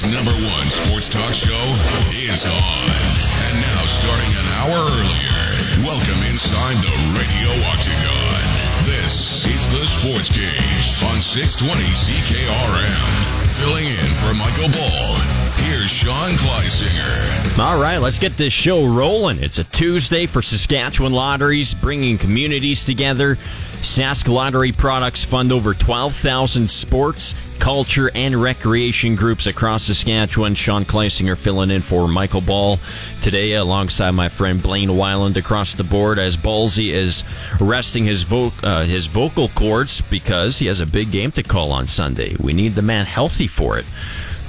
Alberta's number one sports talk show is on. And now, starting an hour earlier, welcome inside the Radio Octagon. This is the Sports Cage on 620 CKRM. Filling in for Michael Ball, here's Sean Kleisinger. All right, let's get this show rolling. It's a Tuesday for Saskatchewan Lotteries, bringing communities together. Sask Lottery products fund over 12,000 sports, culture, and recreation groups across Saskatchewan. Sean Kleisinger filling in for Michael Ball today, alongside my friend Blaine Weiland across the board, as Ballsy is resting his, vo- uh, his vocal cords because he has a big game to call on Sunday. We need the man healthy for it.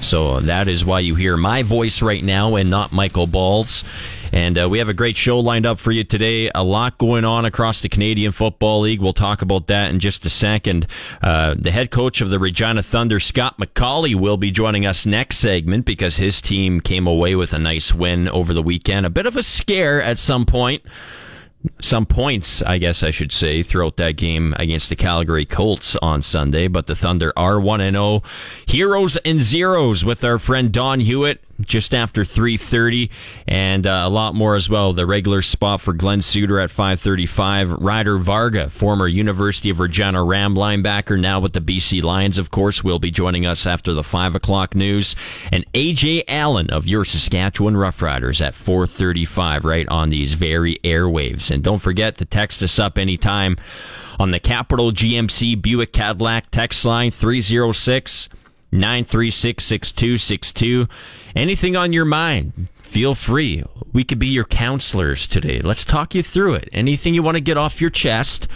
So that is why you hear my voice right now and not Michael Ball's. And uh, we have a great show lined up for you today. A lot going on across the Canadian Football League. We'll talk about that in just a second. Uh, the head coach of the Regina Thunder, Scott MacAulay, will be joining us next segment because his team came away with a nice win over the weekend. A bit of a scare at some point some points, I guess I should say, throughout that game against the Calgary Colts on Sunday. But the Thunder are 1 0. Heroes and zeros with our friend Don Hewitt just after 3.30 and uh, a lot more as well. The regular spot for Glen Suitor at 5.35 ryder varga former university of regina ram linebacker now with the bc lions of course will be joining us after the 5 o'clock news. And aj allen of your saskatchewan roughriders at 4.35 right on these very airwaves. And don't forget to text us up anytime on the capital gmc buick cadillac text line 306- 936 6262. Anything on your mind, feel free. We could be your counselors today. Let's talk you through it. Anything you want to get off your chest,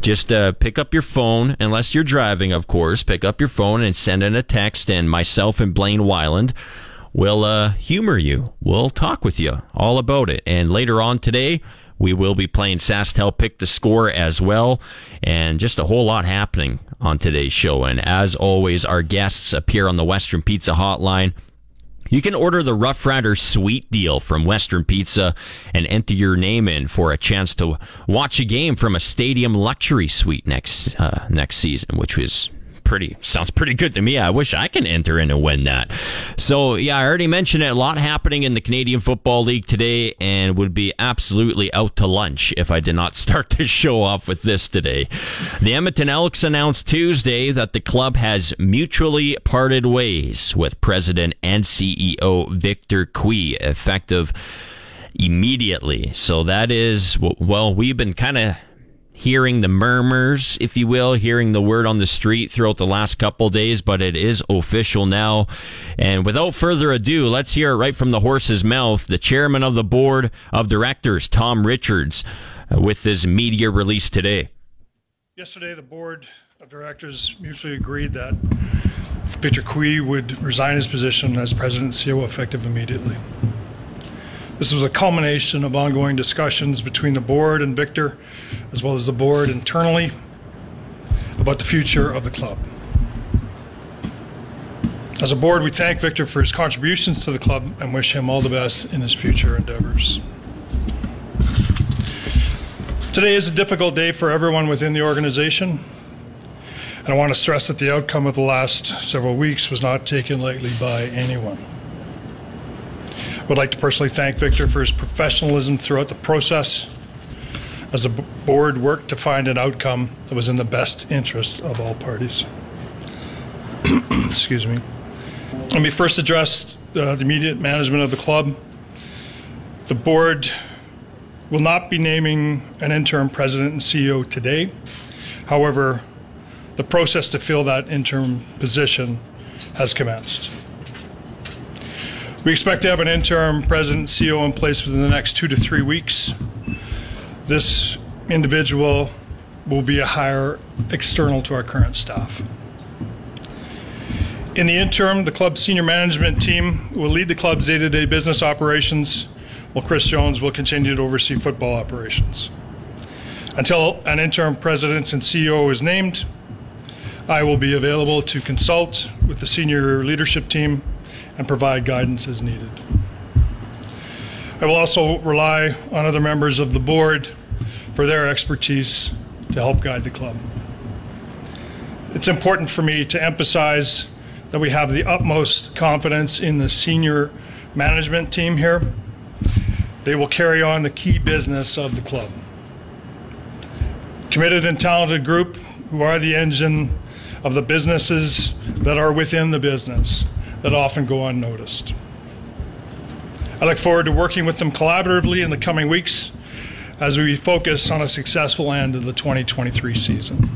just uh, pick up your phone, unless you're driving, of course. Pick up your phone and send in a text, and myself and Blaine Weiland will uh, humor you. We'll talk with you all about it. And later on today, we will be playing SaskTel Pick the Score as well, and just a whole lot happening on today's show. And as always, our guests appear on the Western Pizza Hotline. You can order the Rough Rider Suite deal from Western Pizza and enter your name in for a chance to watch a game from a stadium luxury suite next uh, next season, which was pretty sounds pretty good to me. I wish I can enter in and win that. So yeah, I already mentioned it. A lot happening in the Canadian Football League today, and would be absolutely out to lunch if I did not start the show off with this today. The Edmonton Elks announced Tuesday that the club has mutually parted ways with President and CEO Victor Cui, effective immediately. So that is well, we've been kind of hearing the murmurs, if you will, hearing the word on the street throughout the last couple days, but it is official now. And without further ado, let's hear it right from the horse's mouth. The chairman of the board of directors, Tom Richards, with this media release today. Yesterday, the board of directors mutually agreed that Victor Cui would resign his position as president and CEO effective immediately. This was a culmination of ongoing discussions between the board and Victor, as well as the board internally, about the future of the club. As a board, we thank Victor for his contributions to the club and wish him all the best in his future endeavors. Today is a difficult day for everyone within the organization. And I want to stress that the outcome of the last several weeks was not taken lightly by anyone would like to personally thank Victor for his professionalism throughout the process as the board worked to find an outcome that was in the best interest of all parties. Excuse me. Let me first address uh, the immediate management of the club. The board will not be naming an interim president and CEO today. However, the process to fill that interim position has commenced. We expect to have an interim president and CEO in place within the next two to three weeks. This individual will be a hire external to our current staff. In the interim, the club's senior management team will lead the club's day to day business operations, while Chris Jones will continue to oversee football operations. Until an interim president and CEO is named, I will be available to consult with the senior leadership team and provide guidance as needed. I will also rely on other members of the board for their expertise to help guide the club. It's important for me to emphasize that we have the utmost confidence in the senior management team here. They will carry on the key business of the club. Committed and talented group who are the engine of the businesses that are within the business that often go unnoticed. I look forward to working with them collaboratively in the coming weeks as we focus on a successful end of the 2023 season.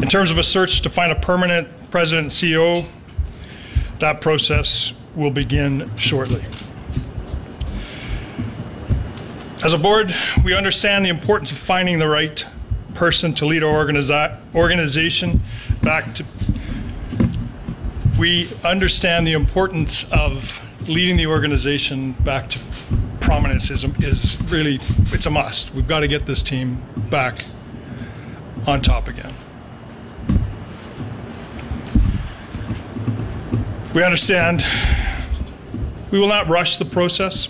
In terms of a search to find a permanent president and CEO, that process will begin shortly. As a board, we understand the importance of finding the right person to lead our organiza- organization back to. We understand the importance of leading the organization back to prominence is, is really it's a must. We've got to get this team back on top again. We understand we will not rush the process.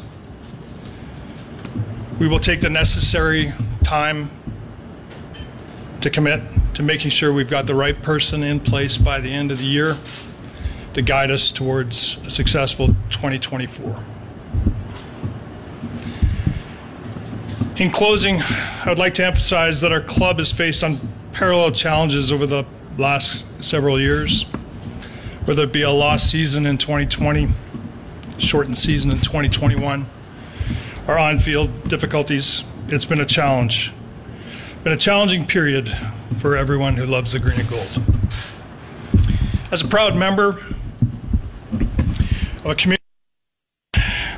We will take the necessary time to commit to making sure we've got the right person in place by the end of the year to guide us towards a successful 2024. In closing, I would like to emphasize that our club has faced unparalleled challenges over the last several years, whether it be a lost season in 2020, shortened season in 2021, or on field difficulties. It's been a challenge. Been a challenging period for everyone who loves the green and gold. As a proud member a community,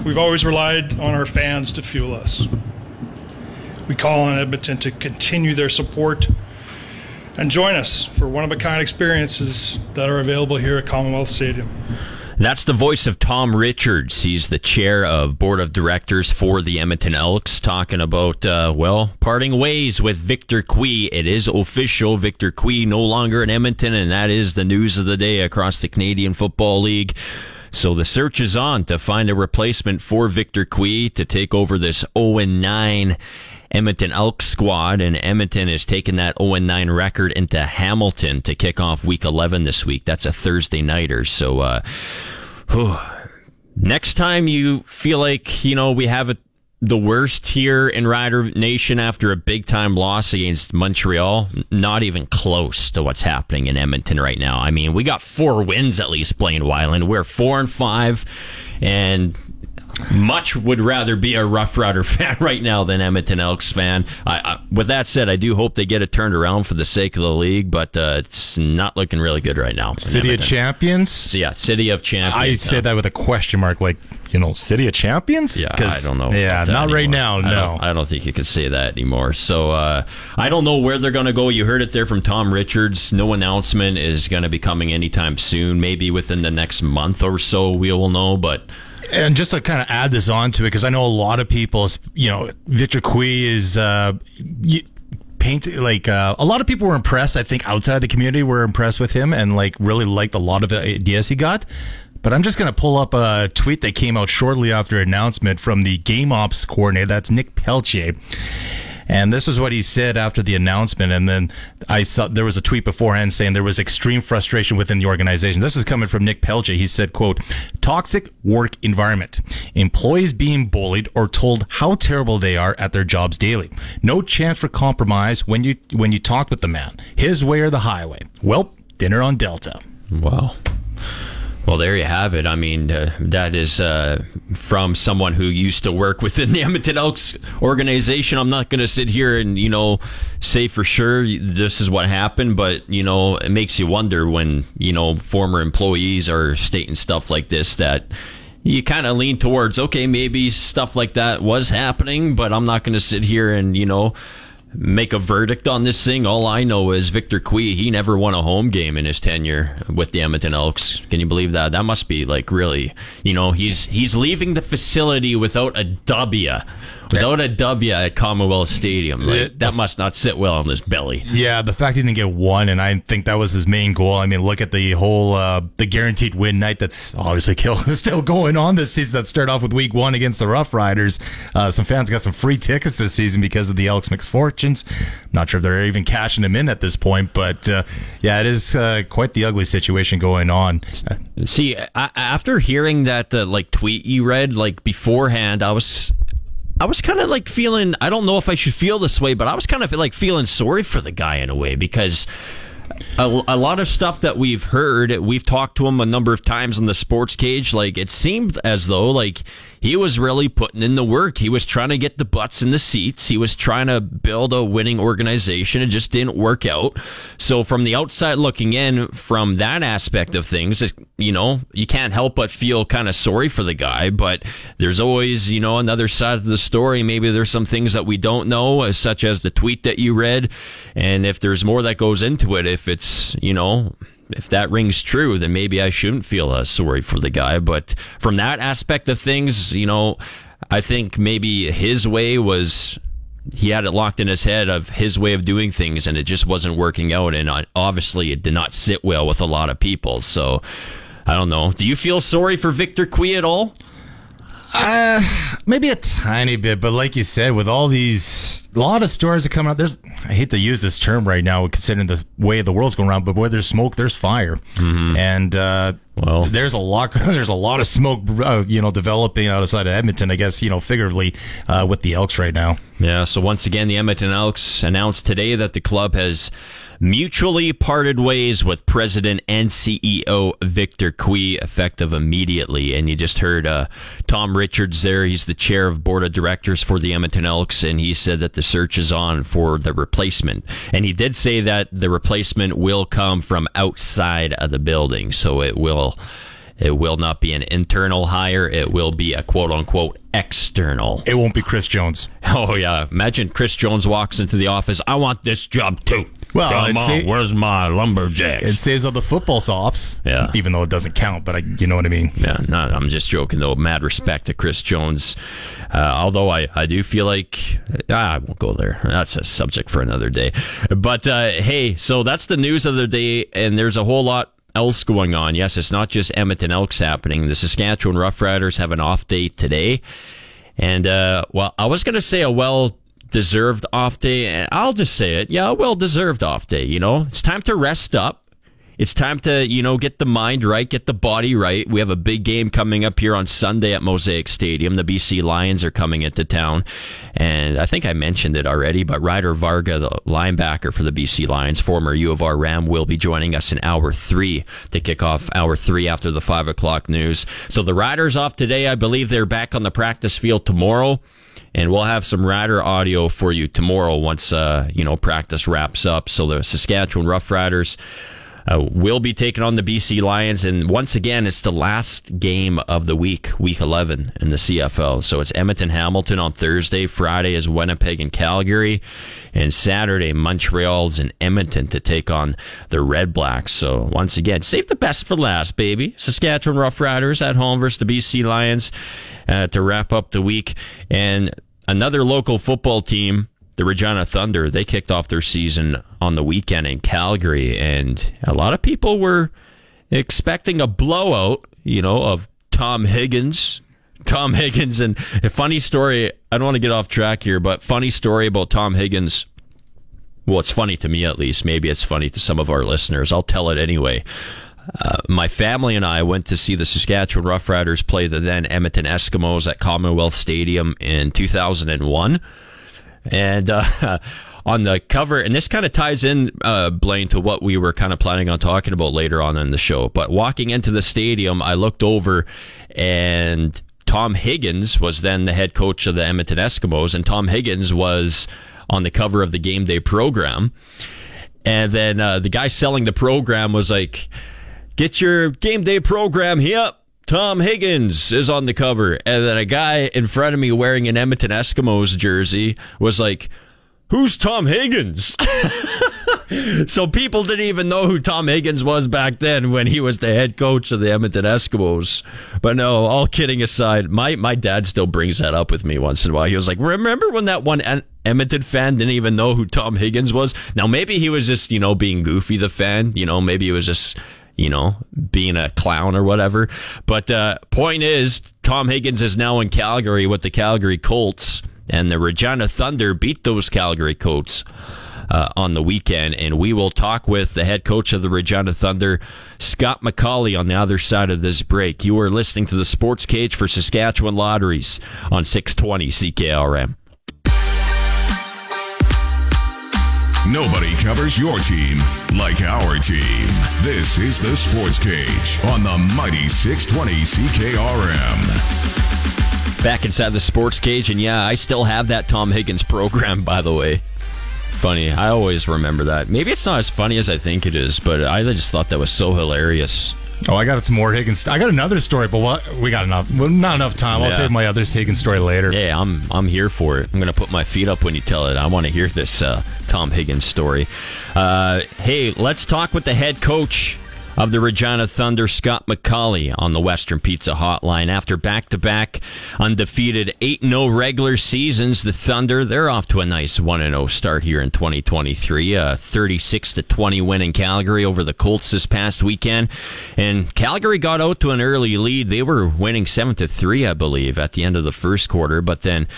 we've always relied on our fans to fuel us. We call on Edmonton to continue their support and join us for one of a kind experiences that are available here at Commonwealth Stadium. That's the voice of Tom Richards. He's the chair of board of directors for the Edmonton Elks, talking about, uh, well, parting ways with Victor Cui. It is official. Victor Cui no longer in Edmonton, and that is the news of the day across the Canadian Football League. So the search is on to find a replacement for Victor Cui to take over this 0 9 Edmonton Elks squad, and Edmonton is taking that 0 9 record into Hamilton to kick off week 11 this week. That's a Thursday nighter. So, uh, next time you feel like, you know, we have a the worst here in Rider Nation after a big time loss against Montreal. Not even close to what's happening in Edmonton right now. I mean, we got four wins at least playing Weiland. We're four and five, and much would rather be a Rough Rider fan right now than Edmonton Elks fan. I, I, with that said, I do hope they get it turned around for the sake of the league, but uh, it's not looking really good right now. City of Champions. So, yeah, City of Champions. I say that with a question mark, like you know, City of Champions. Yeah, I don't know. Yeah, not right now. No, I don't, I don't, think you could say that anymore. So uh, I don't know where they're going to go. You heard it there from Tom Richards. No announcement is going to be coming anytime soon. Maybe within the next month or so, we will know, but and just to kind of add this on to it, because I know a lot of people, you know, Victor Cui is. Uh, paint like uh, a lot of people were impressed. I think outside the community were impressed with him and like really liked a lot of the ideas he got. But I'm just going to pull up a tweet that came out shortly after announcement from the game ops coordinator. That's Nick Pelche. And this is what he said after the announcement. And then I saw there was a tweet beforehand saying there was extreme frustration within the organization. This is coming from Nick Pelche. He said, quote, toxic work environment. Employees being bullied or told how terrible they are at their jobs daily. No chance for compromise when you when you talk with the man. His way or the highway. Well, dinner on Delta. Wow. Well, there you have it. I mean, uh, that is uh, from someone who used to work within the Edmonton Elks organization. I'm not going to sit here and, you know, say for sure this is what happened, but, you know, it makes you wonder when, you know, former employees are stating stuff like this that you kind of lean towards, okay, maybe stuff like that was happening, but I'm not going to sit here and, you know, make a verdict on this thing. All I know is Victor Cui, he never won a home game in his tenure with the Edmonton Elks. Can you believe that? That must be like really, you know, he's he's leaving the facility without a W without a W at Commonwealth Stadium. Like, Yeah, that must not sit well on his belly. Yeah, the fact he didn't get one, and I think that was his main goal. I mean, look at the whole uh, the guaranteed win night that's obviously kill, still going on this season. That started off with week one against the Rough Riders. Uh, some fans got some free tickets this season because of the Elks misfortunes. Not sure if they're even cashing them in at this point, but uh, yeah, it is uh, quite the ugly situation going on. See, I, after hearing that uh, like tweet you read like beforehand, I was I was kind of like feeling I don't know if I should feel this way, but I was kind of like feeling sorry for the guy in a way because a, a lot of stuff that we've heard, we've talked to him a number of times in the sports cage. Like it seemed as though like he was really putting in the work. He was trying to get the butts in the seats. He was trying to build a winning organization. It just didn't work out. So from the outside looking in, from that aspect of things, you know, you can't help but feel kind of sorry for the guy. But there's always, you know, another side of the story. Maybe there's some things that we don't know, uh, such as the tweet that you read. And if there's more that goes into it, if it's, you know, if that rings true, then maybe I shouldn't feel uh, sorry for the guy. But from that aspect of things, you know, I think maybe his way was he had it locked in his head of his way of doing things, and it just wasn't working out. And uh, obviously, it did not sit well with a lot of people. So I don't know. Do you feel sorry for Victor Cui at all? Uh, maybe a tiny bit, but like you said, with all these, a lot of stories that come out, there's, I hate to use this term right now, considering the way the world's going around, but where there's smoke, there's fire. And, uh, Well- there's a lot, there's a lot of smoke, uh, you know, developing outside of Edmonton, I guess, you know, figuratively, uh, with the Elks right now. Yeah, so once again, the Edmonton Elks announced today that the club has mutually parted ways with President and CEO Victor Cui, effective immediately. And you just heard uh, Tom Richards there. He's the chair of board of directors for the Edmonton Elks, and he said that the search is on for the replacement. And he did say that the replacement will come from outside of the building, so it will. It will not be an internal hire. It will be a quote unquote external. It won't be Chris Jones. Oh yeah! Imagine Chris Jones walks into the office. I want this job too. Well, come on, a- where's my lumberjacks? It saves all the football sops. Yeah. Even though it doesn't count, but I, you know what I mean? yeah, no, I'm just joking though. Mad respect to Chris Jones. Uh, although I, I do feel like ah, I won't go there. That's a subject for another day. But uh, hey, so that's the news of the day, and there's a whole lot else going on. Yes, it's not just Edmonton Elks happening. The Saskatchewan Roughriders have an off day today. And, uh, well, I was going to say a well deserved off day, and I'll just say it. Yeah, well deserved off day. You know, it's time to rest up. It's time to, you know, get the mind right, get the body right. We have a big game coming up here on Sunday at Mosaic Stadium. The BC Lions are coming into town. And I think I mentioned it already, but Ryder Varga, the linebacker for the BC Lions, former U of R Ram, will be joining us in hour three to kick off hour three after the five o'clock news. So the Riders off today. I believe they're back on the practice field tomorrow and we'll have some Rider audio for you tomorrow once uh, you know practice wraps up. So the Saskatchewan Roughriders uh, will be taking on the BC Lions, and once again, it's the last game of the week, Week 11 in the CFL. So it's Edmonton Hamilton on Thursday. Friday is Winnipeg and Calgary, and Saturday Montreal's in Edmonton to take on the Red Blacks. So once again, save the best for last, baby. Saskatchewan Roughriders at home versus the BC Lions uh, to wrap up the week, and another local football team, the Regina Thunder, they kicked off their season on the weekend in Calgary, and a lot of people were expecting a blowout, you know, of Tom Higgins. Tom Higgins, and a funny story. I don't want to get off track here, but funny story about Tom Higgins. Well, it's funny to me at least. Maybe it's funny to some of our listeners. I'll tell it anyway. Uh, my family and I went to see the Saskatchewan Roughriders play the then Edmonton Eskimos at Commonwealth Stadium in 2001. And uh, on the cover, and this kind of ties in, uh, Blaine, to what we were kind of planning on talking about later on in the show. But walking into the stadium, I looked over and Tom Higgins was then the head coach of the Edmonton Eskimos, and Tom Higgins was on the cover of the game day program. And then uh, the guy selling the program was like, Get your game day program here. Tom Higgins is on the cover. And then a guy in front of me wearing an Edmonton Eskimos jersey was like, Who's Tom Higgins? so people didn't even know who Tom Higgins was back then when he was the head coach of the Edmonton Eskimos. But no, all kidding aside, my my dad still brings that up with me once in a while. He was like, "Remember when that one Edmonton fan didn't even know who Tom Higgins was?" Now maybe he was just you know being goofy, the fan. You know, maybe he was just you know, being a clown or whatever. But uh, point is, Tom Higgins is now in Calgary with the Calgary Colts, and the Regina Thunder beat those Calgary Colts. Uh, on the weekend, and we will talk with the head coach of the Regina Thunder, Scott MacAulay, on the other side of this break. You are listening to the Sports Cage for Saskatchewan Lotteries on 620 CKRM. Nobody covers your team like our team. This is the Sports Cage on the mighty 620 CKRM. Back inside the Sports Cage, and yeah, I still have that Tom Higgins program, by the way. Funny. I always remember that. Maybe it's not as funny as I think it is, but I just thought that was so hilarious. Oh, I got some more Higgins. I got another story, but what we got enough. Well, not enough time. I'll Yeah. save my other Higgins story later. Yeah, I'm I'm here for it. I'm gonna put my feet up when you tell it. I want to hear this uh, Tom Higgins story. Uh, hey, let's talk with the head coach of the Regina Thunder, Scott MacAulay, on the Western Pizza Hotline. After back-to-back undefeated 8-0 regular seasons, the Thunder they're off to a nice 1-0 start here in 2023. A 36 to 20 win in Calgary over the Colts this past weekend, and Calgary got out to an early lead. They were winning seven to three, I believe, at the end of the first quarter, but then.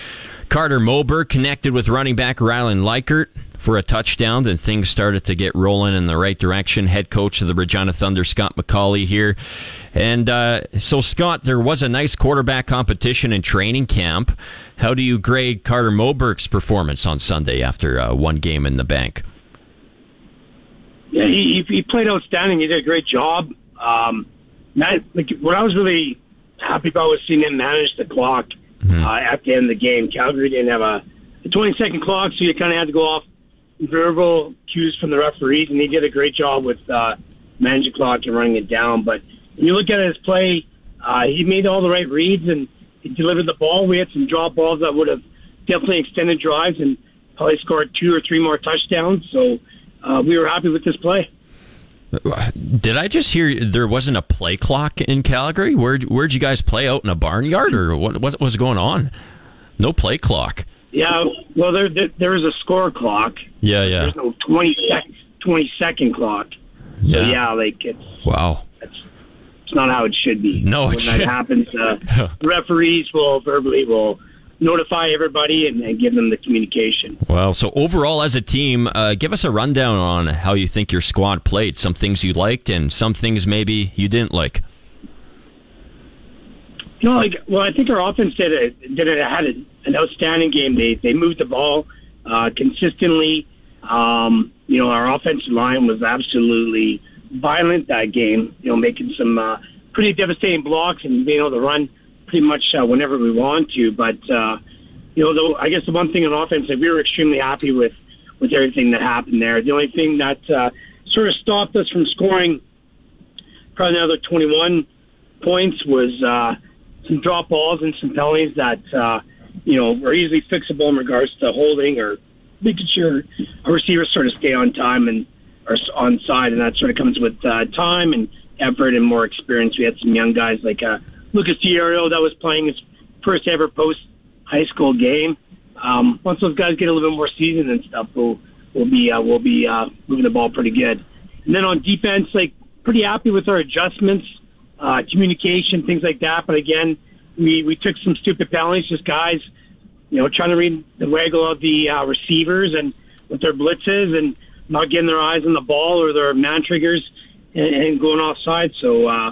Carter Moberg connected with running back Rylan Likert for a touchdown. Then things started to get rolling in the right direction. Head coach of the Regina Thunder, Scott MacAulay, here. And uh, so, Scott, there was a nice quarterback competition in training camp. How do you grade Carter Moberg's performance on Sunday after uh, one game in the bank? Yeah, he, he played outstanding. He did a great job. Um, like, what I was really happy about was seeing him manage the clock uh, at the end of the game. Calgary didn't have a, a 20 second clock, so you kind of had to go off verbal cues from the referees, and he did a great job with uh, managing clock and running it down. But when you look at his play, uh, he made all the right reads and he delivered the ball. We had some drop balls that would have definitely extended drives and probably scored two or three more touchdowns. So uh, we were happy with this play. Did I just hear there wasn't a play clock in Calgary? Where where'd you guys play out in a barnyard or what? What was going on? No play clock. Yeah, well, there there, there is a score clock. Yeah, yeah, There's no 20 sec, 20 second clock. yeah. So yeah, like it's Wow. it's not how it should be. No, it when that happens, uh, referees will verbally will notify everybody and, and give them the communication. Well, so overall as a team, uh, give us a rundown on how you think your squad played. Some things you liked and some things maybe you didn't like. Know, like well, I think our offense did a did a, had an outstanding game. They they moved the ball uh, consistently. Um, you know, our offensive line was absolutely violent that game. You know, making some uh, pretty devastating blocks and being able to run pretty much uh, whenever we want to. But uh, you know, though, I guess the one thing on offense that we were extremely happy with with everything that happened there. The only thing that uh, sort of stopped us from scoring probably another 21 points was uh, some drop balls and some penalties that uh, you know are easily fixable in regards to holding or making sure our receivers sort of stay on time and are on side, and that sort of comes with uh, time and effort and more experience. We had some young guys like uh, Lucas Diario that was playing his first ever post high school game. Um, once those guys get a little bit more seasoned and stuff, we'll we'll be uh, we'll be uh, moving the ball pretty good. And then on defense, like pretty happy with our adjustments, uh, communication, things like that. But again, we we took some stupid penalties, just guys, you know, trying to read the waggle of the uh, receivers and with their blitzes and not getting their eyes on the ball or their man triggers and, and going offside. So uh,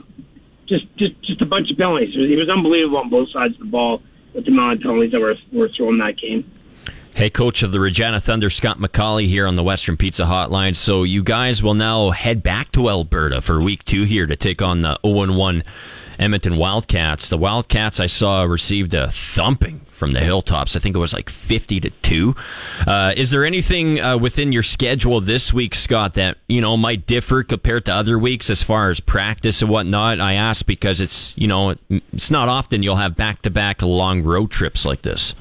just just just a bunch of penalties. It was, it was unbelievable on both sides of the ball with the amount of penalties that were were thrown that game. Hey, coach of the Regina Thunder, Scott MacAulay here on the Western Pizza Hotline. So you guys will now head back to Alberta for week two here to take on the 0-1 Edmonton Wildcats. The Wildcats I saw received a thumping from the Hilltops. I think it was like 50 to 2. Uh, is there anything uh, within your schedule this week, Scott, that, you know, might differ compared to other weeks as far as practice and whatnot? I ask because it's, you know, it's not often you'll have back-to-back long road trips like this.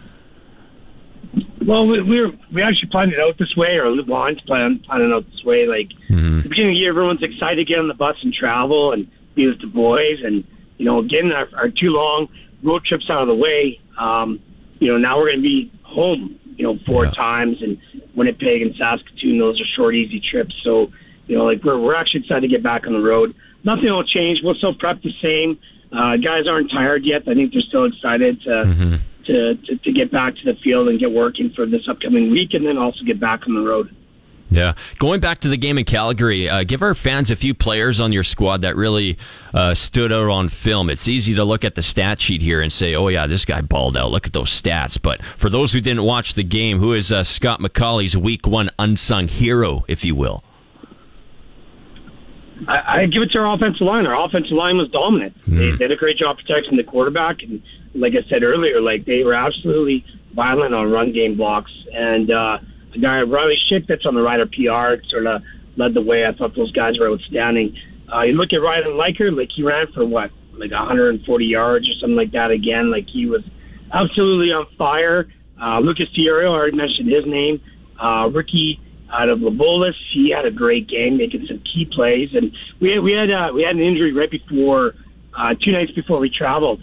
Well, we, we were we actually planned it out this way, or to plan plan it out this way. Like mm-hmm. the beginning of the year, everyone's excited to get on the bus and travel and be with the boys, and you know, getting our, our two long road trips out of the way. Um, you know, now we're going to be home. You know, four yeah. times, and Winnipeg and Saskatoon. Those are short, easy trips. So, you know, like we're we're actually excited to get back on the road. Nothing will change. We'll still prep the same. Uh, guys aren't tired yet. I think they're still excited to. Mm-hmm to, to, to get back to the field and get working for this upcoming week, and then also get back on the road. Yeah. Going back to the game in Calgary, uh, give our fans a few players on your squad that really uh, stood out on film. It's easy to look at the stat sheet here and say, oh, yeah, this guy balled out. Look at those stats. But for those who didn't watch the game, who is uh, Scott MacAulay's week one unsung hero, if you will? I, I give it to our offensive line. Our offensive line was dominant. Mm. They did a great job protecting the quarterback. And like I said earlier, like they were absolutely violent on run game blocks. And uh, the guy Riley Schick that's on the Rider PR sort of led the way. I thought those guys were outstanding. Uh, you look at Ryan Liker, like he ran for what, like 140 yards or something like that again. Like he was absolutely on fire. Uh, Lucas Thierry, I already mentioned his name. Uh, Ricky out of Labolis, he had a great game, making some key plays. And we had, we had, uh, we had an injury right before, uh, two nights before we traveled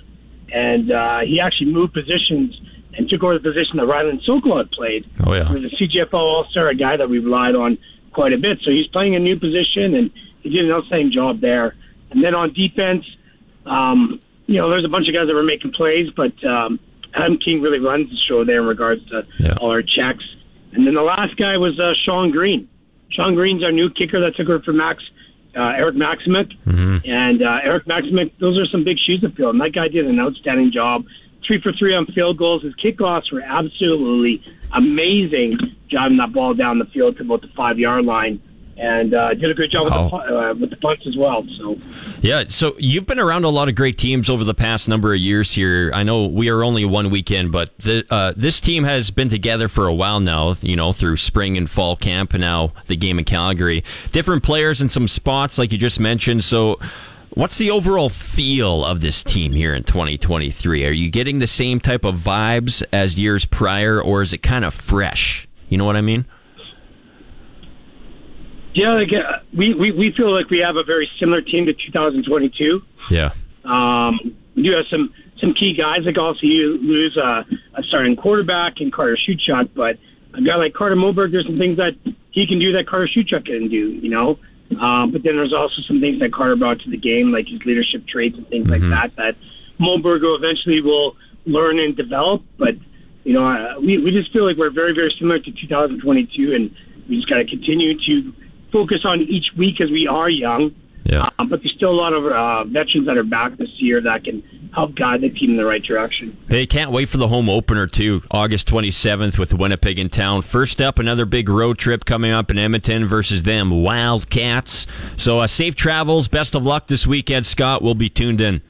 and uh, he actually moved positions and took over the position that Ryland Sokol had played. Oh yeah, he was a CGFO All Star, a guy that we relied on quite a bit. So he's playing a new position, and he did an outstanding job there. And then on defense, um, you know, there's a bunch of guys that were making plays, but um, Adam King really runs the show there in regards to yeah. all our checks. And then the last guy was uh, Sean Green. Sean Green's our new kicker that took over for Max uh, Eric Maximic. Mm-hmm. And uh, Eric Maximic, those are some big shoes to fill. And that guy did an outstanding job. Three for three on field goals. His kickoffs were absolutely amazing, driving that ball down the field to about the five yard line and uh, did a great job wow. with, the, uh, with the punts as well. So, yeah. So you've been around a lot of great teams over the past number of years here. I know we are only one weekend, but the, uh, this team has been together for a while now. You know, through spring and fall camp, and now the game in Calgary. Different players in some spots, like you just mentioned. So. What's the overall feel of this team here in 2023? Are you getting the same type of vibes as years prior, or is it kind of fresh? You know what I mean? Yeah, like, uh, we, we we feel like we have a very similar team to 2022. Yeah. Um, we do have some some key guys. Like also you lose a, a starting quarterback in Carter Shootshot, but a guy like Carter Moberg, there's some things that he can do that Carter Shootshot can do. You know. Um, but then there's also some things that Carter brought to the game, like his leadership traits and things mm-hmm. like that, that Moberg eventually will learn and develop. But, you know, uh, we, we just feel like we're very, very similar to 2022, and we just got to continue to focus on each week as we are young. Yeah. Um, but there's still a lot of uh, veterans that are back this year that can help guide the team in the right direction. They can't wait for the home opener too, August 27th with Winnipeg in town. First up, another big road trip coming up in Edmonton versus them Wildcats. So uh, safe travels, best of luck this weekend, Scott. We'll be tuned in.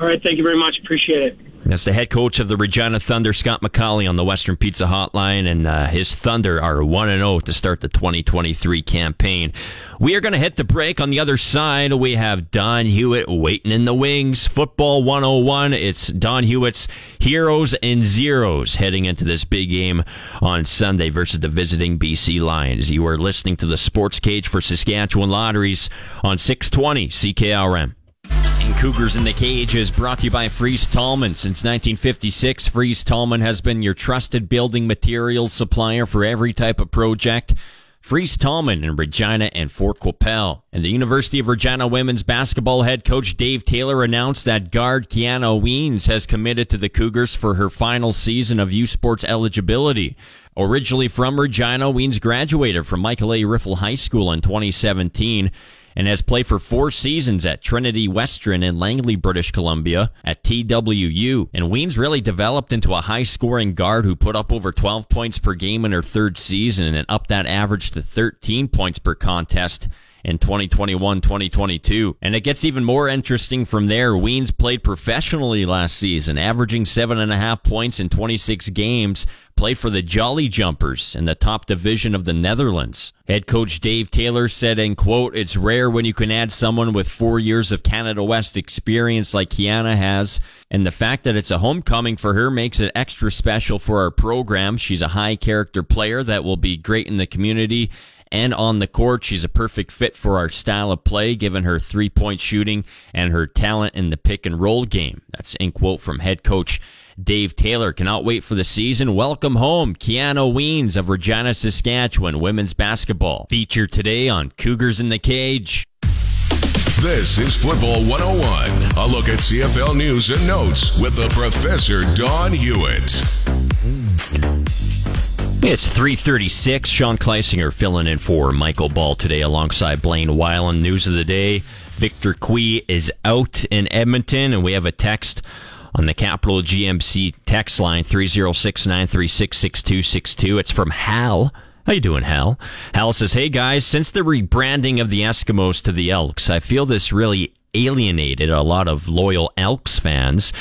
All right, thank you very much. Appreciate it. That's the head coach of the Regina Thunder, Scott MacAulay, on the Western Pizza Hotline, and uh, his Thunder are 1 0 to start the 2023 campaign. We are going to hit the break. On the other side, we have Don Hewitt waiting in the wings. Football 101. It's Don Hewitt's Heroes and Zeros heading into this big game on Sunday versus the visiting BC Lions. You are listening to the Sports Cage for Saskatchewan Lotteries on 620 CKRM. Cougars in the Cage is brought to you by Fries Tallman. Since 1956, Fries Tallman has been your trusted building materials supplier for every type of project. Fries Tallman in Regina and Fort Qu'Appelle. And the University of Regina women's basketball head coach Dave Taylor announced that guard Kiana Weens has committed to the Cougars for her final season of U Sports eligibility. Originally from Regina, Weens graduated from Michael A. Riffel High School in 2017 and has played for four seasons at Trinity Western in Langley, British Columbia, at TWU. And Weens really developed into a high scoring guard who put up over 12 points per game in her third season and upped that average to 13 points per contest in 2021 2022. And it gets even more interesting from there. Weens played professionally last season, averaging seven and a half points in 26 games, play for the Jolly Jumpers in the top division of the Netherlands. Head coach Dave Taylor said, and quote, it's rare when you can add someone with four years of Canada West experience like Kiana has. And the fact that it's a homecoming for her makes it extra special for our program. She's a high character player that will be great in the community and on the court. She's a perfect fit for our style of play, given her three point shooting and her talent in the pick and roll game. That's in quote from head coach Dave Taylor. Cannot wait for the season. Welcome home, Kiana Weens of Regina, Saskatchewan women's basketball. Featured today on Cougars in the Cage. This is Football 101. A look at CFL news and notes with the Professor Don Hewitt. It's 336. Sean Kleisinger filling in for Michael Ball today alongside Blaine Weiland. News of the day. Victor Cui is out in Edmonton, and we have a text on the Capital GMC text line 306-936-6262. It's from Hal. How you doing, Hal? Hal says, "Hey guys, since the rebranding of the Eskimos to the Elks, I feel this really alienated a lot of loyal Elks fans."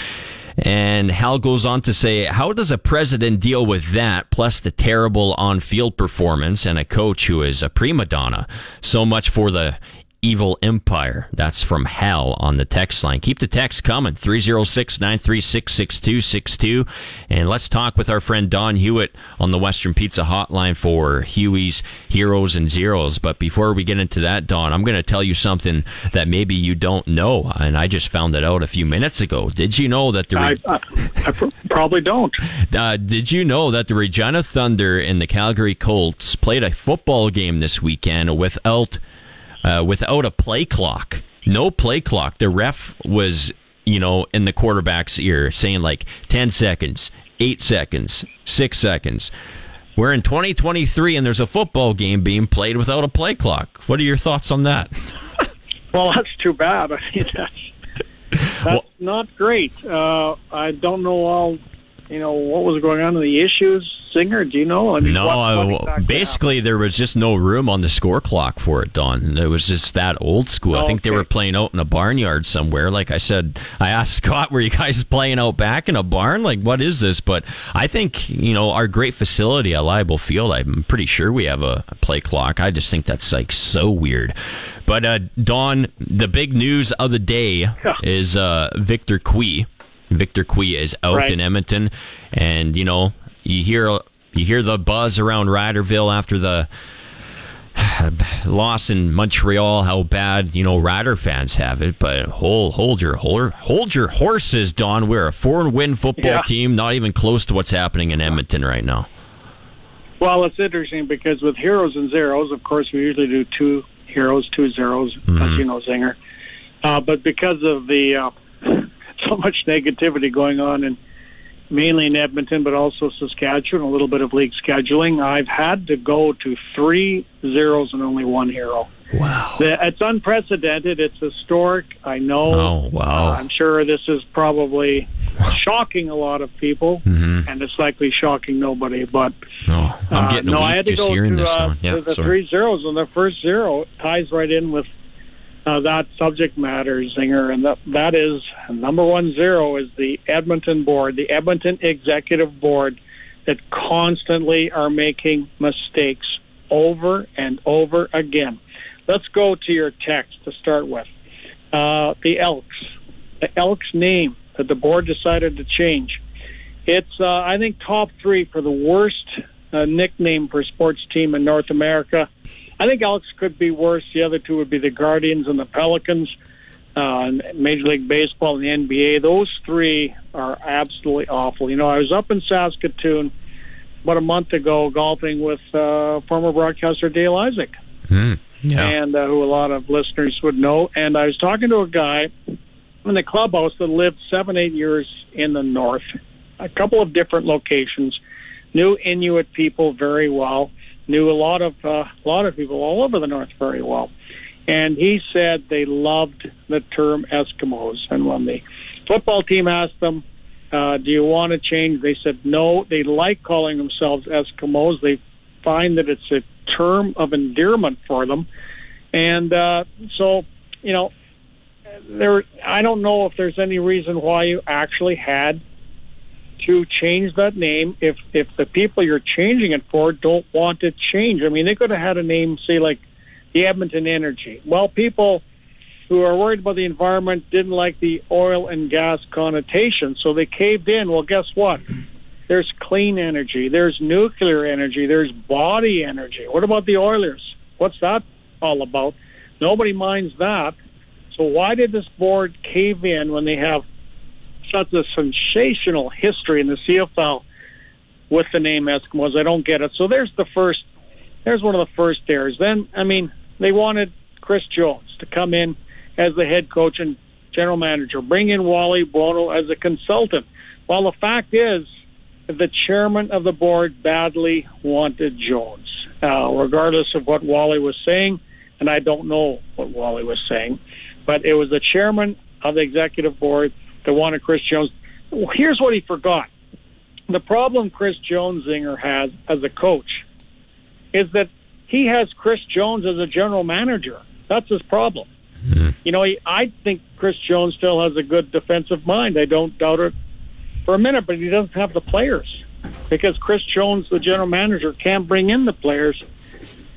And Hal goes on to say, How does a president deal with that, plus the terrible on field performance and a coach who is a prima donna? So much for the Evil Empire. That's from Hal on the text line. Keep the text coming 306 936 6262. And let's talk with our friend Don Hewitt on the Western Pizza Hotline for Huey's Heroes and Zeros. But before we get into that, Don, I'm going to tell you something that maybe you don't know. And I just found it out a few minutes ago. Did you know that the. Re- I, I, I probably don't. Uh, did you know that the Regina Thunder and the Calgary Colts played a football game this weekend without uh, without a play clock. No play clock. The ref was, you know, in the quarterback's ear saying like 10 seconds, 8 seconds, 6 seconds. We're in 2023 and there's a football game being played without a play clock. What are your thoughts on that? well, that's too bad. I mean, that's, that's well, not great. Uh, I don't know all, you know, what was going on in the issues Zinger? Do you know? I mean, no, what, what basically there was just no room on the score clock for it, Don. It was just that old school. Oh, I think okay. they were playing out in a barnyard somewhere. Like I said, I asked Scott, "Were you guys playing out back in a barn? Like what is this?" But I think you know our great facility at Leibel Field. I'm pretty sure we have a play clock. I just think that's like so weird. But uh, Don, the big news of the day yeah. is uh, Victor Cui. Victor Cui is out right. in Edmonton, and you know you hear you hear the buzz around Riderville after the loss in Montreal, how bad you know Rider fans have it. But hold hold your hold, hold your horses, Don. We're a four win football yeah. team, not even close to what's happening in Edmonton right now. Well, it's interesting because with heroes and zeros, of course, we usually do two heroes, two zeros, mm-hmm. as you know, Zinger. Uh, but because of the uh, so much negativity going on in mainly in Edmonton, but also Saskatchewan, a little bit of league scheduling. I've had to go to three zeros and only one hero. Wow. It's unprecedented. It's historic. I know. Oh, wow. Uh, I'm sure this is probably shocking a lot of people, mm-hmm. and it's likely shocking nobody. But oh, I'm getting uh, no, I had to go to. Uh, yeah, the sorry. three zeros, and the first zero ties right in with uh, that subject matter, Zinger, and that, that is number one zero is the Edmonton board, the Edmonton executive board that constantly are making mistakes over and over again. Let's go to your text to start with. Uh, the Elks, the Elks name that the board decided to change. It's, uh, I think, top three for the worst uh, nickname for sports team in North America. I think Elks could be worse. The other two would be the Guardians and the Pelicans. Uh, Major League Baseball and the NBA. Those three are absolutely awful. You know, I was up in Saskatoon about a month ago golfing with uh, former broadcaster Dale Isaac, mm, yeah. and uh, who a lot of listeners would know. And I was talking to a guy in the clubhouse that lived seven, eight years in the north, a couple of different locations, knew Inuit people very well knew a lot of uh, a lot of people all over the north very well, and he said they loved the term Eskimos. And when the football team asked them, uh, "Do you want to change?" they said no. They like calling themselves Eskimos. They find that it's a term of endearment for them, and uh, so you know there. I don't know if there's any reason why you actually had to change that name if if the people you're changing it for don't want to change. I mean, they could have had a name, say like the Edmonton Energy. Well, people who are worried about the environment didn't like the oil and gas connotation, so they caved in. Well, guess what? There's clean energy, there's nuclear energy, there's body energy. What about the Oilers? What's that all about? Nobody minds that. So why did this board cave in when they have such a sensational history in the CFL with the name Eskimos? I don't get it. So there's the first. There's one of the first errors. Then I mean they wanted Chris Jones to come in as the head coach and general manager, bring in Wally Buono as a consultant. Well, the fact is, the chairman of the board badly wanted Jones, uh, regardless of what Wally was saying, and I don't know what Wally was saying, but it was the chairman of the executive board that of Chris Jones. Here's what he forgot. The problem Chris Jones Zinger has as a coach is that he has Chris Jones as a general manager. That's his problem. Mm-hmm. You know, he, I think Chris Jones still has a good defensive mind. I don't doubt it for a minute, but he doesn't have the players because Chris Jones, the general manager, can't bring in the players.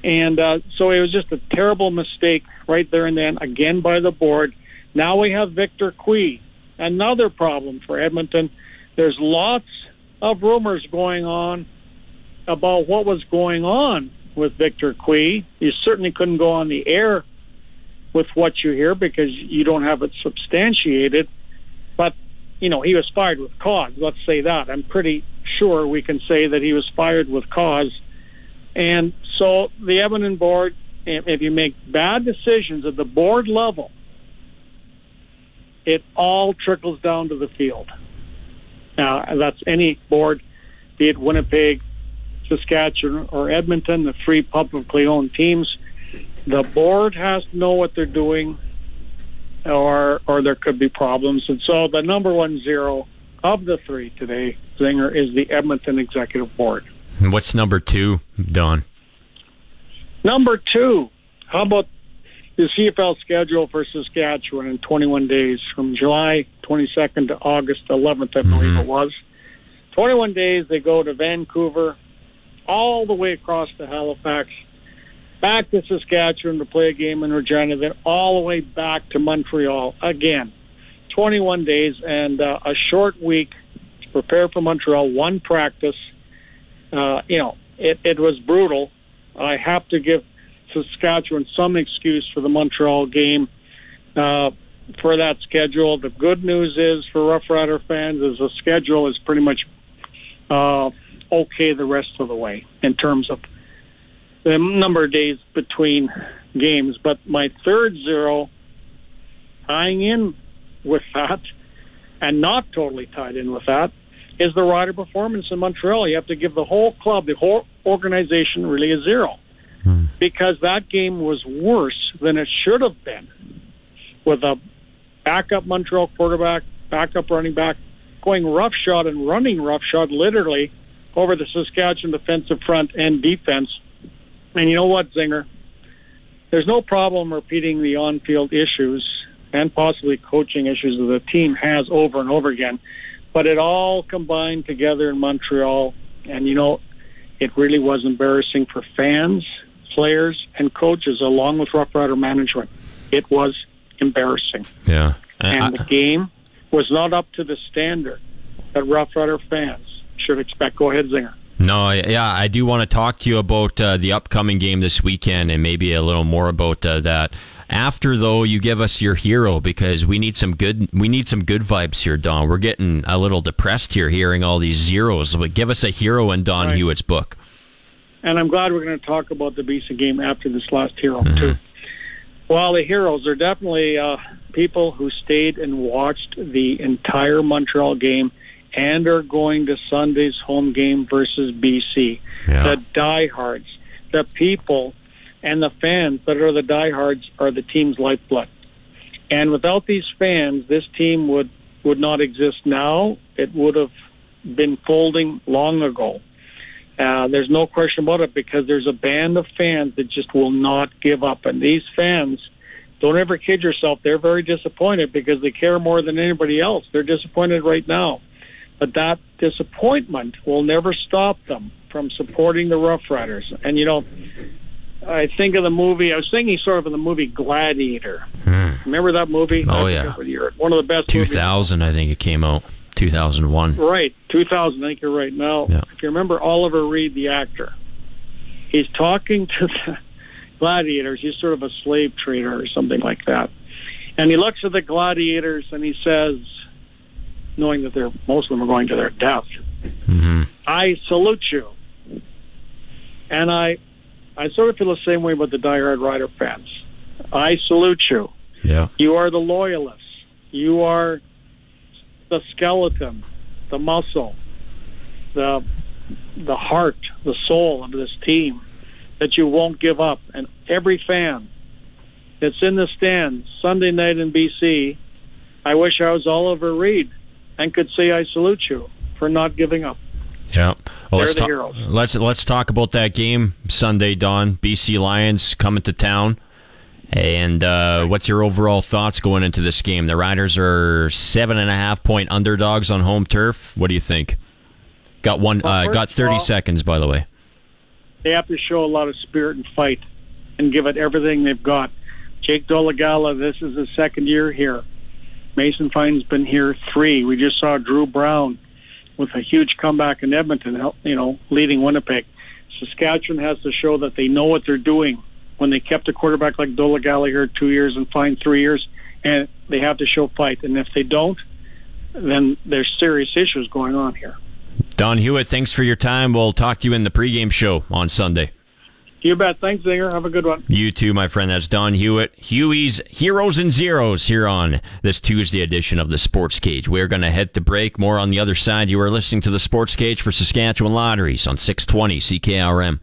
And uh, so it was just a terrible mistake right there and then, again by the board. Now we have Victor Cui, another problem for Edmonton. There's lots of rumors going on about what was going on with Victor Cui. You certainly couldn't go on the air with what you hear because you don't have it substantiated. But, you know, he was fired with cause. Let's say that. I'm pretty sure we can say that he was fired with cause. And so the Edmonton board, if you make bad decisions at the board level, it all trickles down to the field. Now, that's any board, be it Winnipeg, Saskatchewan, or Edmonton, the three publicly owned teams. The board has to know what they're doing, or or there could be problems. And so the number one zero of the three today, Zinger, is the Edmonton Executive Board. What's number two, Don? Number two, how about the CFL schedule for Saskatchewan in 21 days from July 22nd to August 11th, I believe mm-hmm. it was. 21 days, they go to Vancouver, all the way across to Halifax, back to Saskatchewan to play a game in Regina, then all the way back to Montreal again. 21 days and uh, a short week to prepare for Montreal, one practice. Uh, you know, it, it was brutal. I have to give Saskatchewan some excuse for the Montreal game uh, for that schedule. The good news is for Rough Rider fans is the schedule is pretty much uh, okay the rest of the way in terms of the number of days between games. But my third zero, tying in with that, and not totally tied in with that, is the rider performance in Montreal. You have to give the whole club, the whole organization, really a zero. Because that game was worse than it should have been with a backup Montreal quarterback, backup running back, going roughshod and running roughshod literally over the Saskatchewan defensive front and defense. And you know what, Zinger? There's no problem repeating the on field issues and possibly coaching issues that the team has over and over again. But it all combined together in Montreal. And, you know, it really was embarrassing for fans, players, and coaches, along with Rough Rider management. It was embarrassing. Yeah. and I, the game was not up to the standard that Rough Rider fans should expect. Go ahead, Zinger. No, yeah, I do want to talk to you about uh, the upcoming game this weekend and maybe a little more about uh, that. After though, you give us your hero because we need some good we need some good vibes here, Don. We're getting a little depressed here hearing all these zeros. But give us a hero in Don right. Hewitt's book. And I'm glad we're going to talk about the BC game after this last hero mm-hmm. too. Well, the heroes are definitely uh, people who stayed and watched the entire Montreal game and are going to Sunday's home game versus BC. Yeah. The diehards, the people, and the fans that are the diehards are the team's lifeblood. And without these fans, this team would would not exist now. It would have been folding long ago. Uh, there's no question about it because there's a band of fans that just will not give up. And these fans, don't ever kid yourself, they're very disappointed because they care more than anybody else. They're disappointed right now but that disappointment will never stop them from supporting the Rough Riders. And, you know, I think of the movie, I was thinking sort of of the movie Gladiator. Remember that movie? Oh, yeah. forget what year- One of the best movies. 2000, I think it came out. 2001. Right, 2000. I think you're right. Now, Yeah. if you remember Oliver Reed, the actor, he's talking to the gladiators. He's sort of a slave trader or something like that. And he looks at the gladiators and he says, knowing that they're most of them are going to their death, mm-hmm. I salute you. And I, I sort of feel the same way about the diehard rider fans. I salute you. Yeah. You are the loyalists. You are the skeleton, the muscle, the the heart, the soul of this team that you won't give up. And every fan that's in the stands Sunday night in BC, I wish I was Oliver Reed and could say I salute you for not giving up. Yeah. Well, let's the heroes. Let's let's talk about that game Sunday, Dawn. BC Lions coming to town. And uh, what's your overall thoughts going into this game? The Riders are seven and a half point underdogs on home turf. What do you think? Got one. Well, uh, got thirty all- seconds, by the way. they have to show a lot of spirit and fight and give it everything they've got. Jake Dolegala, this is his second year here. Mason Fine's been here three. We just saw Dru Brown with a huge comeback in Edmonton, you know, leading Winnipeg. Saskatchewan has to show that they know what they're doing when they kept a quarterback like Dolegala Gallagher two years and Fine three years, and they have to show fight. And if they don't, then there's serious issues going on here. Don Hewitt, thanks for your time. We'll talk to you in the pregame show on Sunday. You bet. Thanks, Zinger. Have a good one. You too, my friend. That's Don Hewitt. Huey's Heroes and Zeros here on this Tuesday edition of the Sports Cage. We're going to head to break. More on the other side. You are listening to the Sports Cage for Saskatchewan Lotteries on 620 CKRM.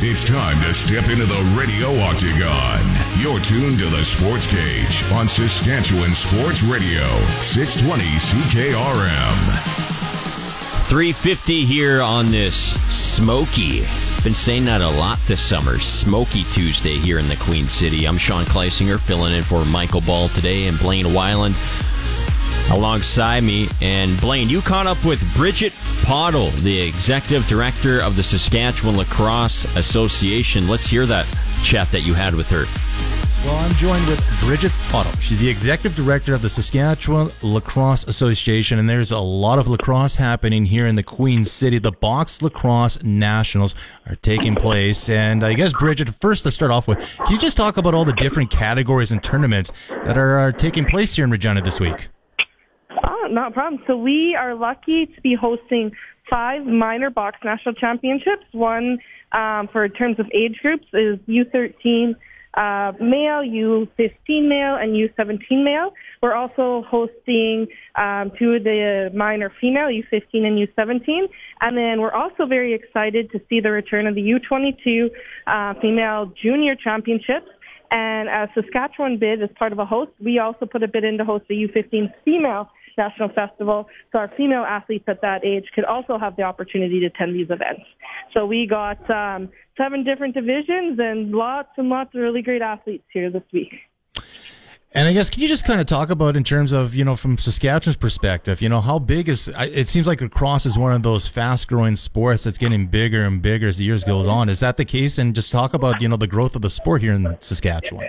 It's time to step into the radio octagon. You're tuned to the Sports Cage on Saskatchewan Sports Radio, 620 CKRM. 350 here on this smoky. Been saying that a lot this summer. Smoky Tuesday here in the Queen City. I'm Sean Kleisinger filling in for Michael Ball today and Blaine Weiland alongside me. And Blaine, you caught up with Bridget Pottle, the executive director of the Saskatchewan Lacrosse Association. Let's hear that chat that you had with her. Well, I'm joined with Bridget Pottle. She's the executive director of the Saskatchewan Lacrosse Association, and there's a lot of lacrosse happening here in the Queen City. The Box Lacrosse Nationals are taking place, and I guess Bridget, first to start off with, can you just talk about all the different categories and tournaments that are, are taking place here in Regina this week? Not a problem. So we are lucky to be hosting five minor box national championships. One um, for terms of age groups is U13 uh, male, U15 male, and U17 male. We're also hosting um, two of the minor female, U15 and U17. And then we're also very excited to see the return of the U22 uh, female junior championships. And as Saskatchewan bid as part of a host, we also put a bid in to host the U15 female national festival. So our female athletes at that age could also have the opportunity to attend these events. So we got um, seven different divisions and lots and lots of really great athletes here this week. And I guess can you just kind of talk about in terms of you know from Saskatchewan's perspective, you know how big is it seems like lacrosse is one of those fast growing sports that's getting bigger and bigger as the years goes on. Is that the case? And just talk about you know the growth of the sport here in Saskatchewan.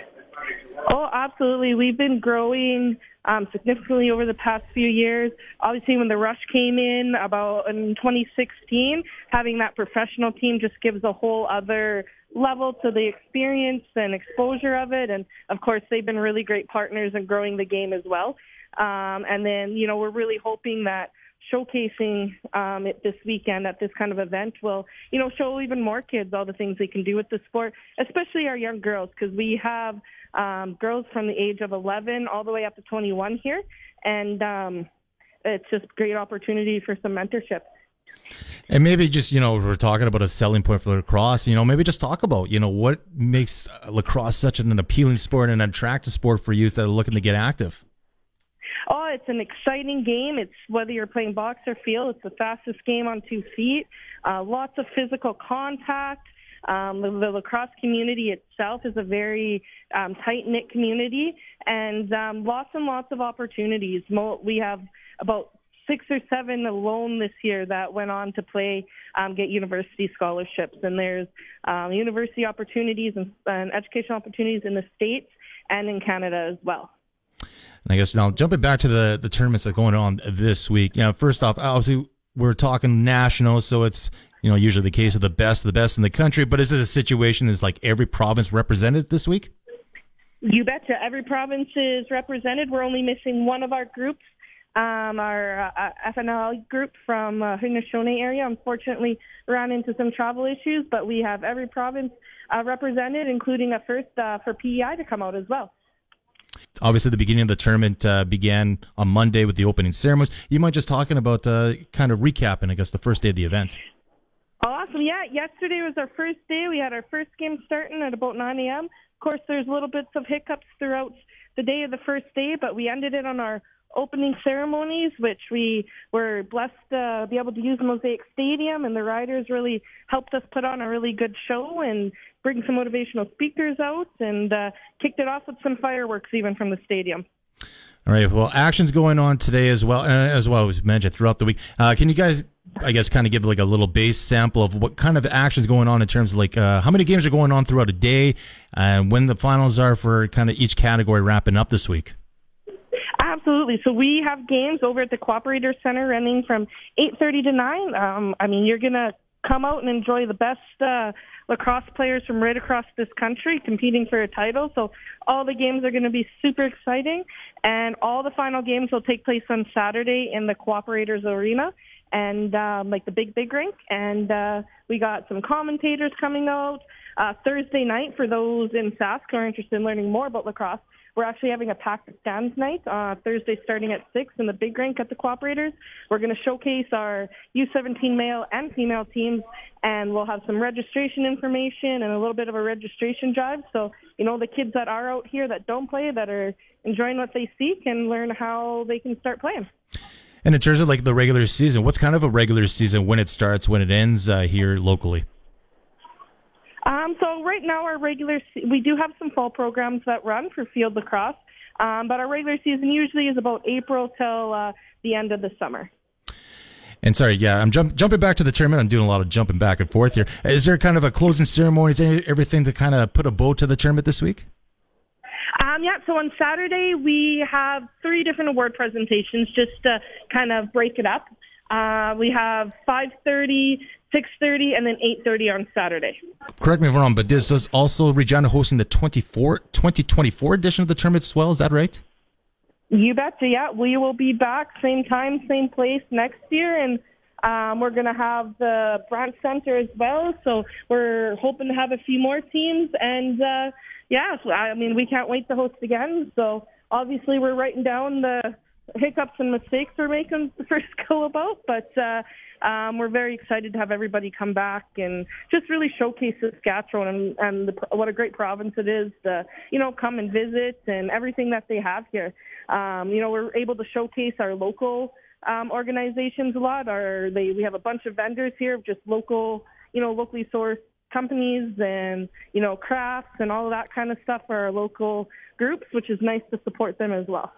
Oh, absolutely. We've been growing um, significantly over the past few years. Obviously, when the rush came in about in 2016, having that professional team just gives a whole other level to the experience and exposure of it. And of course, they've been really great partners in growing the game as well. Um, and then, you know, we're really hoping that showcasing um, it this weekend at this kind of event will, you know, show even more kids all the things they can do with the sport, especially our young girls, because we have um, girls from the age of 11 all the way up to 21 here, and um, it's just a great opportunity for some mentorship. And maybe just you know we're talking about a selling point for lacrosse. You know maybe just talk about you know what makes lacrosse such an appealing sport and an attractive sport for youth that are looking to get active. Oh, it's an exciting game. It's whether you're playing box or field. It's the fastest game on two feet. Uh, lots of physical contact. Um, the, the lacrosse community itself is a very um, tight knit community, and um, lots and lots of opportunities. We have about six or seven alone this year that went on to play, um, get university scholarships. And there's um, university opportunities and, and educational opportunities in the States and in Canada as well. And I guess now jumping back to the the tournaments that are going on this week. You know, first off, obviously we're talking national, so it's you know usually the case of the best, the best in the country. But is this a situation is like every province represented this week? You betcha. Every province is represented. We're only missing one of our groups. Um, our uh, FNL group from uh, Haudenosaunee area unfortunately ran into some travel issues, but we have every province uh, represented, including a first uh, for PEI to come out as well. Obviously, the beginning of the tournament uh, began on Monday with the opening ceremonies. You mind just talking about uh, kind of recapping, I guess, the first day of the event? Awesome. Yeah, yesterday was our first day. We had our first game starting at about 9 a.m. Of course, there's little bits of hiccups throughout the day of the first day, but we ended it on our opening ceremonies, which we were blessed to be able to use Mosaic Stadium, and the riders really helped us put on a really good show and bring some motivational speakers out, and uh, kicked it off with some fireworks even from the stadium. All right. Well, actions going on today as well, uh, as well as mentioned throughout the week. Uh, can you guys, I guess, kind of give like a little base sample of what kind of actions going on in terms of like uh, how many games are going on throughout a day, and when the finals are for kind of each category wrapping up this week? Absolutely. So we have games over at the Cooperator Center running from 8:30 to 9. Um, I mean, you're gonna come out and enjoy the best uh, lacrosse players from right across this country competing for a title. So all the games are going to be super exciting, and all the final games will take place on Saturday in the Cooperators Arena and um, like the big big rink. And uh, we got some commentators coming out uh, Thursday night for those in Sask who are interested in learning more about lacrosse. We're actually having a packed stands night uh, Thursday starting at 6 in the big rink at the Cooperators. We're going to showcase our U17 male and female teams, and we'll have some registration information and a little bit of a registration drive. So, you know, the kids that are out here that don't play, that are enjoying what they see, can learn how they can start playing. And in terms of like the regular season, what's kind of a regular season when it starts, when it ends uh, here locally? Um, so right now, our regular we do have some fall programs that run for field lacrosse, um, but our regular season usually is about April till uh, the end of the summer. And sorry, yeah, I'm jump, jumping back to the tournament. I'm doing a lot of jumping back and forth here. Is there kind of a closing ceremony? Is there everything to kind of put a bow to the tournament this week? Um, yeah, so on Saturday we have three different award presentations just to kind of break it up. Uh, we have 5:30, 6:30, and then 8:30 on Saturday. Correct me if I'm wrong, but this is also Regina hosting the 24, 2024 edition of the tournament as well. Is that right? You betcha. Yeah, we will be back same time, same place next year, and um, we're going to have the Brandt Center as well. So we're hoping to have a few more teams, and uh, yeah, I mean we can't wait to host again. So obviously we're writing down the hiccups and mistakes we're making go about, but uh, um, we're very excited to have everybody come back and just really showcase Saskatchewan and, and the, what a great province it is to, you know, come and visit and everything that they have here. Um, you know, we're able to showcase our local um, organizations a lot. Our, they, we have a bunch of vendors here, just local, you know, locally sourced companies and you know crafts and all of that kind of stuff for our local groups, which is nice to support them as well.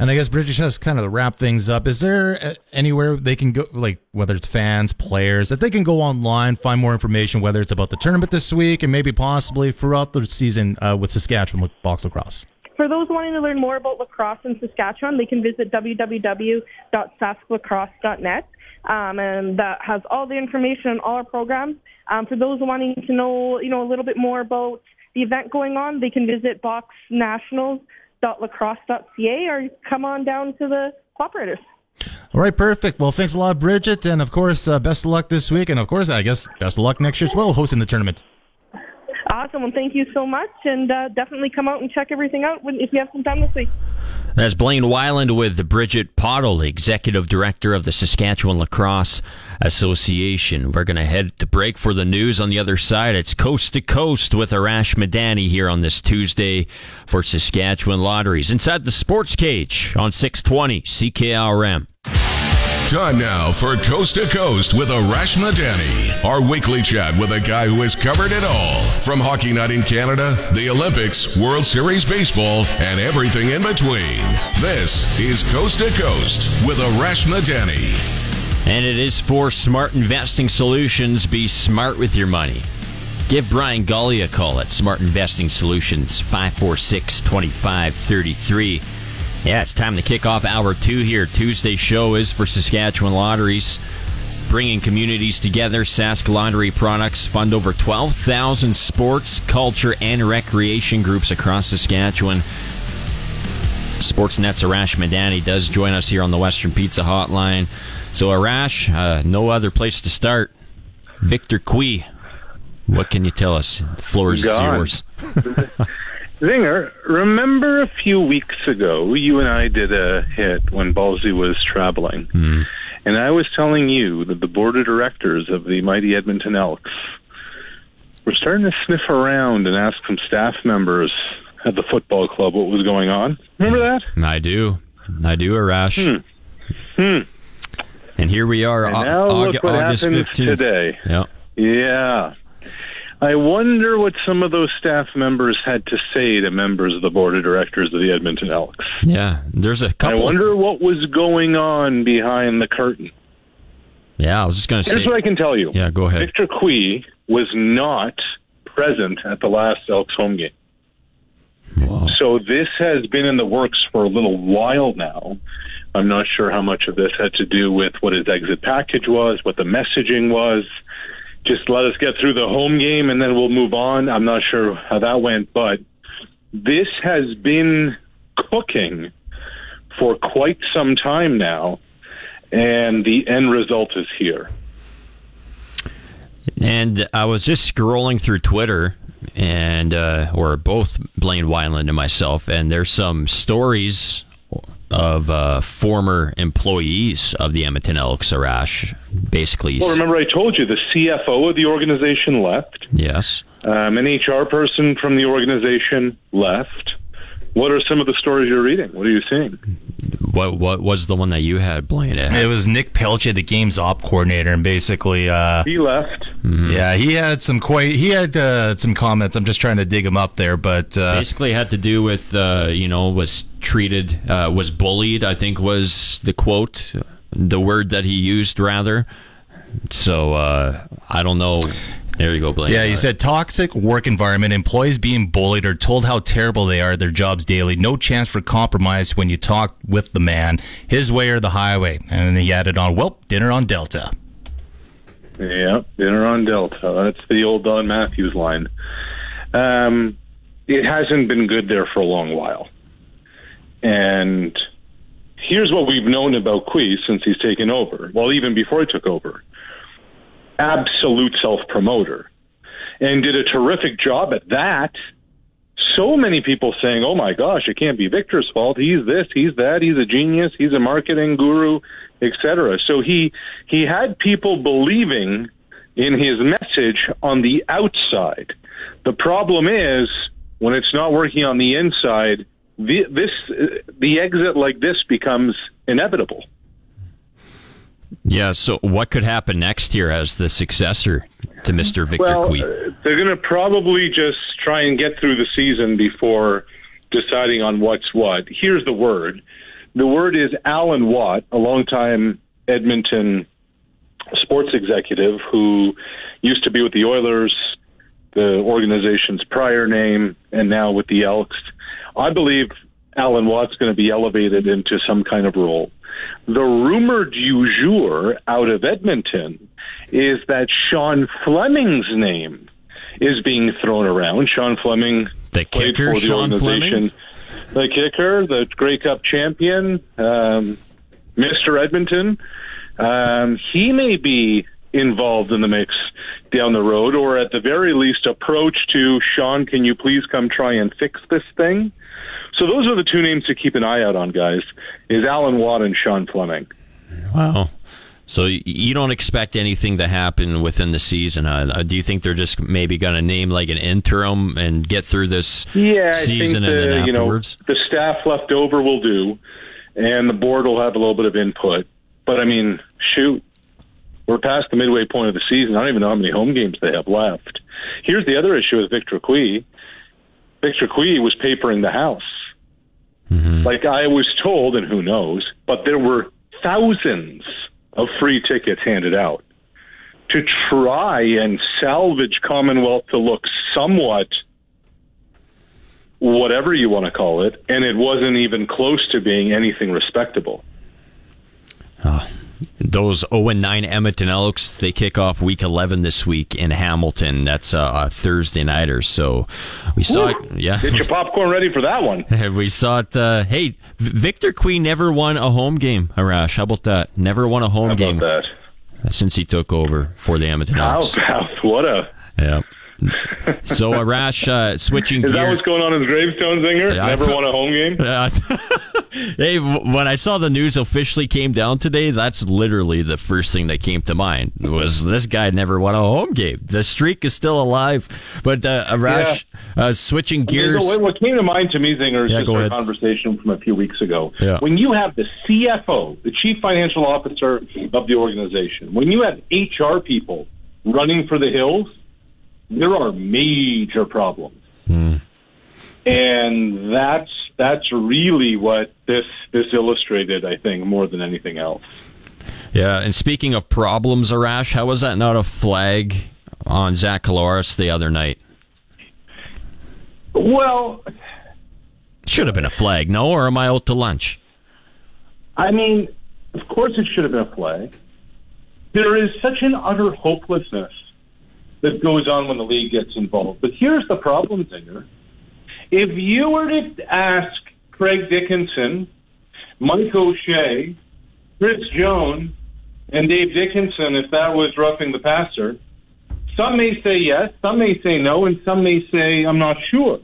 And I guess Bridget has kind of wrap things up. Is there anywhere they can go, like whether it's fans, players, that they can go online, find more information, whether it's about the tournament this week and maybe possibly throughout the season uh, with Saskatchewan Box Lacrosse? For those wanting to learn more about lacrosse in Saskatchewan, they can visit www.sasklacrosse.net. Um, and that has all the information on all our programs. Um, for those wanting to know, you know, a little bit more about the event going on, they can visit Box Nationals lacrosse.ca or come on down to the cooperators. All right, perfect. Well, thanks a lot, Bridget. And of course, uh, best of luck this week. And of course, I guess best of luck next year as well, hosting the tournament. Awesome. Well, thank you so much. And uh, definitely come out and check everything out if you have some time this week. That's Blaine Weiland with Bridget Pottle, Executive Director of the Saskatchewan Lacrosse Association. We're going to head to break for the news on the other side. It's Coast to Coast with Arash Madani here on this Tuesday for Saskatchewan Lotteries. Inside the Sports Cage on 620 CKRM. Time now for Coast to Coast with Arash Madani, our weekly chat with a guy who has covered it all from Hockey Night in Canada, the Olympics, World Series Baseball, and everything in between. This is Coast to Coast with Arash Madani. And it is for Smart Investing Solutions. Be smart with your money. Give Brian Gully a call at Smart Investing Solutions, 546 2533. Yeah, it's time to kick off hour two here. Tuesday's show is for Saskatchewan Lotteries, bringing communities together. Sask Lottery products fund over 12,000 sports, culture, and recreation groups across Saskatchewan. Sportsnet's Arash Madani does join us here on the Western Pizza Hotline. So, Arash, uh, no other place to start. Victor Cui, what can you tell us? The floor is yours. Zinger, remember a few weeks ago, you and I did a hit when Ballsy was traveling. Hmm. And I was telling you that the board of directors of the mighty Edmonton Elks were starting to sniff around and ask some staff members at the football club what was going on. Remember that? Hmm. I do. I do, Arash. Hmm. hmm. And here we are, And now Aug- look what August happened 15th. today. Yeah. Yeah. I wonder what some of those staff members had to say to members of the board of directors of the Edmonton Elks. Yeah. There's a I couple. wonder what was going on behind the curtain. yeah, I was just going to Here's say. what I can tell you. Yeah, go ahead. Victor Cui was not present at the last Elks home game. Wow. So this has been in the works for a little while now. I'm not sure how much of this had to do with what his exit package was, what the messaging was. Just let us get through the home game and then we'll move on. I'm not sure how that went, but this has been cooking for quite some time now, and the end result is here. And I was just scrolling through Twitter, and uh, or both Blaine Weiland and myself, and there's some stories of uh, former employees of the Edmonton Elks, Arash. Basically, Well, remember I told you the CFO of the organization left. yes. Um, an HR person from the organization left. What are some of the stories you're reading? What are you seeing? What what was the one that you had, Blaine? It was Nick Pelche, the games op coordinator, and basically, uh, He left. yeah, he had some quite he had uh, some comments. I'm just trying to dig him up there, but uh, basically had to do with uh, you know was treated uh, was bullied i think was the quote the word that he used rather so uh, i don't know there you go Blaine. Yeah, he said toxic work environment, employees being bullied or told how terrible they are at their jobs daily, no chance for compromise when you talk with the man, his way or the highway. And then he added on, well, dinner on Delta. Yeah, dinner on Delta. That's the old Don Matthews line. Um, it hasn't been good there for a long while. And here's what we've known about Cui since he's taken over. Well, even before he took over. Absolute self promoter. And did a terrific job at that. So many people saying, oh my gosh, it can't be Victor's fault. He's this, he's that, he's a genius, he's a marketing guru, etc. So he he had people believing in his message on the outside. The problem is when it's not working on the inside, the, this the exit like this becomes inevitable. Yeah so what could happen next year as the successor to mr victor Well, uh, they're going to probably just try and get through the season before deciding on what's what. Here's the word. The word is Alan Watt, a longtime Edmonton sports executive who used to be with the Oilers, the organization's prior name, and now with the Elks. I believe Alan Watt's going to be elevated into some kind of role. The rumor du jour out of Edmonton is that Sean Fleming's name is being thrown around. Sean Fleming The played kicker, for the Sean organization. The kicker, the Grey Cup champion, um, Mr. Edmonton. Um, he may be involved in the mix down the road, or at the very least, approach to Sean. Can you please come try and fix this thing? So those are the two names to keep an eye out on, guys. Is Alan Watt and Sean Fleming. wow so you don't expect anything to happen within the season huh? Uh, do you think they're just maybe going to name like an interim and get through this Yeah, season think and the, then you know afterwards the staff left over will do, and the board will have a little bit of input. But I mean, shoot, we're past the midway point of the season. I don't even know how many home games they have left. Here's the other issue with Victor Cui. Victor Cui was papering the house. Mm-hmm. Like I was told, and who knows, but there were thousands of free tickets handed out. To try and salvage Commonwealth to look somewhat whatever you want to call it, and it wasn't even close to being anything respectable. Ah. Those 0 9 Edmonton Elks, they kick off week 11 this week in Hamilton. That's a, a Thursday nighter. So we saw it. Yeah. Get your popcorn ready for that one. we saw it. Uh, hey, Victor Cui never won a home game, Arash. How about that? Never won a home How game that? since he took over for the Edmonton How Elks. about what a Yeah. So Arash, uh, switching is that what's going on in his gravestone, Zinger? Yeah, I Never won a home game. Hey, when I saw the news officially came down today, that's literally the first thing that came to mind. Was this guy never won a home game? The streak is still alive. But uh, Arash, uh, switching gears. What, what came to mind to me, Zinger, is Yeah, just our conversation from a few weeks ago. Yeah. When you have the CFO, the Chief Financial Officer of the organization, when you have HR people running for the hills, there are major problems. Hmm. And that's that's really what this this illustrated, I think, more than anything else. Yeah, and speaking of problems, Arash, how was that not a flag on Zach Collaros the other night? Well, Should have been a flag, no? Or am I out to lunch? I mean, of course it should have been a flag. There is such an utter hopelessness that goes on when the league gets involved. But here's the problem, Zinger. If you were to ask Craig Dickenson, Mike O'Shea, Chris Jones, and Dave Dickenson if that was roughing the passer, some may say yes, some may say no, and some may say I'm not sure.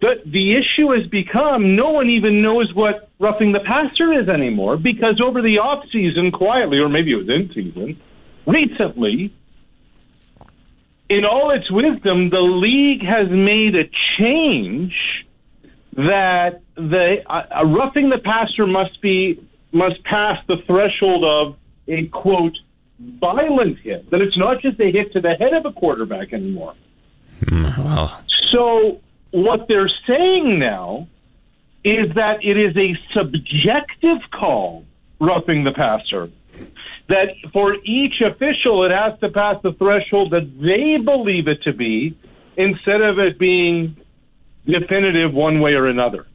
But the issue has become no one even knows what roughing the passer is anymore because over the off season, quietly, or maybe it was in season, recently, in all its wisdom, the league has made a change that the uh, uh, roughing the passer must be must pass the threshold of a quote violent hit. That it's not just a hit to the head of a quarterback anymore. Well, So what they're saying now is that it is a subjective call, roughing the passer. That for each official, it has to pass the threshold that they believe it to be, instead of it being definitive one way or another.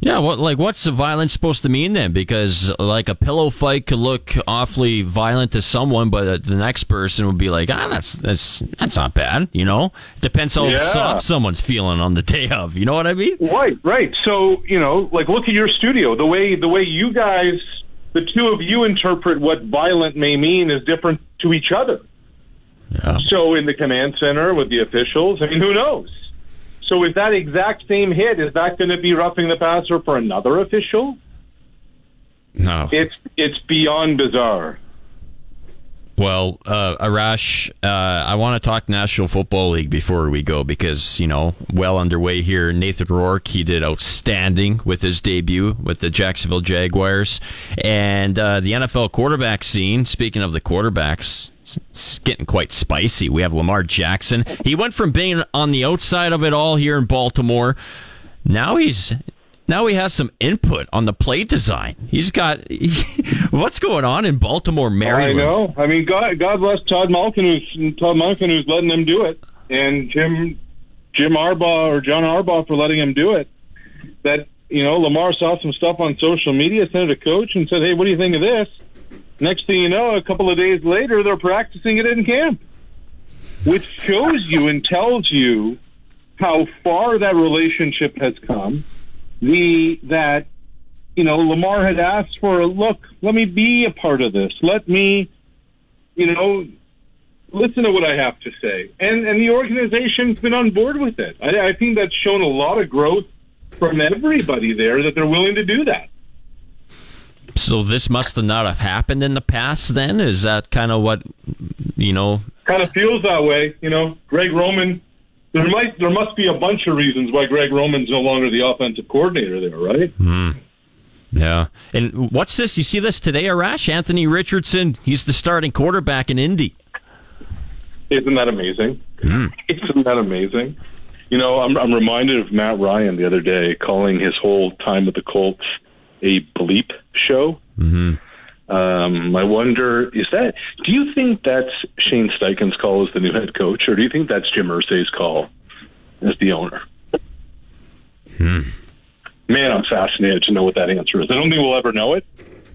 yeah. What like what's the violence supposed to mean then? Because like a pillow fight could look awfully violent to someone, but the next person would be like, ah, that's that's that's not bad. You know, depends how Yeah. soft someone's feeling on the day of. You know what I mean? Right, right. So you know, like look at your studio. The way the way you guys, the two of you interpret what violent may mean is different to each other. Yeah. So in the command center with the officials, I mean, who knows? So is that exact same hit? Is that going to be roughing the passer for another official? No. It's it's beyond bizarre. Well, uh, Arash, uh, I want to talk National Football League before we go because, you know, well underway here. Nathan Rourke, he did outstanding with his debut with the Jacksonville Jaguars. And uh, the NFL quarterback scene, speaking of the quarterbacks, it's- getting quite spicy. We have Lamar Jackson. He went from being on the outside of it all here in Baltimore. Now he's. Now he has some input on the play design. He's got what's going on in Baltimore, Maryland. I know. I mean, God, God bless Todd Monken, who's Todd Monken, who's letting them do it, and Jim Jim Harbaugh or John Harbaugh for letting him do it. That you know, Lamar saw some stuff on social media, sent it to coach, and said, "Hey, what do you think of this?" Next thing you know, a couple of days later, they're practicing it in camp, which shows you and tells you how far that relationship has come. The that you know, Lamar had asked for a look, let me be a part of this. Let me, you know, listen to what I have to say. And and the organization's been on board with it. I, I think that's shown a lot of growth from everybody there that they're willing to do that. So this must have not have happened in the past. Then is that kind of what you know? Kind of feels that way, you know. Greg Roman, there might there must be a bunch of reasons why Greg Roman's no longer the offensive coordinator there, right? Yeah. And what's this? You see this today, Arash? Anthony Richardson, he's the starting quarterback in Indy. Isn't that amazing? Isn't that amazing? You know, I'm, I'm reminded of Matt Ryan the other day calling his whole time with the Colts a bleep show. Mm-hmm. Um, I wonder, is that, do you think that's Shane Steichen's call as the new head coach, or do you think that's Jim Irsay's call as the owner? Man, I'm fascinated to know what that answer is. I don't think we'll ever know it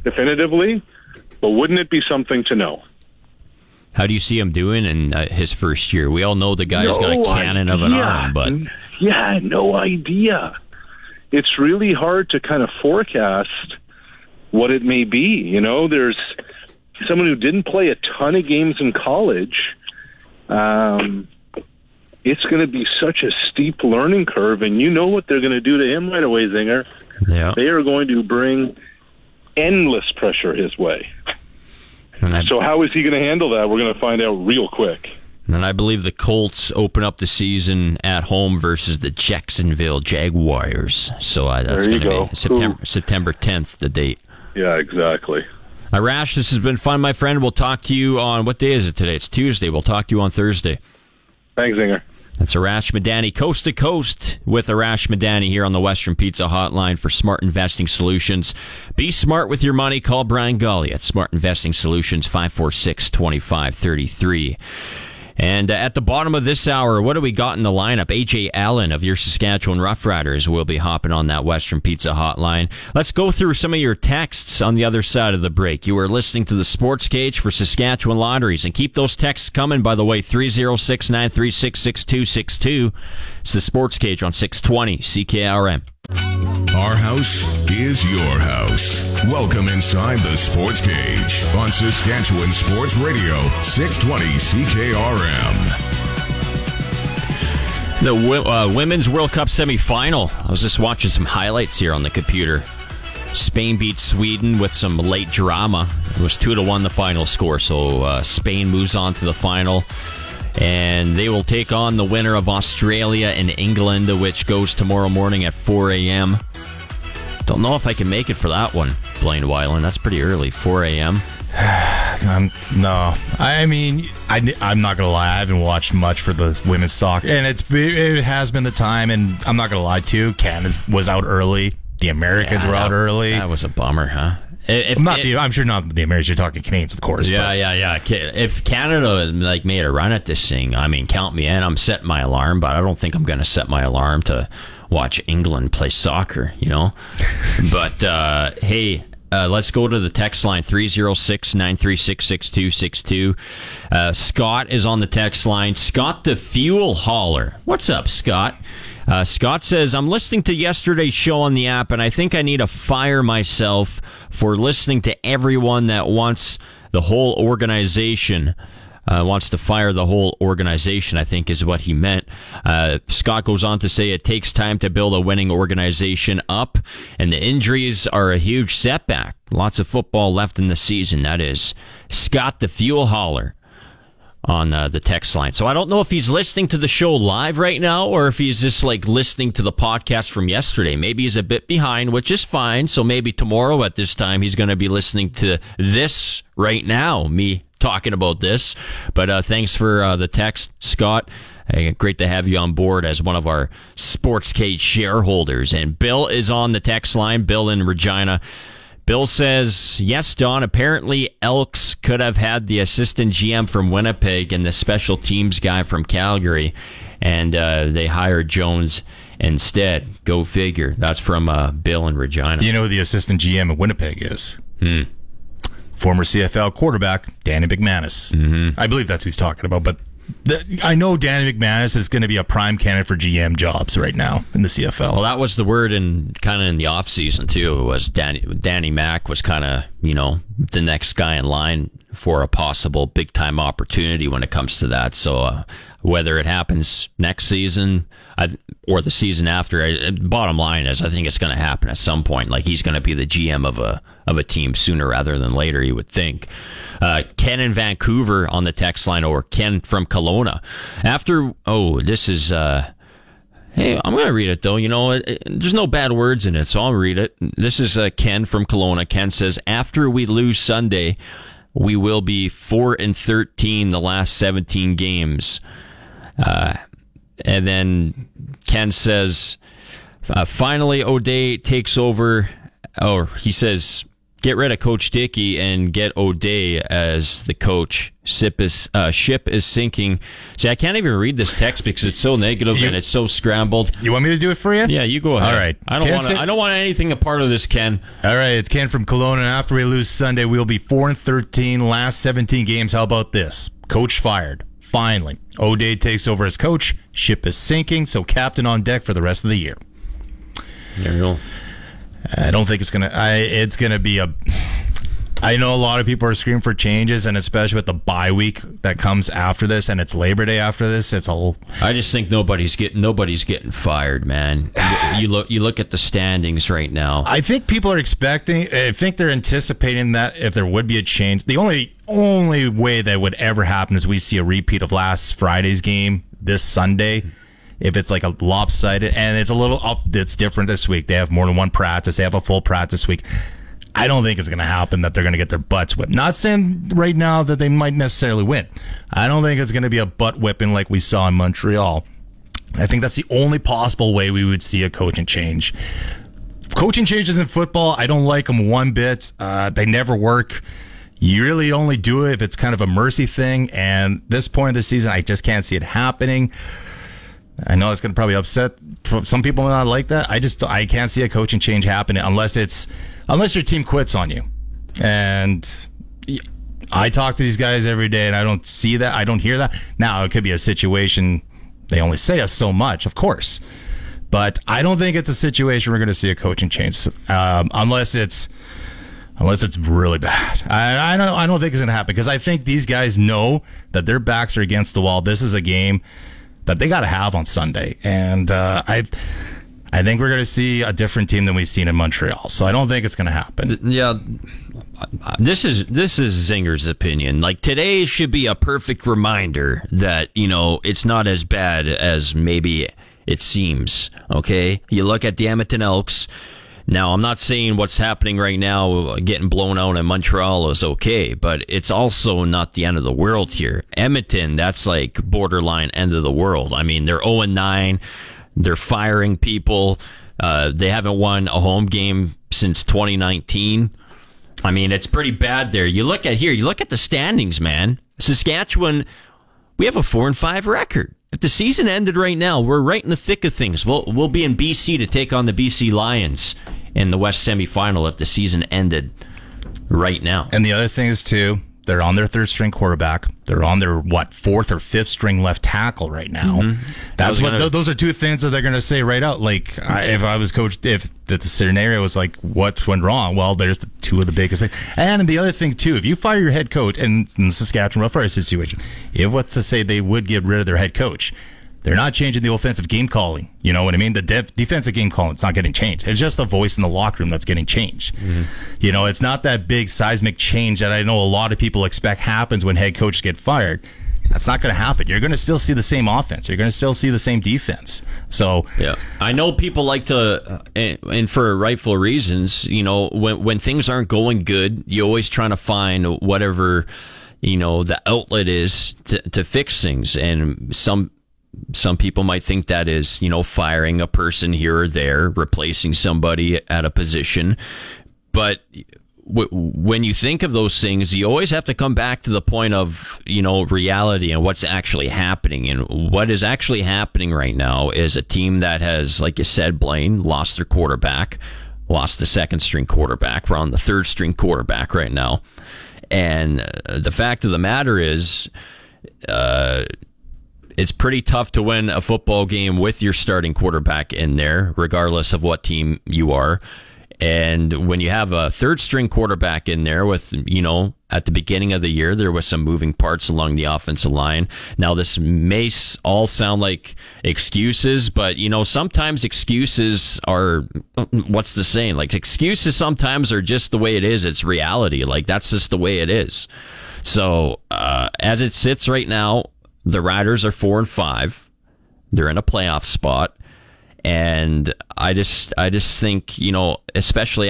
definitively, but wouldn't it be something to know? How do you see him doing in uh, his first year? We all know the guy's got a No cannon of an arm, but yeah, no idea. It's really hard to kind of forecast what it may be. You know, there's someone who didn't play a ton of games in college. Um, it's going to be such a steep learning curve, and you know what they're going to do to him right away, Zinger. yeah. They are going to bring endless pressure his way. And I, So, how is he going to handle that? We're going to find out real quick. and I believe the Colts open up the season at home versus the Jacksonville Jaguars. So uh, that's going to go. be September September 10th, the date. Yeah, exactly. Arash, this has been fun, my friend. We'll talk to you on what day is it today? It's Tuesday. We'll talk to you on Thursday. Thanks, Zinger. That's Arash Madani, coast to coast with Arash Madani here on the Western Pizza Hotline for Smart Investing Solutions. Be smart with your money. Call Brian Gully at Smart Investing Solutions 546 2533. And uh, at the bottom of this hour, what do we got in the lineup? AJ Allen of your Saskatchewan Roughriders will be hopping on that Western Pizza Hotline. Let's go through some of your texts on the other side of the break. You are listening to the Sports Cage for Saskatchewan Lotteries, and keep those texts coming. By the way, three zero six nine three six six two six two. It's the Sports Cage on six twenty CKRM. Our house is your house. Welcome inside the Sports Cage on Saskatchewan Sports Radio, 620 CKRM. The uh, Women's World Cup semifinal. I was just watching some highlights here on the computer. Spain beat Sweden with some late drama. It was two to one the final score, so uh, Spain moves on to the final, and they will take on the winner of Australia and England, which goes tomorrow morning at 4 a.m. Don't know if I can make it for that one, Blaine Weiland. That's pretty early, 4 a.m. Um, no, I mean, I, I'm not gonna lie. I haven't watched much for the women's soccer, and it's it has been the time. And I'm not gonna lie too. Canada was out early. The Americans were out that- early. That was a bummer, huh? If, I'm not. it- the, I'm sure not the Americans. You're talking Canadians, of course. Yeah, but- yeah, yeah. If Canada like made a run at this thing, I mean, count me in. I'm setting my alarm, but I don't think I'm going to set my alarm to watch England play soccer. You know, but uh, hey. Uh, let's go to the text line 306 936 6262. Uh, Scott is on the text line. Scott the Fuel Hauler. What's up, Scott? Uh, Scott says, I'm listening to yesterday's show on the app, and I think I need to fire myself for listening to everyone that wants the whole organization. Uh, wants to fire the whole organization, I think is what he meant. Uh, Scott goes on to say it takes time to build a winning organization up, and the injuries are a huge setback. Lots of football left in the season. That is Scott the Fuel Hauler on uh, the text line. So I don't know if he's listening to the show live right now or if he's just like listening to the podcast from yesterday. Maybe he's a bit behind, which is fine. So maybe tomorrow at this time he's going to be listening to this right now, me talking about this. But uh, thanks for uh, the text, Scott. Hey, great to have you on board as one of our Sports Cage shareholders. And Bill is on the text line. Bill in Regina. Bill says, yes, Don. Apparently, Elks could have had the assistant GM from Winnipeg and the special teams guy from Calgary, and uh, they hired Jones instead. Go figure. That's from uh, Bill in Regina. You know who the assistant GM of Winnipeg is? Hmm. Former CFL quarterback Danny McManus. Mm-hmm. I believe that's who he's talking about. But I know Danny McManus is going to be a prime candidate for GM jobs right now in the CFL. Well, that was the word in kind of in the off season too. Was Danny Danny Mack was kind of you know the next guy in line for a possible big time opportunity when it comes to that. So uh, whether it happens next season I, or the season after, I, bottom line is I think it's going to happen at some point. Like he's going to be the GM of a of a team sooner rather than later. You would think. Uh, Ken in Vancouver on the text line, or Ken from Kelowna. After oh, this is. Uh, Hey, I'm going to read it though. You know, it, it- there's no bad words in it, so I'll read it. This is uh, Ken from Kelowna. Ken says, "After we lose Sunday, we will be four and thirteen the last 17 games." Uh, and then Ken says, uh, "Finally, O'Day takes over." Or he says, "Get rid of Coach Dickey and get O'Day as the coach." Ship is uh, ship is sinking. See, I can't even read this text because it's so negative You- and it's so scrambled. You want me to do it for you? Yeah, you go ahead. All right. I don't want. I don't want anything a part of this, Ken. All right, it's Ken from Kelowna. And after we lose Sunday, we'll be four and thirteen. Last seventeen games. How about this? Coach fired. Finally, O'Day takes over as coach. Ship is sinking, so captain on deck for the rest of the year. There you go. I don't think it's gonna. I it's gonna be a. I know a lot of people are screaming for changes, and especially with the bye week that comes after this, and it's Labor Day after this. It's a I just think nobody's getting nobody's getting fired, man. You, you look you look at the standings right now. I think people are expecting. I think they're anticipating that if there would be a change, the only only way that would ever happen is we see a repeat of last Friday's game this Sunday. If it's like a lopsided, and it's a little up, it's different this week. They have more than one practice. They have a full practice week. I don't think it's going to happen that they're going to get their butts whipped. Not saying right now that they might necessarily win. I don't think it's going to be a butt whipping like we saw in Montreal. I think that's the only possible way we would see a coaching change coaching changes in football i don't like them one bit uh, they never work you really only do it if it's kind of a mercy thing and this point of the season i just can't see it happening i know it's going to probably upset some people not like that i just i can't see a coaching change happening unless it's unless your team quits on you and I talk to these guys every day and I don't see that. I don't hear that. Now, it could be a situation, they only say us so much, of course. But I don't think it's a situation we're going to see a coaching change um, unless it's unless it's really bad. I, I don't I don't think it's going to happen because I think these guys know that their backs are against the wall. This is a game that they got to have on Sunday, and uh, I I think we're going to see a different team than we've seen in Montreal. So I don't think it's going to happen. Yeah, this is this is Zinger's opinion. Like today should be a perfect reminder that you know it's not as bad as maybe it seems. Okay, you look at the Edmonton Elks. Now, I'm not saying what's happening right now, getting blown out in Montreal is okay, but it's also not the end of the world here. Edmonton, that's like borderline end of the world. I mean, they're 0 9. They're firing people. Uh, they haven't won a home game since 2019. I mean, it's pretty bad there. You look at here, you look at the standings, man. Saskatchewan, we have a four and five record. If the season ended right now, we're right in the thick of things. We'll we'll be in BC to take on the BC Lions in the West semifinal if the season ended right now. And the other thing is too, they're on their third string quarterback. They're on their what fourth or fifth string left tackle right now. I That's what gonna- th- those are two things that they're going to say right out. Like I, if I was coach, if the, the scenario was like what went wrong, well, there's the two of the biggest things. And the other thing too, if you fire your head coach in, in the Saskatchewan Roughriders situation, if what's to say they would get rid of their head coach. They're not changing the offensive game calling. You know what I mean? The def- defensive game calling is not getting changed. It's just the voice in the locker room that's getting changed. You know, it's not that big seismic change that I know a lot of people expect happens when head coaches get fired. That's not going to happen. You're going to still see the same offense. You're going to still see the same defense. So, Yeah, I know people like to, uh, and, and for rightful reasons. You know, when when things aren't going good, you always trying to find whatever, you know, the outlet is to, to fix things. And some some people might think that is, you know, firing a person here or there, replacing somebody at a position. But w- when you think of those things, you always have to come back to the point of, you know, reality and what's actually happening. And what is actually happening right now is a team that has, like you said, Blaine, lost their quarterback, lost the second string quarterback. We're on the third string quarterback right now. And uh, the fact of the matter is, uh, it's pretty tough to win a football game with your starting quarterback in there, regardless of what team you are. And when you have a third string quarterback in there with, you know, at the beginning of the year, there was some moving parts along the offensive line. Now, this may all sound like excuses, but, you know, sometimes excuses are, what's the saying? Like, excuses sometimes are just the way it is. It's reality. Like, that's just the way it is. So, uh, as it sits right now, the Riders are four and five. They're in a playoff spot. and I just I just think you know especially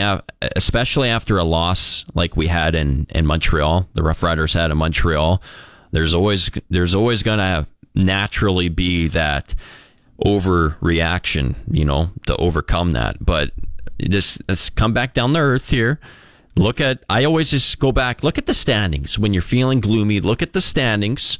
especially after a loss like we had in in Montreal, the Rough Riders had in Montreal. There's always there's always gonna naturally be that overreaction, you know, to overcome that. But just let's come back down to earth here. Look at I always just go back. Look at the standings when you're feeling gloomy. Look at the standings,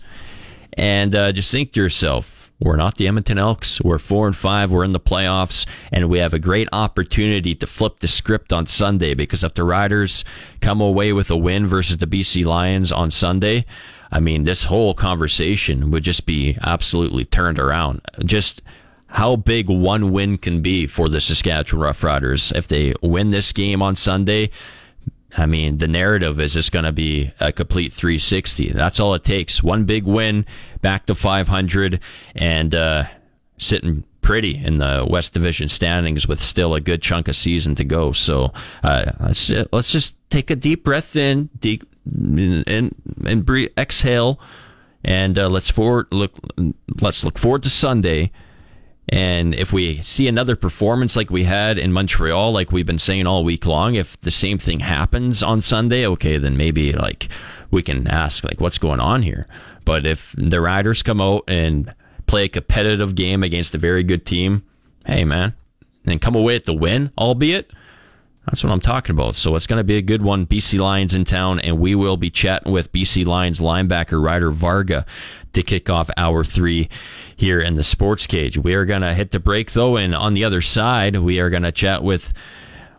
and uh, just think to yourself we're not the Edmonton Elks. We're four and five. We're in the playoffs, and we have a great opportunity to flip the script on Sunday because if the Riders come away with a win versus the BC Lions on Sunday, I mean, this whole conversation would just be absolutely turned around. Just how big one win can be for the Saskatchewan Roughriders if they win this game on Sunday. I mean, the narrative is just going to be a complete 360. That's all it takes. One big win, back to 500, and uh, sitting pretty in the West Division standings with still a good chunk of season to go. So uh, let's let's just take a deep breath in, deep and and breathe, exhale, and uh, let's forward look. Let's look forward to Sunday and if we see another performance like we had in Montreal, like we've been saying all week long, if the same thing happens on Sunday, okay, then maybe like we can ask like what's going on here. But if the Riders come out and play a competitive game against a very good team, hey man, and come away at the win, albeit that's what I'm talking about. So it's going to be a good one. BC Lions in town, and we will be chatting with BC Lions linebacker Ryder Varga to kick off hour three here in the sports cage. We are going to hit the break though, and on the other side, we are going to chat with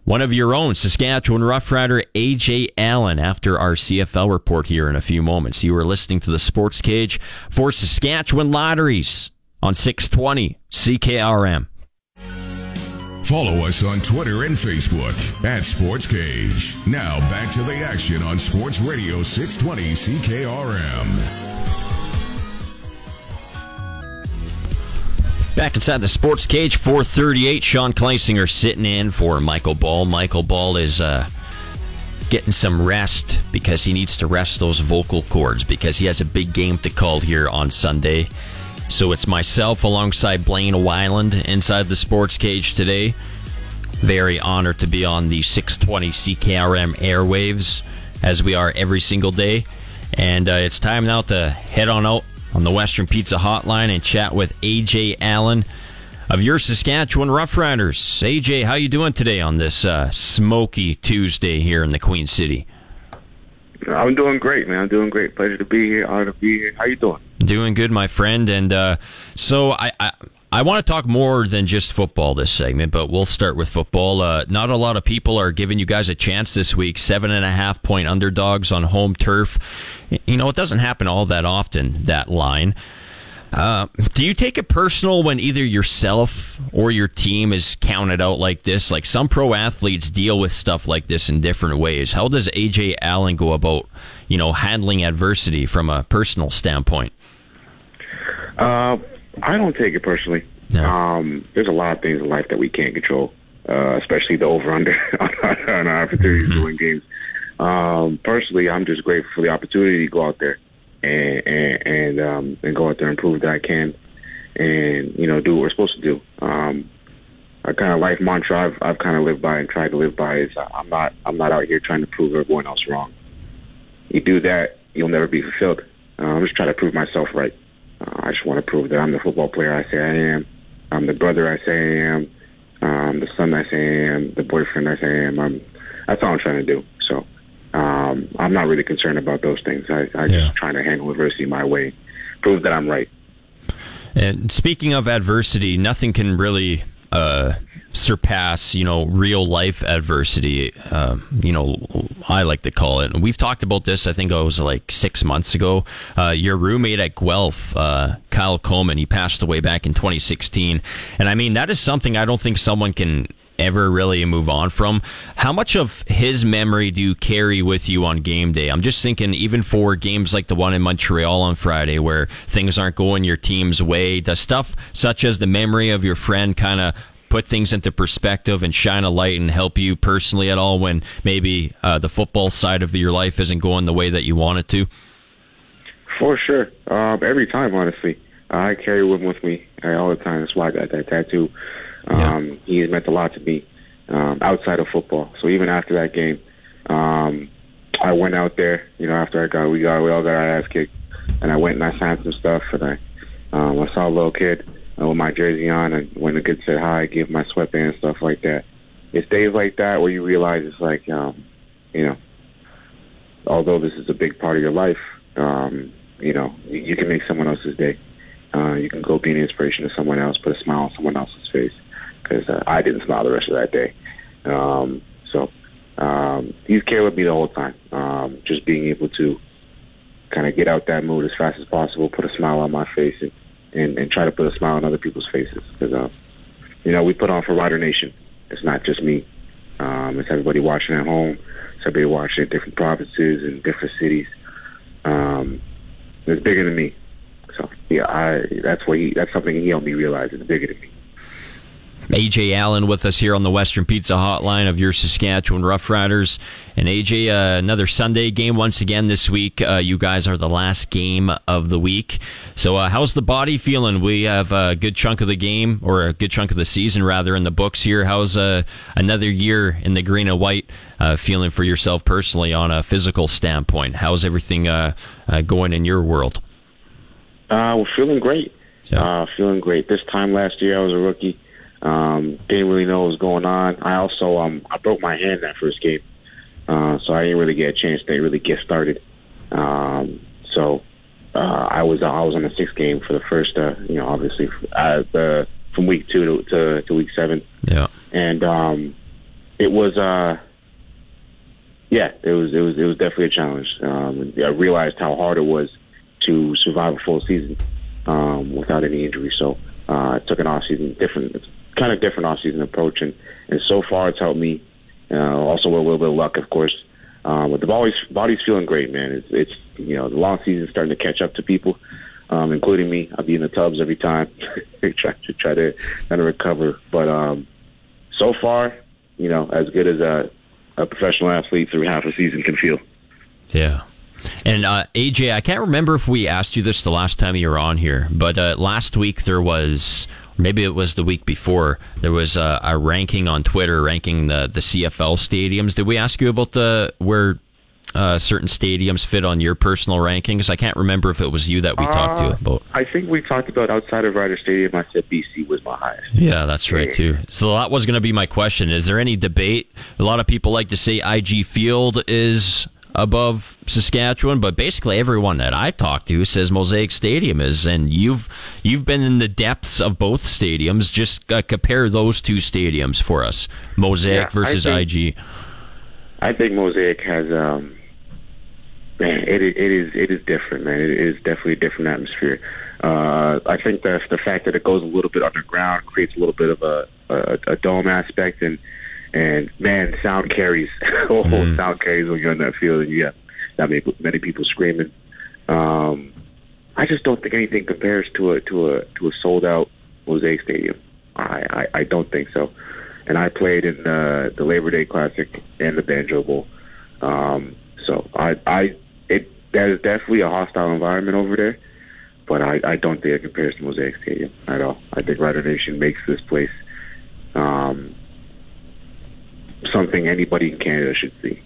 one of your own, Saskatchewan Roughrider AJ Allen, after our CFL report here in a few moments. You are listening to the sports cage for Saskatchewan Lotteries on 620 CKRM. Follow us on Twitter and Facebook at Sports Cage. Now back to the action on Sports Radio 620 CKRM. Back inside the sports cage, 438. Sean Kleisinger sitting in for Michael Ball. Michael Ball is uh, getting some rest because he needs to rest those vocal cords because he has a big game to call here on Sunday. So it's myself alongside Blaine Weiland inside the sports cage today. Very honored to be on the 620 CKRM airwaves as we are every single day. And uh, it's time now to head on out on the Western Pizza Hotline and chat with AJ Allen of your Saskatchewan Roughriders. AJ, how you doing today on this uh, smoky Tuesday here in the Queen City? I'm doing great, man. I'm doing great. Pleasure to be here. Honor to be here. How you doing? Doing good, my friend. And uh, so I, I I want to talk more than just football this segment, but we'll start with football. Uh, not a lot of people are giving you guys a chance this week. Seven and a half point underdogs on home turf. You know, it doesn't happen all that often, that line. Uh, do you take it personal when either yourself or your team is counted out like this? Like some pro athletes deal with stuff like this in different ways. How does AJ Allen go about, you know, handling adversity from a personal standpoint? Uh, I don't take it personally. No. Um, there's a lot of things in life that we can't control, uh, especially the over under on our opportunities mm-hmm. to win games. Um, personally, I'm just grateful for the opportunity to go out there and and um, and go out there and prove that I can, and you know do what we're supposed to do. Um, a kind of life mantra I've I've kind of lived by and tried to live by is I'm not I'm not out here trying to prove everyone else wrong. You do that, you'll never be fulfilled. Uh, I'm just trying to prove myself right. Uh, I just want to prove that I'm the football player I say I am. I'm the brother I say I am. Um, the son I say I am. The boyfriend I say I am. I'm, that's all I'm trying to do. So um, I'm not really concerned about those things. I, I yeah. just trying to handle adversity my way, prove that I'm right. And speaking of adversity, nothing can really uh, surpass, you know, real life adversity. Uh, you know, I like to call it. We've talked about this. I think it was like six months ago. Uh, your roommate at Guelph, uh, Kyle Coleman, he passed away back in 2016. And I mean, that is something I don't think someone can ever really move on from. How much of his memory do you carry with you on game day? I'm just thinking, even for games like the one in Montreal on Friday, where things aren't going your team's way, does stuff such as the memory of your friend kind of put things into perspective and shine a light and help you personally at all when maybe uh, the football side of your life isn't going the way that you want it to? For sure. Um, every time, honestly. I carry them with me all the time. That's why I got that tattoo. Um, He has meant a lot to me um, outside of football. So even after that game, um, I went out there. You know, after I got we got we all got our ass kicked, and I went and I signed some stuff, and I um, I saw a little kid uh, with my jersey on, and when the kid said hi, I gave my sweatband and stuff like that. It's days like that where you realize it's like, um, you know, although this is a big part of your life, um, you know, you, you can make someone else's day. Uh, you can go be an inspiration to someone else, put a smile on someone else's face. Because uh, I didn't smile the rest of that day. Um, so um, he's cared with me the whole time. Um, just being able to kind of get out that mood as fast as possible, put a smile on my face, and, and, and try to put a smile on other people's faces. Because, uh, you know, we put on for Rider Nation. It's not just me. Um, it's everybody watching at home. It's everybody watching in different provinces and different cities. Um, it's bigger than me. So yeah, I that's what he that's something he helped me realize. It's bigger than me. AJ Allen with us here on the Western Pizza Hotline of your Saskatchewan Roughriders. And AJ, uh, another Sunday game once again this week. Uh, you guys are the last game of the week. So, uh, how's the body feeling? We have a good chunk of the game, or a good chunk of the season, rather, in the books here. How's uh, another year in the green and white uh, feeling for yourself personally on a physical standpoint? How's everything uh, going in your world? Uh, we're feeling great. Yeah. feeling great. This time last year, I was a rookie. Um, didn't really know what was going on. I also um, I broke my hand that first game, uh, so I didn't really get a chance to really get started. Um, so uh, I was I was on the sixth game for the first, uh, you know, obviously uh, the from week two to, to, to week seven. Yeah, and um, it was uh, yeah, it was it was it was definitely a challenge. Um, I realized how hard it was to survive a full season um, without any injury. So uh, I took an off season different kind of different off-season approach, and and so far it's helped me. Uh, also with a little bit of luck, of course. Um, but the body's body's feeling great, man. It's it's you know the long season's starting to catch up to people, um, including me. I'll be in the tubs every time, try to try to kind of recover. But um, so far, you know, as good as a, a professional athlete through half a season can feel. Yeah. And uh, AJ, I can't remember if we asked you this the last time you were on here, but uh, last week there was maybe it was the week before, there was a, a, ranking on Twitter ranking the, the CFL stadiums. Did we ask you about the where uh, certain stadiums fit on your personal rankings? I can't remember if it was you that we uh, talked to about. I think we talked about outside of Ryder Stadium. I said BC was my highest. Yeah, that's right too. So that was going to be my question. Is there any debate? A lot of people like to say IG Field is above Saskatchewan, but basically everyone that I talk to says Mosaic Stadium is, and you've you've been in the depths of both stadiums. Just uh, compare those two stadiums for us, Mosaic yeah, versus I think, IG. I think Mosaic has, um, man, it, it is it is different, man. It is definitely a different atmosphere. Uh, I think that the fact that it goes a little bit underground creates a little bit of a, a, a dome aspect and and man, sound carries. oh, mm. sound carries when you're in that field and you have that many, many people screaming. Um, I just don't think anything compares to a to a to a sold out Mosaic Stadium. I, I, I don't think so. And I played in the the Labor Day Classic and the Banjo Bowl. Um, so I I it that is definitely a hostile environment over there. But I, I don't think it compares to Mosaic Stadium at all. I think Rider Nation makes this place um, something anybody in Canada should see.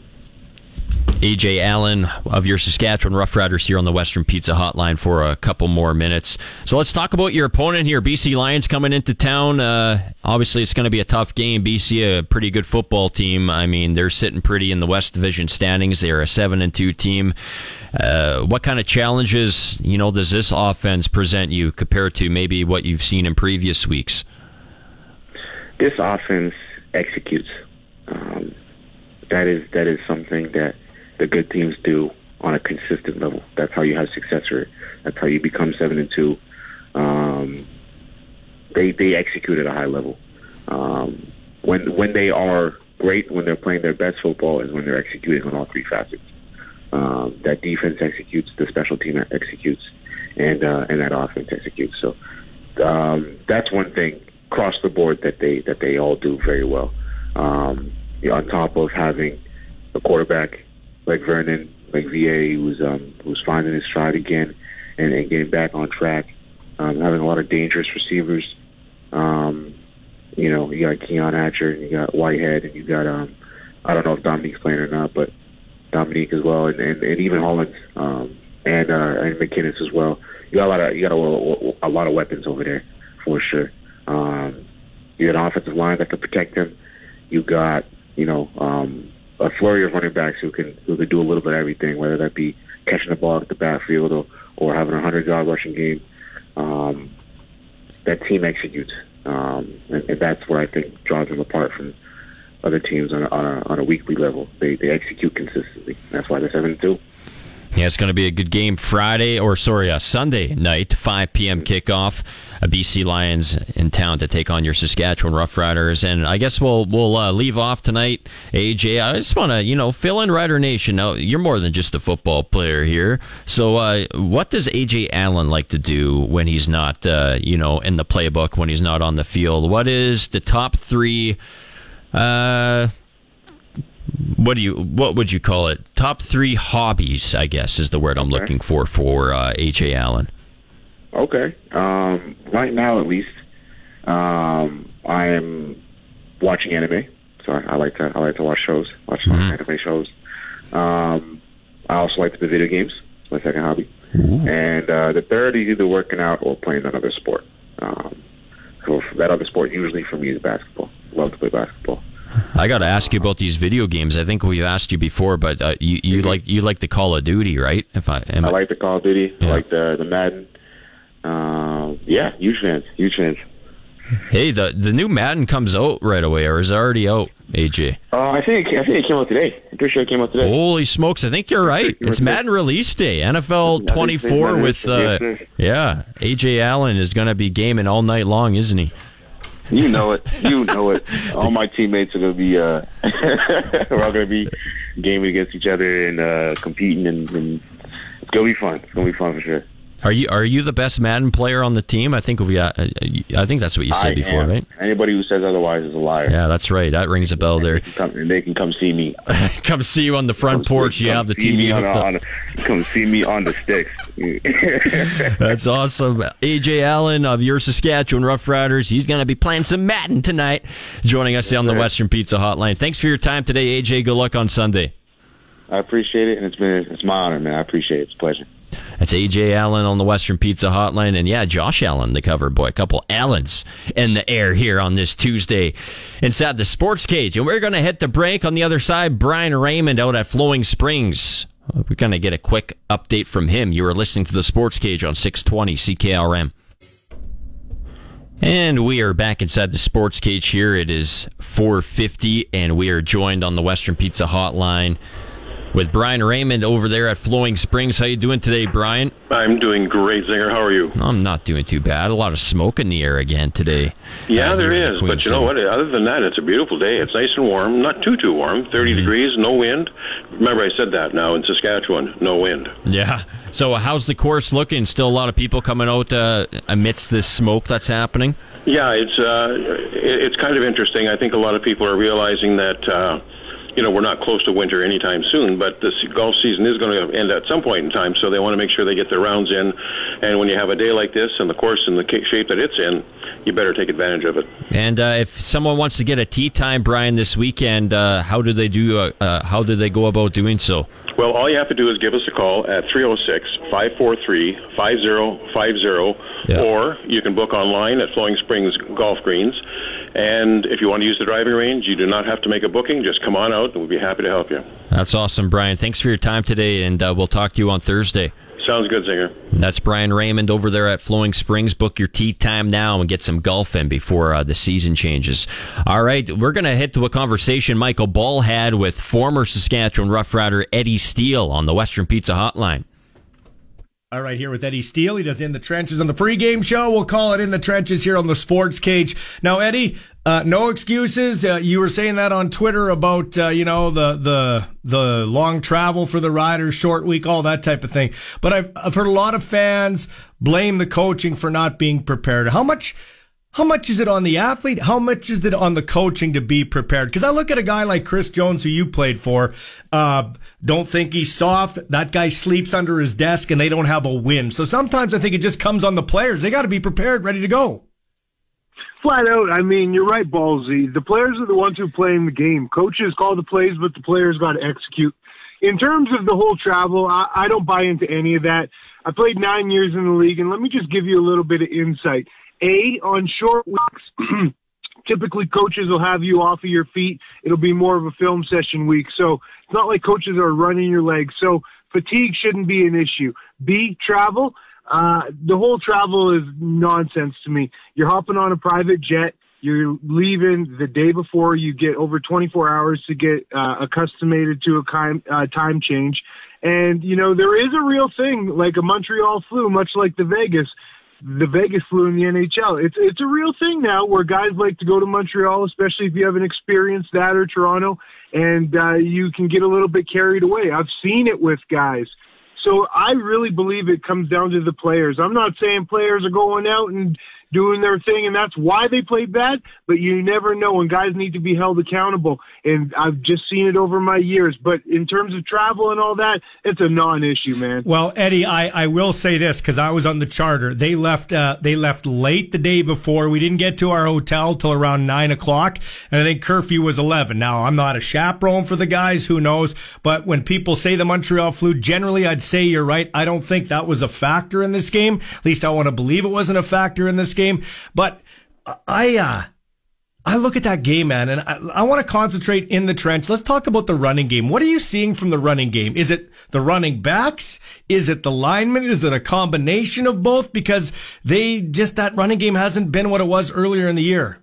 AJ Allen of your Saskatchewan Roughriders here on the Western Pizza Hotline for a couple more minutes. So let's talk about your opponent here, BC Lions coming into town. Uh, obviously, it's going to be a tough game. BC, a pretty good football team. I mean, they're sitting pretty in the West Division standings. They're a seven and two team. Uh, what kind of challenges, you know, does this offense present you compared to maybe what you've seen in previous weeks? This offense executes um, that is that is something that the good teams do on a consistent level. That's how you have success rate. That's how you become seven and two. Um, they they execute at a high level. Um, when when they are great, when they're playing their best football, is when they're executing on all three facets. Um, that defense executes, the special team executes, and uh, and that offense executes. So um, that's one thing across the board that they that they all do very well. Um, on top of having a quarterback like Vernon, like VA, who's um, who's finding his stride again and, and getting back on track, um, having a lot of dangerous receivers. Um, you know, you got Keon Hatcher, and you got Whitehead, and you got um, I don't know if Dominique's playing or not, but Dominique as well, and, and, and even Hollins um, and uh, and McInnis as well. You got a lot of you got a, a lot of weapons over there for sure. Um, you got an offensive line that can protect him. You got you know um, a flurry of running backs who can who can do a little bit of everything, whether that be catching the ball at the backfield or or having a hundred yard rushing game. Um, that team executes, um, and, and that's what I think draws them apart from other teams on a, on a, on a weekly level. They they execute consistently. That's why they're seven two. Yeah, it's going to be a good game Friday, or sorry, Sunday night, 5 p.m. kickoff. A BC Lions in town to take on your Saskatchewan Roughriders, and I guess we'll we'll uh, leave off tonight. AJ, I just want to you know fill in Rider Nation. Now you're more than just a football player here. So, uh, what does AJ Allen like to do when he's not uh, you know in the playbook when he's not on the field? What is the top three? What do you what would you call it? Top three hobbies, I guess, is the word I'm Okay. looking for for uh, AJ Allen. Okay. Um, right now, at least, um, I am watching anime. So I, I like to I like to watch shows, watch of anime shows. Um, I also like to play video games. It's my second hobby. And uh, the third is either working out or playing another sport. Um, so that other sport usually for me is basketball. Love to play basketball. I got to ask you about these video games. I think we've asked you before, but uh, you you like you like the Call of Duty, right? If I am I like the Call of Duty. Yeah. I like the the Madden. Um, yeah, huge fans. Huge fans. hey, the the new Madden comes out right away, or is it already out? AJ, Uh, I think I think it came out today. I'm pretty sure it came out today. holy smokes! I think you're right. It's Madden release day. NFL 24 with uh, yeah, AJ Allen is going to be gaming all night long, isn't he? You know it. You know it. All my teammates are gonna be. Uh, we're all gonna be gaming against each other and uh, competing, and, and it's gonna be fun. It's gonna be fun for sure. Are you are you the best Madden player on the team? I think we uh, I think that's what you said I before, am. right? Anybody who says otherwise is a liar. Yeah, that's right. That rings a bell there. Come, they can come see me. Come see you on the front porch. You have the TV on, on, come see me on the sticks. That's awesome. AJ Allen of your Saskatchewan Roughriders. He's going to be playing some Madden tonight, joining us on the Western Pizza Hotline. Thanks for your time today, AJ. Good luck on Sunday. I appreciate it, and it's been it's my honor, man. I appreciate it. It's a pleasure. That's AJ Allen on the Western Pizza Hotline. And yeah, Josh Allen, the cover boy. A couple Allens in the air here on this Tuesday inside the sports cage. And we're going to hit the break on the other side. Brian Raymond out at Flowing Springs. We're going to get a quick update from him. You are listening to the sports cage on 620 CKRM. And we are back inside the sports cage here. It is 450, and we are joined on the Western Pizza Hotline with Brian Raymond over there at Flowing Springs. How you doing today, Brian? I'm doing great, Zinger. How are you? I'm not doing too bad. A lot of smoke in the air again today. Yeah, Uh, there is. Queen But you know what? Other than that, it's a beautiful day. It's nice and warm. Not too, too warm. 30 Mm-hmm. degrees, no wind. Remember, I said that now in Saskatchewan, no wind. Yeah. So, uh, how's the course looking? Still a lot of people coming out uh, amidst this smoke that's happening. Yeah, it's uh, it's kind of interesting. I think a lot of people are realizing that uh, you know we're not close to winter anytime soon, but this golf season is going to end at some point in time. So they want to make sure they get their rounds in. And when you have a day like this and the course and the shape that it's in, you better take advantage of it. And uh, if someone wants to get a tee time, Brian, this weekend, uh, how do they do? Uh, uh, how do they go about doing so? Well, all you have to do is give us a call at 306 543 5050, or you can book online at Flowing Springs Golf Greens. And if you want to use the driving range, you do not have to make a booking. Just come on out, and we'll be happy to help you. That's awesome, Brian. Thanks for your time today, and uh, we'll talk to you on Thursday. Sounds good, Zinger. That's Brian Raymond over there at Flowing Springs. Book your tee time now and get some golf in before uh, the season changes. All right, we're going to head to a conversation Michael Ball had with former Saskatchewan Rough Rider Eddie Steele on the Western Pizza Hotline. All right, here with Eddie Steele. He does In the Trenches on the pregame show. We'll call it In the Trenches here on the Sports Cage. Now, Eddie, uh, no excuses. Uh, you were saying that on Twitter about, uh, you know, the, the, the long travel for the riders, short week, all that type of thing. But I've, I've heard a lot of fans blame the coaching for not being prepared. How much, how much is it on the athlete? How much is it on the coaching to be prepared? Because I look at a guy like Chris Jones, who you played for. Uh, don't think he's soft. That guy sleeps under his desk, and they don't have a win. So sometimes I think it just comes on the players. They got to be prepared, ready to go. flat out. I mean, you're right, Ballsy. The players are the ones who play in the game. Coaches call the plays, but the players got to execute. In terms of the whole travel, I, I don't buy into any of that. I played nine years in the league, and let me just give you a little bit of insight. A, on short weeks, typically coaches will have you off of your feet. It'll be more of a film session week. So it's not like coaches are running your legs. So fatigue shouldn't be an issue. B, travel. Uh, the whole travel is nonsense to me. You're hopping on a private jet. You're leaving the day before. You get over 24 hours to get uh, accustomed to a time, uh, time change. And, you know, there is a real thing like a Montreal flu, much like the Vegas the Vegas flu in the NHL. It's it's a real thing now where guys like to go to Montreal, especially if you haven't experienced that or Toronto, and uh, you can get a little bit carried away. I've seen it with guys. So I really believe it comes down to the players. I'm not saying players are going out and doing their thing, and that's why they played bad. But you never know, and guys need to be held accountable. And I've just seen it over my years. But in terms of travel and all that, it's a non-issue, man. Well, Eddie, I, I will say this because I was on the charter. They left uh, they left late the day before. We didn't get to our hotel till around nine o'clock, and I think curfew was eleven. Now I'm not a chaperone for the guys, who knows? But when people say the Montreal flu, generally I'd say you're right. I don't think that was a factor in this game. At least I want to believe it wasn't a factor in this game game. But I, uh, I look at that game, man, and I, I want to concentrate in the trench. Let's talk about the running game. What are you seeing from the running game? Is it the running backs? Is it the linemen? Is it a combination of both? Because they just, that running game hasn't been what it was earlier in the year.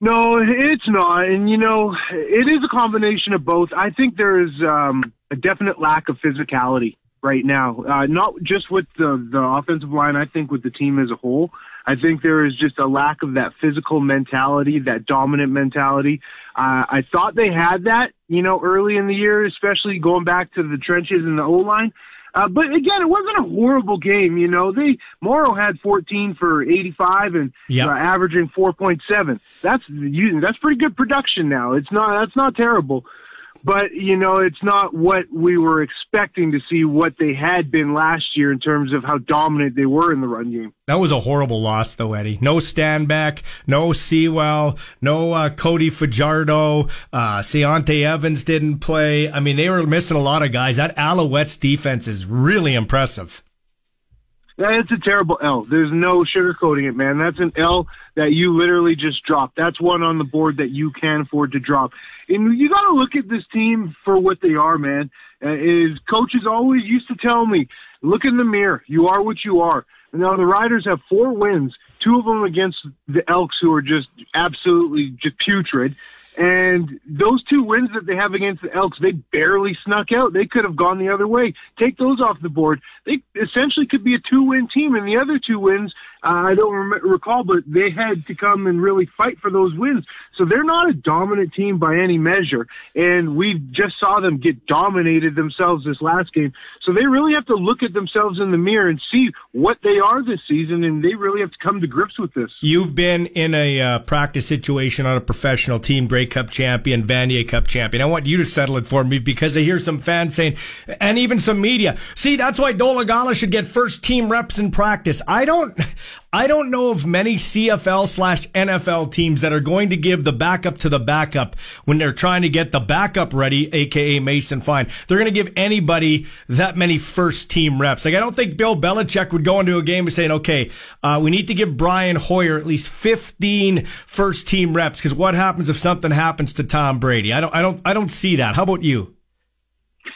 No, it's not. And, you know, it is a combination of both. I think there is um, a definite lack of physicality right now, uh, not just with the, the offensive line, I think with the team as a whole. I think there is just a lack of that physical mentality, that dominant mentality. Uh, I thought they had that, you know, early in the year, especially going back to the trenches and the O line. Uh, but again, it wasn't a horrible game. You know, they Morrow had 14 for 85 and yep. uh, averaging 4.7. That's that's pretty good production now. It's not that's not terrible but you know it's not what we were expecting to see what they had been last year in terms of how dominant they were in the run game. That was a horrible loss, though, Eddie. No Stanback, no Sewell, no uh, Cody Fajardo, uh, Ciante Evans didn't play. I mean, they were missing a lot of guys. That Alouettes defense is really impressive. That's a terrible L. There's no sugarcoating it, man. That's an L that you literally just dropped. That's one on the board that you can afford to drop. And you got to look at this team for what they are, man. Uh, is coaches always used to tell me, look in the mirror. You are what you are. Now the Riders have four wins, two of them against the Elks, who are just absolutely just putrid. And those two wins that they have against the Elks, they barely snuck out. They could have gone the other way. Take those off the board. They essentially could be a two-win team, and the other two wins I don't rem- recall, but they had to come and really fight for those wins. So they're not a dominant team by any measure. And we just saw them get dominated themselves this last game. So they really have to look at themselves in the mirror and see what they are this season. And they really have to come to grips with this. You've been in a uh, practice situation on a professional team, Grey Cup champion, Vanier Cup champion. I want you to settle it for me because I hear some fans saying, and even some media, see, that's why Dolegala should get first team reps in practice. I don't, I don't know of many CFL slash NFL teams that are going to give the backup to the backup when they're trying to get the backup ready, aka Mason Fine. They're going to give anybody that many first team reps. Like I don't think Bill Belichick would go into a game and saying, "Okay, uh, we need to give Brian Hoyer at least 15 first team reps." Because what happens if something happens to Tom Brady? I don't, I don't, I don't see that. How about you?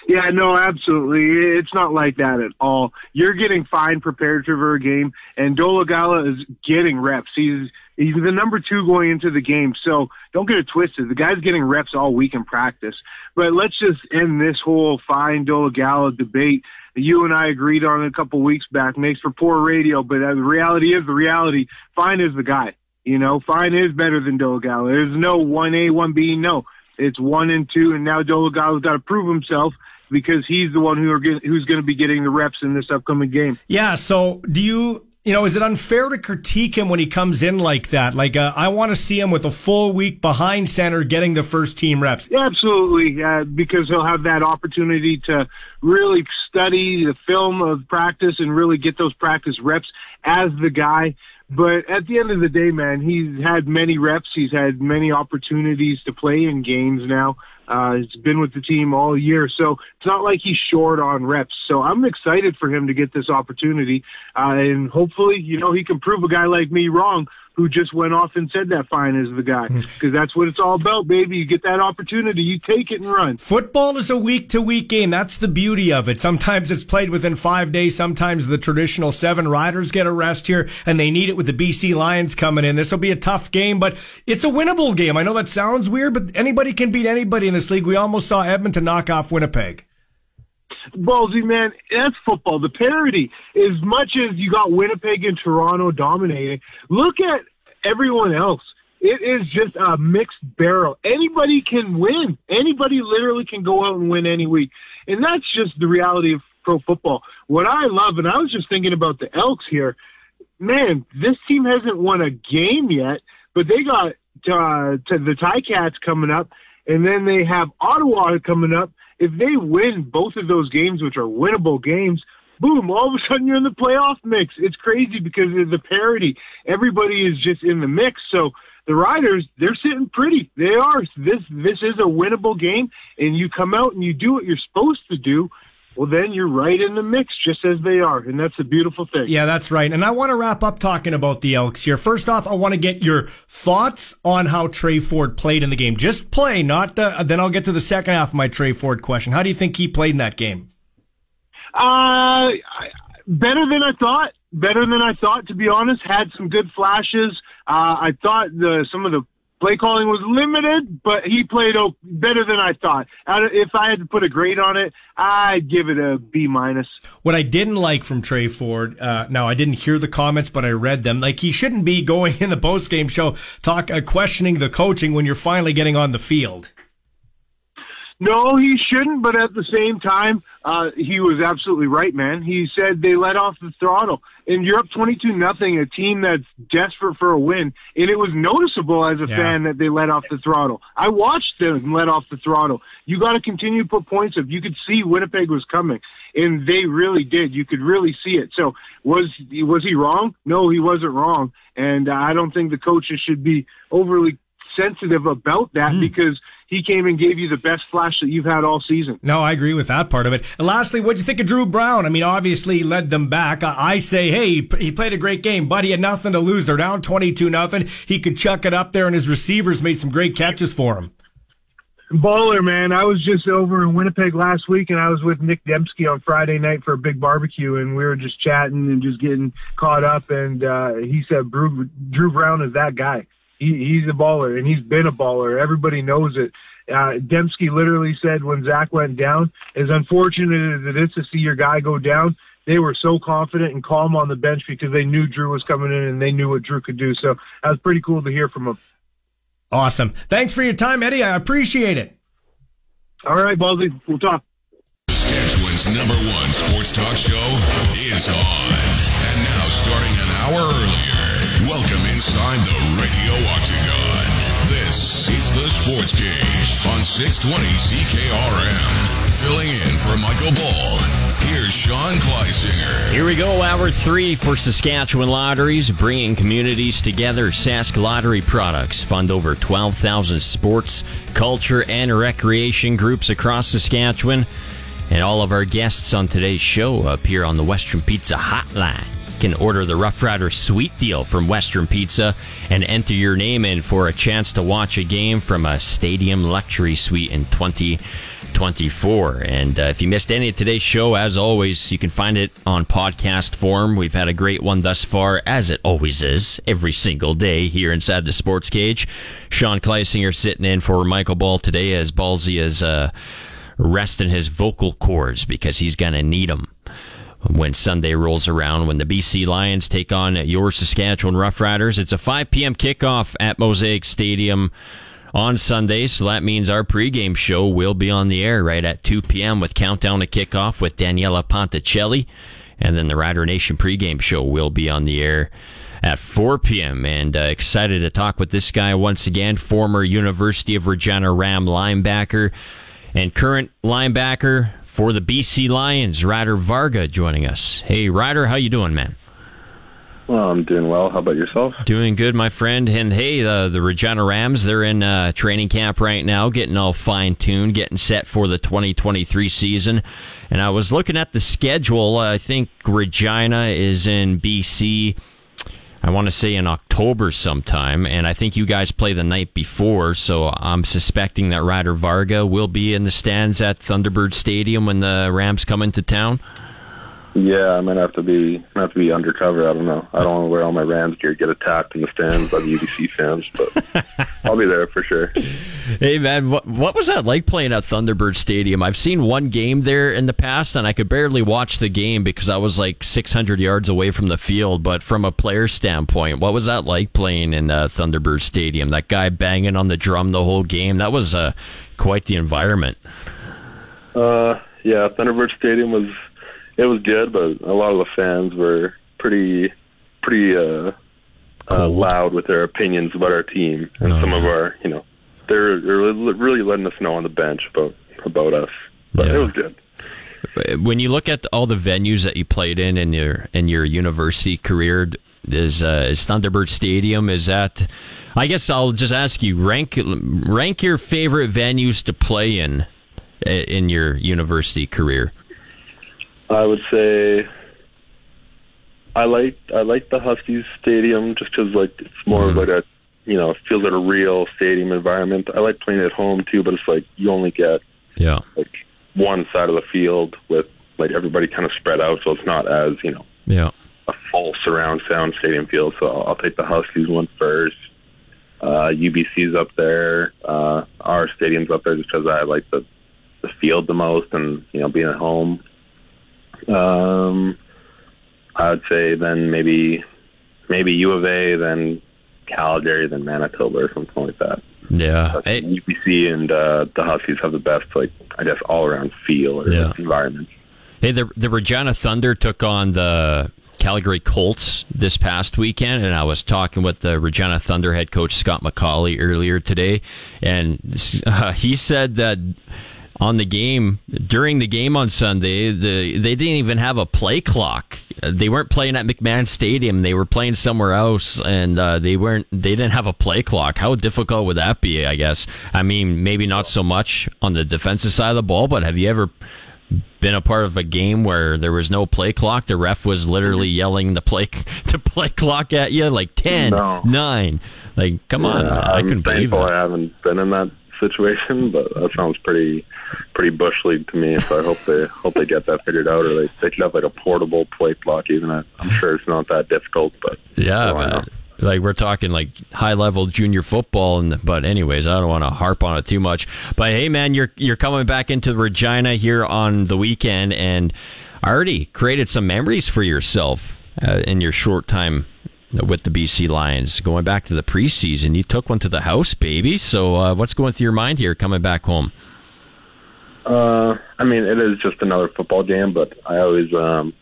Yeah, no, absolutely. It's not like that at all. You're getting fine prepared for a game, and Dolegala is getting reps. He's he's the number two going into the game, so don't get it twisted. The guy's getting reps all week in practice. But let's just end this whole fine Dolegala debate. You and I agreed on a couple weeks back. Makes for poor radio, but the reality is the reality. Fine is the guy. You know, Fine is better than Dolegala. There's no one A, one B. No, it's one and two, and now Dolegala's got to prove himself because he's the one who are get, who's going to be getting the reps in this upcoming game. Yeah. So do you? You know, is it unfair to critique him when he comes in like that? Like, uh, I want to see him with a full week behind center getting the first team reps. Yeah, absolutely, uh, because he'll have that opportunity to really study the film of practice and really get those practice reps as the guy But at the end of the day, man, he's had many reps. He's had many opportunities to play in games now. Uh, he's been with the team all year, so it's not like he's short on reps. So I'm excited for him to get this opportunity, uh, and hopefully, you know, he can prove a guy like me wrong who just went off and said that fine is the guy. Hmm. Because that's what it's all about, baby. You get that opportunity, you take it and run. Football is a week to week game. That's the beauty of it. Sometimes it's played within five days. Sometimes the traditional seven riders get a rest here, and they need it with the BC Lions coming in. This will be a tough game, but it's a winnable game. I know that sounds weird, but anybody can beat anybody in this league. We almost saw Edmonton knock off Winnipeg. Ballsy, man, that's football. The parity, as much as you got Winnipeg and Toronto dominating, look at everyone else. It is just a mixed barrel. Anybody can win. Anybody literally can go out and win any week. And that's just the reality of pro football. What I love, and I was just thinking about the Elks here, man, this team hasn't won a game yet, but they got uh, the Ticats coming up, and then they have Ottawa coming up. If they win both of those games, which are winnable games, boom, all of a sudden you're in the playoff mix. It's crazy because of the parity. Everybody is just in the mix. So the Riders, they're sitting pretty. They are. This this is a winnable game, and you come out and you do what you're supposed to do. Well, then you're right in the mix, just as they are, and that's a beautiful thing. Yeah, that's right. And I want to wrap up talking about the Elks here. First off, I want to get your thoughts on how Tre Ford played in the game. Just play, not the. Then I'll get to the second half of my Tre Ford question. How do you think he played in that game? Uh, better than I thought. Better than I thought, to be honest. Had some good flashes. Uh, I thought the some of the play calling was limited, but he played better than I thought. If I had to put a grade on it, I'd give it a B minus. What I didn't like from Tre Ford, uh, now I didn't hear the comments, but I read them. Like he shouldn't be going in the post game show talk uh, questioning the coaching when you're finally getting on the field. No, he shouldn't. But at the same time, uh, he was absolutely right, man. He said they let off the throttle, and you're up twenty-two nothing. A team that's desperate for a win, and it was noticeable as a Yeah. fan that they let off the throttle. I watched them let off the throttle. You got to continue to put points up. You could see Winnipeg was coming, and they really did. You could really see it. So was was he wrong? No, he wasn't wrong, and I don't think the coaches should be overly sensitive about that because he came and gave you the best flash that you've had all season. No, I agree with that part of it. And lastly, what'd you think of Dru Brown? I mean, obviously he led them back. I, I say, hey, he, he played a great game, but he had nothing to lose. They're down 22 nothing. He could chuck it up there and his receivers made some great catches for him. Baller, man. I was just over in Winnipeg last week and I was with Nic Demski on Friday night for a big barbecue and we were just chatting and just getting caught up and uh, he said Dru, Dru Brown is that guy. He, he's a baller and he's been a baller. Everybody knows it. Uh, Demski literally said when Zach went down, as unfortunate as it is to see your guy go down, they were so confident and calm on the bench because they knew Dru was coming in and they knew what Dru could do. So that was pretty cool to hear from him. Awesome. Thanks for your time, Eddie. I appreciate it. All right, Ballsy. We'll talk. Saskatchewan's number one sports talk show is on. And now, starting an hour earlier, welcome inside the radio octagon. This is the Sports Cage on 620 CKRM. Filling in for Michael Ball, here's Sean Kleisinger. Here we go, hour three for Saskatchewan Lotteries, bringing communities together. Sask Lottery products fund over 12,000 sports, culture, and recreation groups across Saskatchewan. And all of our guests on today's show appear on the Western Pizza Hotline. Can order the Rough Rider Sweet Deal from Western Pizza and enter your name in for a chance to watch a game from a stadium luxury suite in 2024. And uh, if you missed any of today's show, as always, you can find it on podcast form. We've had a great one thus far, as it always is, every single day here inside the Sports Cage. Sean Kleisinger sitting in for Michael Ball today as Ballsy is uh, resting his vocal cords because he's going to need them when Sunday rolls around, when the BC Lions take on your Saskatchewan Roughriders. It's a 5 p.m. kickoff at Mosaic Stadium on Sunday, so that means our pregame show will be on the air right at 2 p.m. with Countdown to Kickoff with Daniela Ponticelli. And then the Rider Nation pregame show will be on the air at 4 p.m. And uh, excited to talk with this guy once again, former University of Regina Ram linebacker and current linebacker for the BC Lions, Ryder Varga, joining us. Hey, Ryder, how you doing, man? Well, I'm doing well. How about yourself? Doing good, my friend. And hey, the the Regina Rams, they're in uh, training camp right now, getting all fine tuned, getting set for the 2023 season. And I was looking at the schedule. I think Regina is in BC. I want to say in October sometime, and I think you guys play the night before, so I'm suspecting that Ryder Varga will be in the stands at Thunderbird Stadium when the Rams come into town. Yeah, I might have to be might have to be undercover. I don't know. I don't want to wear all my Rams gear, get attacked in the stands by the UBC fans, but I'll be there for sure. Hey man, what what was that like playing at Thunderbird Stadium? I've seen one game there in the past, and I could barely watch the game because I was like 600 yards away from the field. But from a player standpoint, what was that like playing in uh, Thunderbird Stadium? That guy banging on the drum the whole game. That was uh, quite the environment. Uh, yeah, Thunderbird Stadium was it was good, but a lot of the fans were pretty pretty uh, uh, loud with their opinions about our team and some of our, you know, they're, they're really letting us know on the bench about about us. But it was good. When you look at all the venues that you played in in your in your university career, is uh, is Thunderbird Stadium? Is that? I guess I'll just ask you rank rank your favorite venues to play in in your university career. I would say I like I like the Huskies Stadium just because like it's more of like a you know it feels like a real stadium environment. I like playing at home too, but it's like you only get yeah like one side of the field with like everybody kind of spread out, so it's not as you know yeah a full surround sound stadium feel. So I'll, I'll take the Huskies one first. Uh, UBC's up there. Uh, our stadium's up there just because I like the the field the most, and you know being at home. Um, I would say then maybe maybe U of A, then Calgary, then Manitoba, or something like that. Yeah, hey. UBC and uh, the Huskies have the best, like I guess, all around feel or Yeah. environment. Hey, the the Regina Thunder took on the Calgary Colts this past weekend, and I was talking with the Regina Thunder head coach Scott MacAulay earlier today, and uh, he said that on the game during the game on Sunday, the they didn't even have a play clock. They weren't playing at McMahon Stadium; they were playing somewhere else, and uh, they weren't. They didn't have a play clock. How difficult would that be? I guess. I mean, maybe not so much on the defensive side of the ball, but have you ever been a part of a game where there was no play clock? The ref was literally yelling the play the play clock at you like 10, No. 9. Like, come on, Yeah, I I'm couldn't believe. I haven't been in that situation, but that sounds pretty pretty bush league to me. So I hope they hope they get that figured out, or they they could have like a portable plate clock. Even I- I'm sure it's not that difficult, but Yeah, I know. man. like we're talking like high level junior football, and but anyways, I don't want to harp on it too much. But hey, man, you're you're coming back into Regina here on the weekend, and already created some memories for yourself uh, in your short time with the BC Lions. Going back to the preseason, you took one to the house, baby. So uh, what's going through your mind here coming back home? Uh, I mean, it is just another football game, but I always um,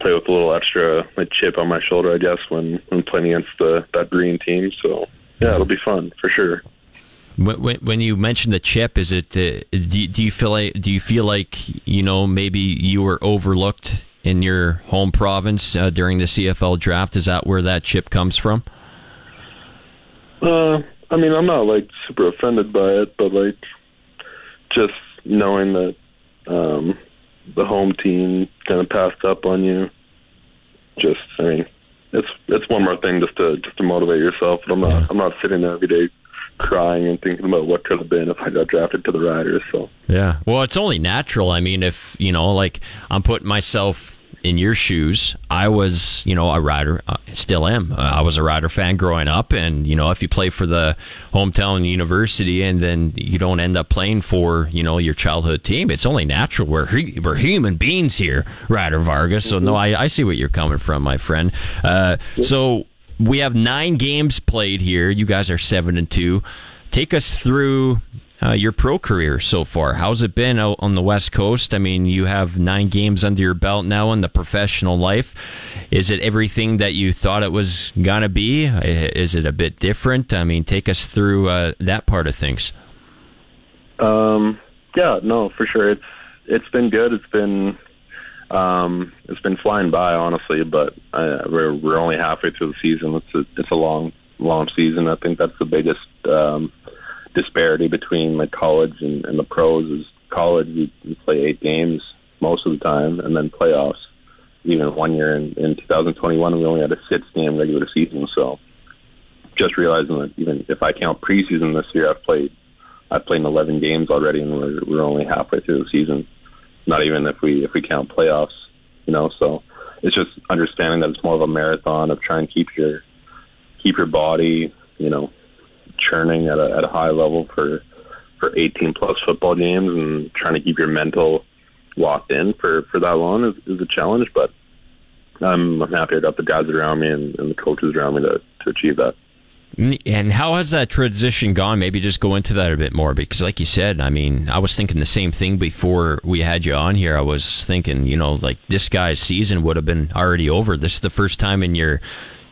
play with a little extra like, chip on my shoulder, I guess, when when playing against the that green team. So yeah, it'll be fun for sure. When, when, you mentioned the chip, is it uh, do, do you feel like do you feel like you know maybe you were overlooked in your home province uh, during the CFL draft? Is that where that chip comes from? Uh, I mean, I'm not like super offended by it, but like just knowing that um, the home team kind of passed up on you. Just, I mean, it's it's one more thing just to just to motivate yourself. But I'm not I'm not sitting there every day crying and thinking about what could have been if I got drafted to the Riders. So Yeah. Well, it's only natural. I mean, if, you know, like I'm putting myself in your shoes, I was, you know, a rider, uh, still am. Uh, I was a rider fan growing up. And, you know, if you play for the hometown university and then you don't end up playing for, you know, your childhood team, it's only natural. We're, we're human beings here, Ryder Vargas. So, no, I, I see what you're coming from, my friend. Uh, so, we have nine games played here. You guys are seven and two. Take us through uh, your pro career so far. How's it been out on the West Coast? I mean, you have nine games under your belt now in the professional life. Is it everything that you thought it was gonna be? Is it a bit different? I mean, take us through uh, that part of things. Um, yeah, no, for sure. It's it's been good. It's been Um, it's been flying by, honestly, but uh, we're we're only halfway through the season. It's a it's a long long season. I think that's the biggest um, disparity between like college and, and the pros. Is college we, we play eight games most of the time, and then playoffs. Even one year in, in 2021, we only had a six game regular season. So just realizing that even if I count preseason this year, I've played I've played 11 games already, and we're we're only halfway through the season not even if we if we count playoffs, you know. So it's just understanding that it's more of a marathon of trying to keep your keep your body, you know, churning at a at a high level for for 18 plus football games and trying to keep your mental locked in for for that long is, is a challenge. But I'm, I'm happy I got the guys around me and, and the coaches around me to to achieve that. And how has that transition gone? Maybe just go into that a bit more because, like you said, I mean, I was thinking the same thing before we had you on here. I was thinking, you know, like this guy's season would have been already over. This is the first time in your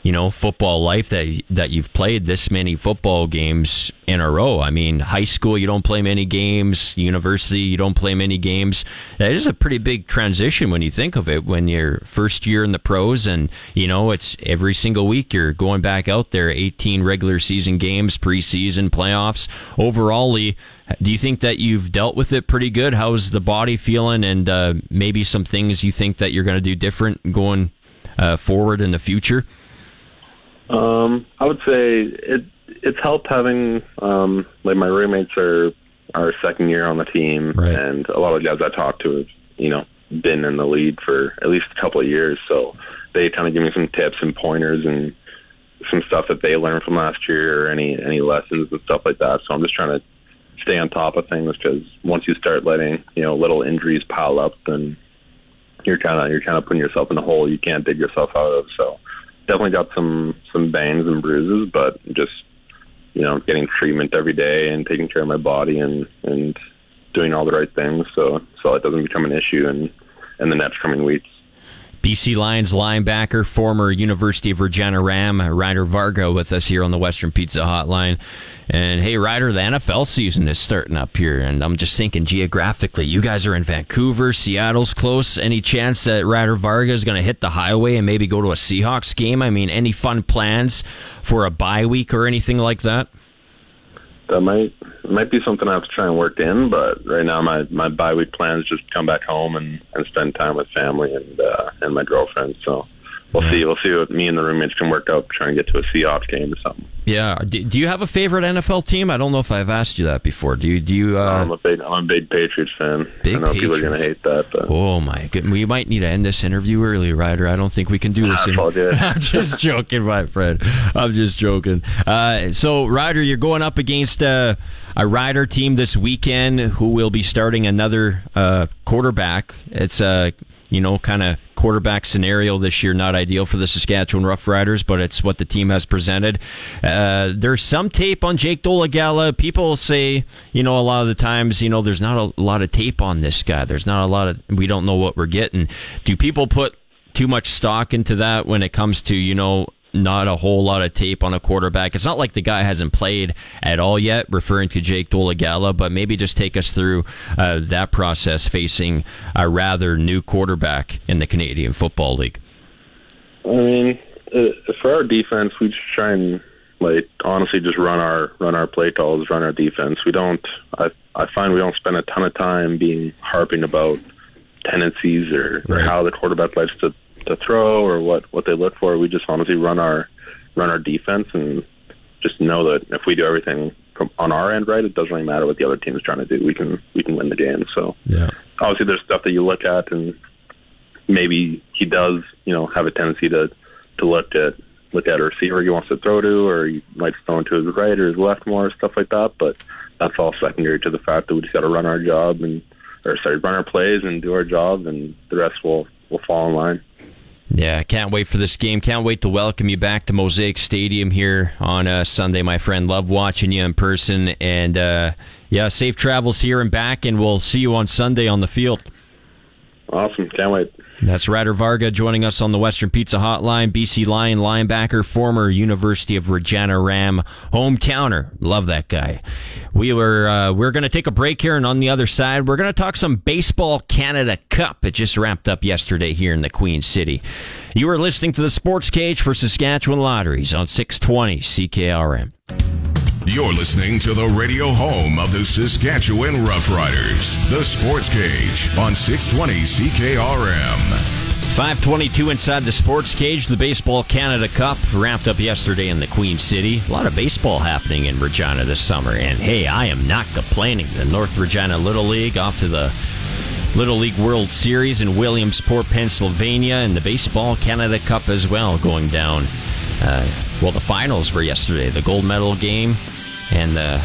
you know, football life that that you've played this many football games in a row. I mean, high school you don't play many games, university you don't play many games. That is a pretty big transition when you think of it. When you're first year in the pros, and you know it's every single week you're going back out there, 18 regular season games, preseason, playoffs. Overall, do you think that you've dealt with it pretty good? How's the body feeling, and uh, maybe some things you think that you're going to do different going uh, forward in the future? Um, I would say it it's helped having um, like my roommates are our second year on the team, right. and a lot of guys I talk to have you know been in the lead for at least a couple of years, so they kind of give me some tips and pointers and some stuff that they learned from last year or any any lessons and stuff like that. So I'm just trying to stay on top of things because once you start letting you know little injuries pile up, then you're kind of you're kind of putting yourself in a hole you can't dig yourself out of. So definitely got some some bangs and bruises, but just you know getting treatment every day and taking care of my body and and doing all the right things so so it doesn't become an issue in in the next coming weeks. BC Lions linebacker, former University of Regina Ram, Ryder Varga with us here on the Western Pizza Hotline. And hey, Ryder, the NFL season is starting up here, and I'm just thinking geographically, you guys are in Vancouver, Seattle's close. Any chance that Ryder Varga is going to hit the highway and maybe go to a Seahawks game? I mean, any fun plans for a bye week or anything like that? that might might be something I have to try and work in. But right now, my my bye week plans just come back home and and spend time with family and uh, and my girlfriend. So we'll see. We'll see what me and the roommates can work out. Try and get to a Seahawks game or something. Yeah. Do, do, you have a favorite NFL team? I don't know if I've asked you that before. Do you? Do you? Uh... I'm a big I'm a big Patriots fan. Big I know Patriots. people are going to hate that. But... Oh my god, we might need to end this interview early, Ryder. I don't think we can do this. In... I'm just joking, my friend. I'm just joking. Uh, so, Ryder, you're going up against uh, a Rider team this weekend who will be starting another uh, quarterback. It's a uh, you know kind of quarterback scenario this year not ideal for the Saskatchewan Roughriders, but it's what the team has presented. Uh, there's some tape on Jake Dolegala. People say, you know, a lot of the times, you know, there's not a lot of tape on this guy. There's not a lot of, we don't know what we're getting. Do people put too much stock into that when it comes to, you know, not a whole lot of tape on a quarterback. It's not like the guy hasn't played at all yet, referring to Jake Dolegala, but maybe just take us through uh, that process facing a rather new quarterback in the Canadian Football League. I mean, uh, for our defense, we just try and like honestly just run our run our play calls, run our defense. We don't. I I find we don't spend a ton of time being harping about tendencies or, right. or how the quarterback likes to to throw or what what they look for. We just honestly run our run our defense and just know that if we do everything from on our end right, it doesn't really matter what the other team is trying to do. We can we can win the game. So yeah, obviously there's stuff that you look at and maybe he does you know have a tendency to to look at look at a receiver he wants to throw to, or he might throw to his right or his left more, stuff like that. But that's all secondary to the fact that we just got to run our job and, or sorry, run our plays and do our job, and the rest will will fall in line. Yeah, can't wait for this game. Can't wait to welcome you back to Mosaic Stadium here on uh, Sunday, my friend. Love watching you in person. And uh, yeah, safe travels here and back, and we'll see you on Sunday on the field. Awesome. Can't wait. That's Ryder Varga joining us on the Western Pizza Hotline. BC Lion linebacker, former University of Regina Ram hometowner. Love that guy. We were uh, we're going to take a break here, and on the other side, we're going to talk some baseball Canada Cup. It just wrapped up yesterday here in the Queen City. You are listening to the Sports Cage for Saskatchewan Lotteries on 620 CKRM. You're listening to the radio home of the Saskatchewan Roughriders, the Sports Cage on 620 CKRM. 522 inside the sports cage. The Baseball Canada Cup wrapped up yesterday in the Queen City. A lot of baseball happening in Regina this summer. And hey, I am not complaining. The North Regina Little League off to the Little League World Series in Williamsport, Pennsylvania, and the Baseball Canada Cup as well going down. Uh, well, the finals were yesterday. The gold medal game and the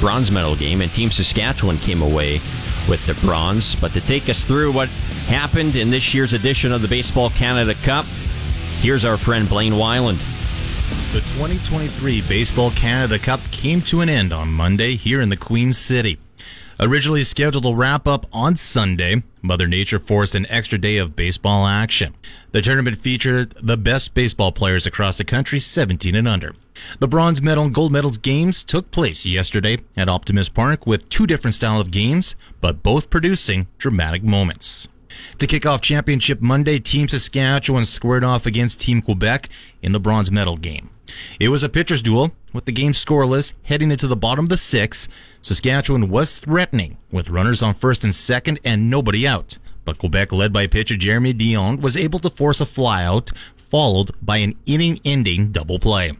bronze medal game, and Team Saskatchewan came away with the bronze. But to take us through what happened in this year's edition of the Baseball Canada Cup, here's our friend Blaine Weiland. The 2023 Baseball Canada Cup came to an end on Monday here in the Queen City. Originally scheduled to wrap up on Sunday, Mother Nature forced an extra day of baseball action. The tournament featured the best baseball players across the country, 17 and under. The bronze medal and gold medals games took place yesterday at Optimist Park with two different style of games, but both producing dramatic moments. To kick off Championship Monday, Team Saskatchewan squared off against Team Quebec in the bronze medal game. It was a pitcher's duel, with the game scoreless heading into the bottom of the sixth. Saskatchewan was threatening, with runners on first and second and nobody out. But Quebec, led by pitcher Jeremy Dion, was able to force a flyout, followed by an inning-ending double play.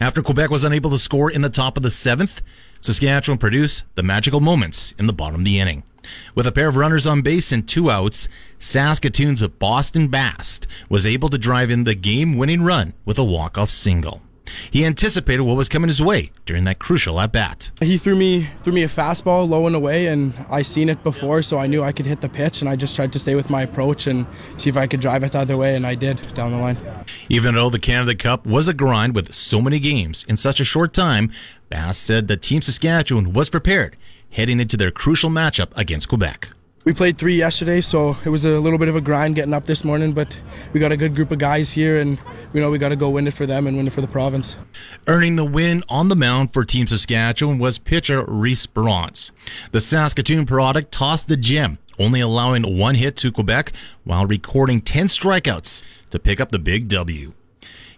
After Quebec was unable to score in the top of the seventh, Saskatchewan produced the magical moments in the bottom of the inning. With a pair of runners on base and two outs, Saskatoon's Boston Bast was able to drive in the game-winning run with a walk-off single. He anticipated what was coming his way during that crucial at bat. He threw me threw me a fastball low and away, and I seen it before, so I knew I could hit the pitch, and I just tried to stay with my approach and see if I could drive it the other way, and I did down the line. Even though the Canada Cup was a grind with so many games in such a short time, Bast said that Team Saskatchewan was prepared heading into their crucial matchup against Quebec. We played three yesterday, so it was a little bit of a grind getting up this morning, but we got a good group of guys here, and we know we got to go win it for them and win it for the province. Earning the win on the mound for Team Saskatchewan was pitcher Reese Bronze. The Saskatoon product tossed the gem, only allowing one hit to Quebec while recording 10 strikeouts to pick up the big W.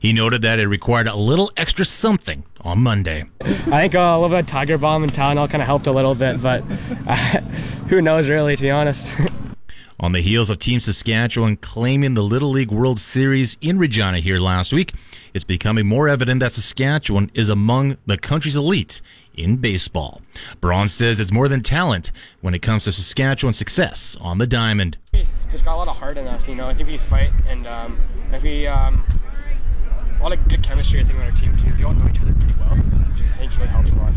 He noted that it required a little extra something on Monday. I think uh, a little bit of Tiger Balm and Tylenol kind of helped a little bit, but uh, who knows really, to be honest. on the heels of Team Saskatchewan claiming the Little League World Series in Regina here last week, it's becoming more evident that Saskatchewan is among the country's elite in baseball. Braun says it's more than talent when it comes to Saskatchewan success on the diamond. Just got a lot of heart in us, you know. I think we fight and um, if we um, a lot of good chemistry, I think, on our team too. We all know each other pretty well. I think it really helps a lot.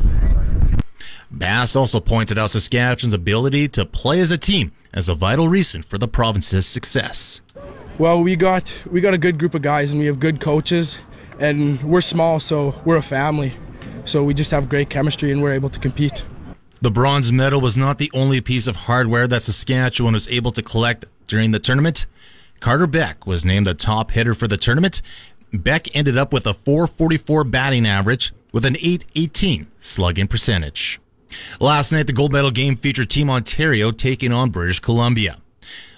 Bast also pointed out Saskatchewan's ability to play as a team as a vital reason for the province's success. Well, we got we got a good group of guys, and we have good coaches, and we're small, so we're a family. So we just have great chemistry, and we're able to compete. The bronze medal was not the only piece of hardware that Saskatchewan was able to collect during the tournament. Carter Beck was named the top hitter for the tournament Beck ended up with a 444 batting average with an 818 slugging percentage. Last night, the gold medal game featured Team Ontario taking on British Columbia.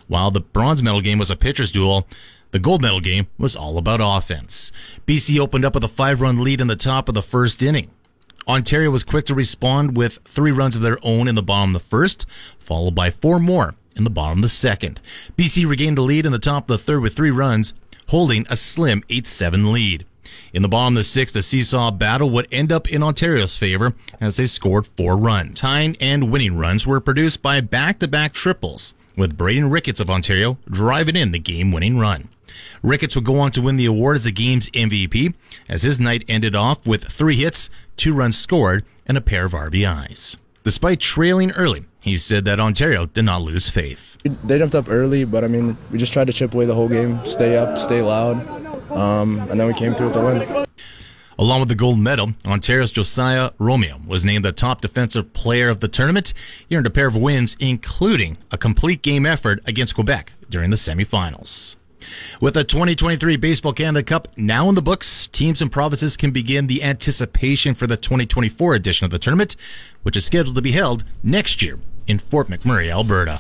While the bronze medal game was a pitcher's duel, the gold medal game was all about offense. BC opened up with a five run lead in the top of the first inning. Ontario was quick to respond with three runs of their own in the bottom of the first, followed by four more in the bottom of the second. BC regained the lead in the top of the third with three runs, holding a slim 8-7 lead. In the bottom of the sixth, the seesaw battle would end up in Ontario's favor as they scored four runs. Tying and winning runs were produced by back-to-back triples, with Braden Ricketts of Ontario driving in the game-winning run. Ricketts would go on to win the award as the game's MVP, as his night ended off with three hits, two runs scored, and a pair of RBIs. Despite trailing early, he said that Ontario did not lose faith. They jumped up early, but I mean, we just tried to chip away the whole game, stay up, stay loud, um, and then we came through with the win. Along with the gold medal, Ontario's Josiah Romeo was named the top defensive player of the tournament. He earned a pair of wins, including a complete game effort against Quebec during the semifinals. With the 2023 Baseball Canada Cup now in the books, teams and provinces can begin the anticipation for the 2024 edition of the tournament, which is scheduled to be held next year in Fort McMurray, Alberta.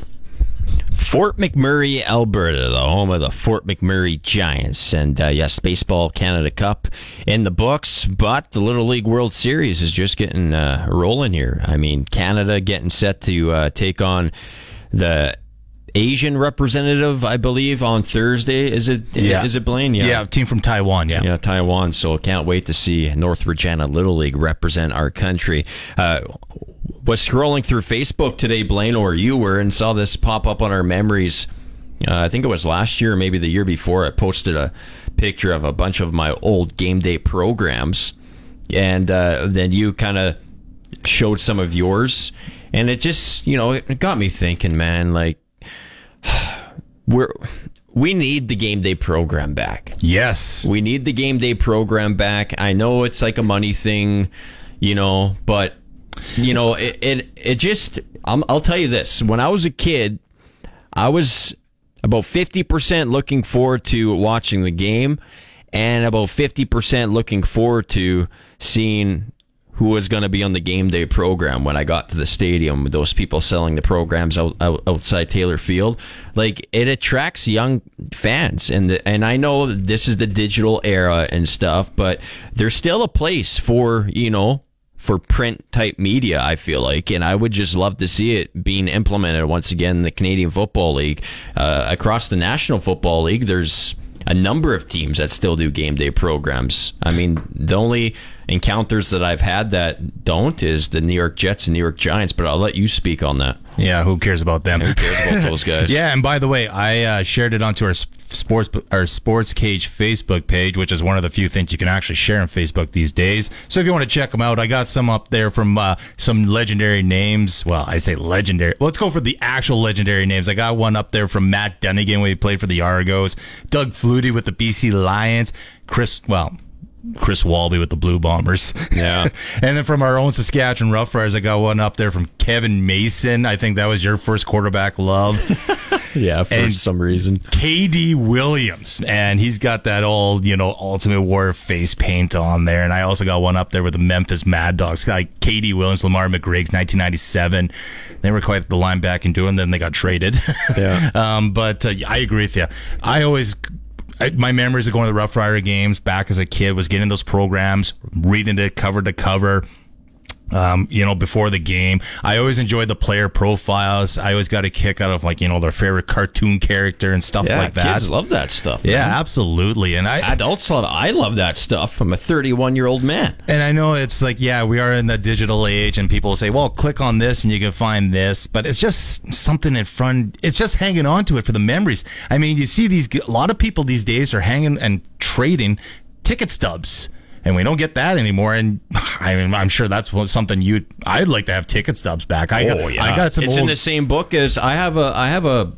Fort McMurray, Alberta, the home of the Fort McMurray Giants. And uh, yes, Baseball Canada Cup in the books, but the Little League World Series is just getting uh, rolling here. I mean, Canada getting set to uh, take on the Asian representative, I believe, on Thursday. Is it? Yeah. Is it Blaine? Yeah, Yeah. team from Taiwan. Yeah. Yeah, Taiwan. So can't wait to see North Regina Little League represent our country. Uh, was scrolling through Facebook today, Blaine, or you were, and saw this pop up on our memories. Uh, I think it was last year, maybe the year before. I posted a picture of a bunch of my old game day programs, and uh, then you kind of showed some of yours, and it just, you know, it got me thinking, man. Like, we're we need the game day program back. Yes. We need the game day program back. I know it's like a money thing, you know, but you know, it it, it just i will tell you this. When I was a kid, I was about 50% looking forward to watching the game and about 50% looking forward to seeing who was going to be on the game day program when I got to the stadium. Those people selling the programs out, out, outside Taylor Field, like it attracts young fans, and the, and I know this is the digital era and stuff, but there's still a place for you know for print type media. I feel like, and I would just love to see it being implemented once again in the Canadian Football League, uh, across the National Football League. There's a number of teams that still do game day programs. I mean, the only encounters that I've had that don't is the New York Jets and New York Giants, but I'll let you speak on that. Yeah, who cares about them? Who cares about those guys? yeah, and by the way, I uh, shared it onto our sports our sports cage Facebook page, which is one of the few things you can actually share on Facebook these days. So if you want to check them out, I got some up there from uh, some legendary names. Well, I say legendary. Let's go for the actual legendary names. I got one up there from Matt Dunnigan when he played for the Argos, Doug Flutie with the BC Lions, Chris. Well, Chris Walby with the Blue Bombers. Yeah. and then from our own Saskatchewan Roughriders, I got one up there from Kevin Mason. I think that was your first quarterback love. yeah, for and some reason. KD Williams. And he's got that old, you know, Ultimate Warrior face paint on there. And I also got one up there with the Memphis Mad Dogs. Like KD Williams, Lamar McGriggs, 1997. They were quite the linebacker doing, then they got traded. Yeah. um, but uh, I agree with you. I always I, my memories of going to the Rough Rider games back as a kid was getting those programs, reading it cover to cover. Um, you know, before the game, I always enjoyed the player profiles. I always got a kick out of like you know their favorite cartoon character and stuff yeah, like that. Kids love that stuff. Yeah, man. absolutely. And I adults love. I love that stuff. I'm a 31 year old man, and I know it's like yeah, we are in the digital age, and people say, well, click on this and you can find this, but it's just something in front. It's just hanging on to it for the memories. I mean, you see these a lot of people these days are hanging and trading ticket stubs and we don't get that anymore. And I mean, I'm sure that's something you I'd like to have ticket stubs back. I got, oh, yeah. I got some. It's old, in the same book as I have a I have a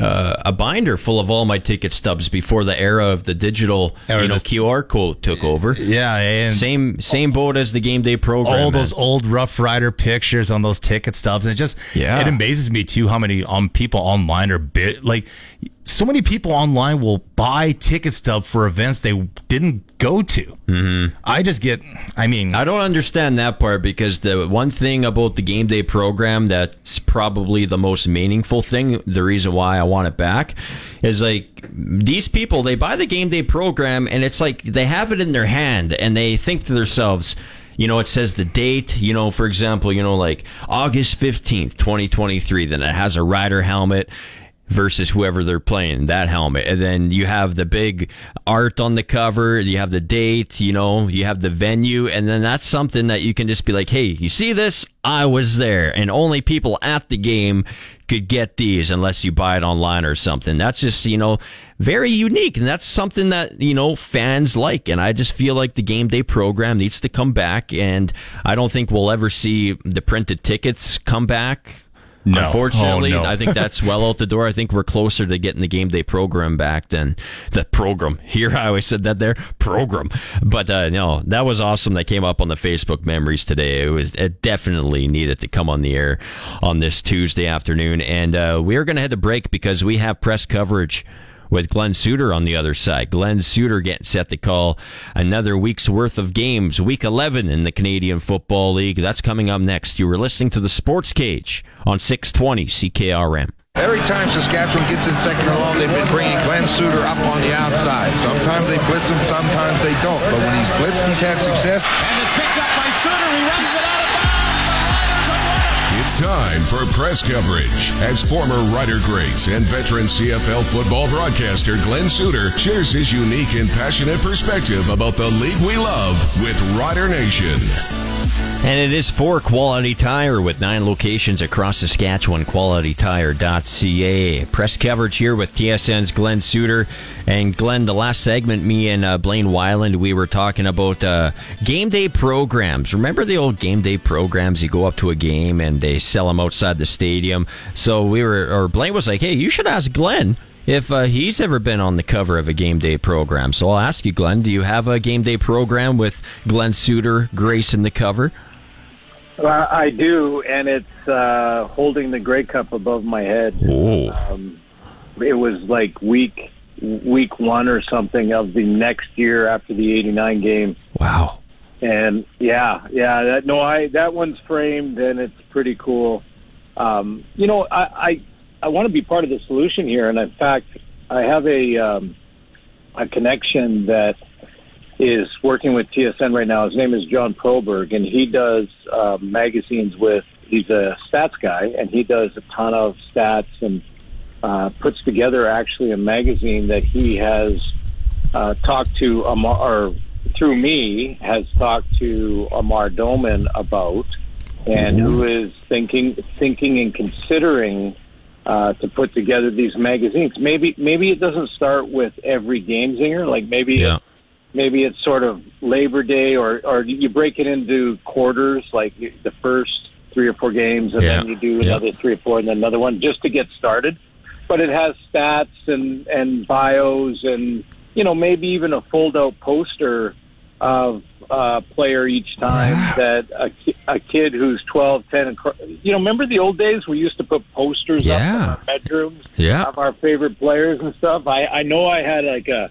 uh, a binder full of all my ticket stubs before the era of the digital Or you know QR code took over. Yeah, and Same same boat as the game day program. all man. those old Rough Rider pictures on those ticket stubs. And it just Yeah. it amazes me too how many um people online are bit like so many people online will buy ticket stub for events they didn't go to. Mm-hmm. I just get. I mean, I don't understand that part because the one thing about the game day program that's probably the most meaningful thing, the reason why I want it back, is like these people they buy the game day program and it's like they have it in their hand and they think to themselves. You know, it says the date, you know, for example, you know, like August 15th, 2023. Then it has a rider helmet versus whoever they're playing that helmet. And then you have the big art on the cover you have the date you know you have the venue and then that's something that you can just be like hey you see this? I was there. And only people at the game could get these unless you buy it online or something. That's just you know very unique and that's something that you know fans like and i just feel like the game day program needs to come back and i don't think we'll ever see the printed tickets come back No. Unfortunately, Oh, no. I think that's well out the door. I think we're closer to getting the game day program back than the program. Here, I always said that there program, but uh, no, that was awesome. That came up on the Facebook memories today. It was it definitely needed to come on the air on this Tuesday afternoon, and uh, we are going to head to break because we have press coverage with Glen Suitor on the other side. Glen Suitor getting set to call another week's worth of games, week 11 in the Canadian Football League. That's coming up next. You were listening to the Sports Cage on 620 CKRM. Every time Saskatchewan gets in second or long, they've been bringing Glen Suitor up on the outside. Sometimes they blitz him, sometimes they don't. But when he's blitzed, he's had success. Time for press coverage as former Rider greats and veteran CFL football broadcaster Glen Suitor shares his unique and passionate perspective about the league we love with Rider Nation. And it is for Quality Tire with nine locations across Saskatchewan. QualityTire.ca. Press coverage here with TSN's Glen Suitor. And Glenn, the last segment, me and uh, Blaine Weiland, we were talking about uh, game day programs. Remember the old game day programs? You go up to a game and they sell them outside the stadium. So we were, or Blaine was like, hey, you should ask Glenn if uh, he's ever been on the cover of a game day program. So I'll ask you, Glenn, do you have a game day program with Glen Suitor Grace in the cover? Uh, I do, and it's uh, holding the Grey Cup above my head. Oh. Um, it was like week week one or something of the next year after the '89 game. Wow. And yeah, yeah, that no, I that one's framed and it's pretty cool. Um, you know, I I, I want to be part of the solution here, and in fact, I have a um, a connection that is working with TSN right now. His name is John Proberg, and he does uh, magazines with. He's a stats guy, and he does a ton of stats and uh, puts together actually a magazine that he has uh, talked to Amar, or through me has talked to Amar Doman about, and who is thinking thinking and considering uh, to put together these magazines. Maybe maybe it doesn't start with every game zinger. Like maybe Yeah. maybe it's sort of Labor Day, or or you break it into quarters, like the first three or four games, and then you do Yeah. another three or four, and then another one, just to get started. But it has stats and and bios, and you know maybe even a fold out poster of uh, player each time that a, ki- a kid who's 12, 10, and cr- you know, remember the old days? We used to put posters up in our bedrooms Yeah. of our favorite players and stuff. I, I know I had like a,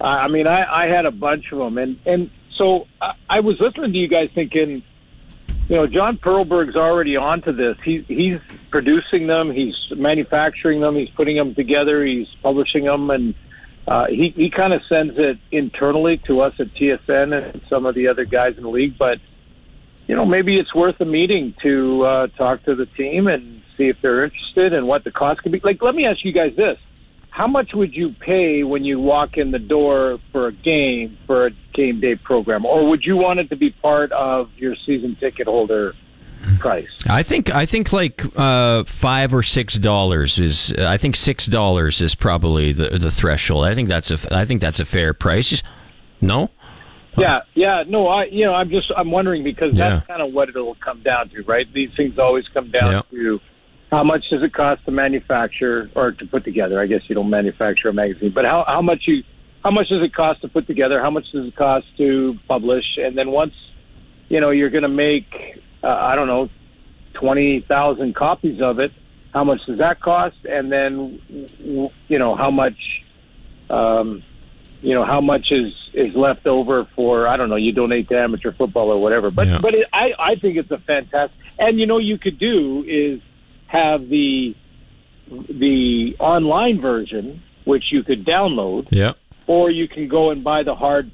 I I mean, I, I had a bunch of them, and and so I, I was listening to you guys thinking, you know, John Perlberg's already onto this. He he's producing them, he's manufacturing them, he's putting them together, he's publishing them, and uh, he he kind of sends it internally to us at TSN and some of the other guys in the league. But you know, maybe it's worth a meeting to uh, talk to the team and see if they're interested and what the cost could be. Like, let me ask you guys this: How much would you pay when you walk in the door for a game for a game day program, or would you want it to be part of your season ticket holder price? I think I think like uh, five or six dollars is. I think six dollars is probably the the threshold. I think that's a. I think that's a fair price. No. Yeah, yeah, no, I, you know, I'm just, I'm wondering because that's kind of what it'll come down to, right? These things always come down Yeah. to how much does it cost to manufacture or to put together? I guess you don't manufacture a magazine, but how how much you, how much does it cost to put together? How much does it cost to publish? And then once, you know, you're going to make, uh, I don't know, twenty thousand copies of it. How much does that cost? And then, you know, how much, um, you know, how much is is left over for I don't know. You donate to amateur football or whatever. But Yeah. but it, I I think it's a fantastic. And you know, you could do is have the the online version, which you could download, Yeah. or you can go and buy the hard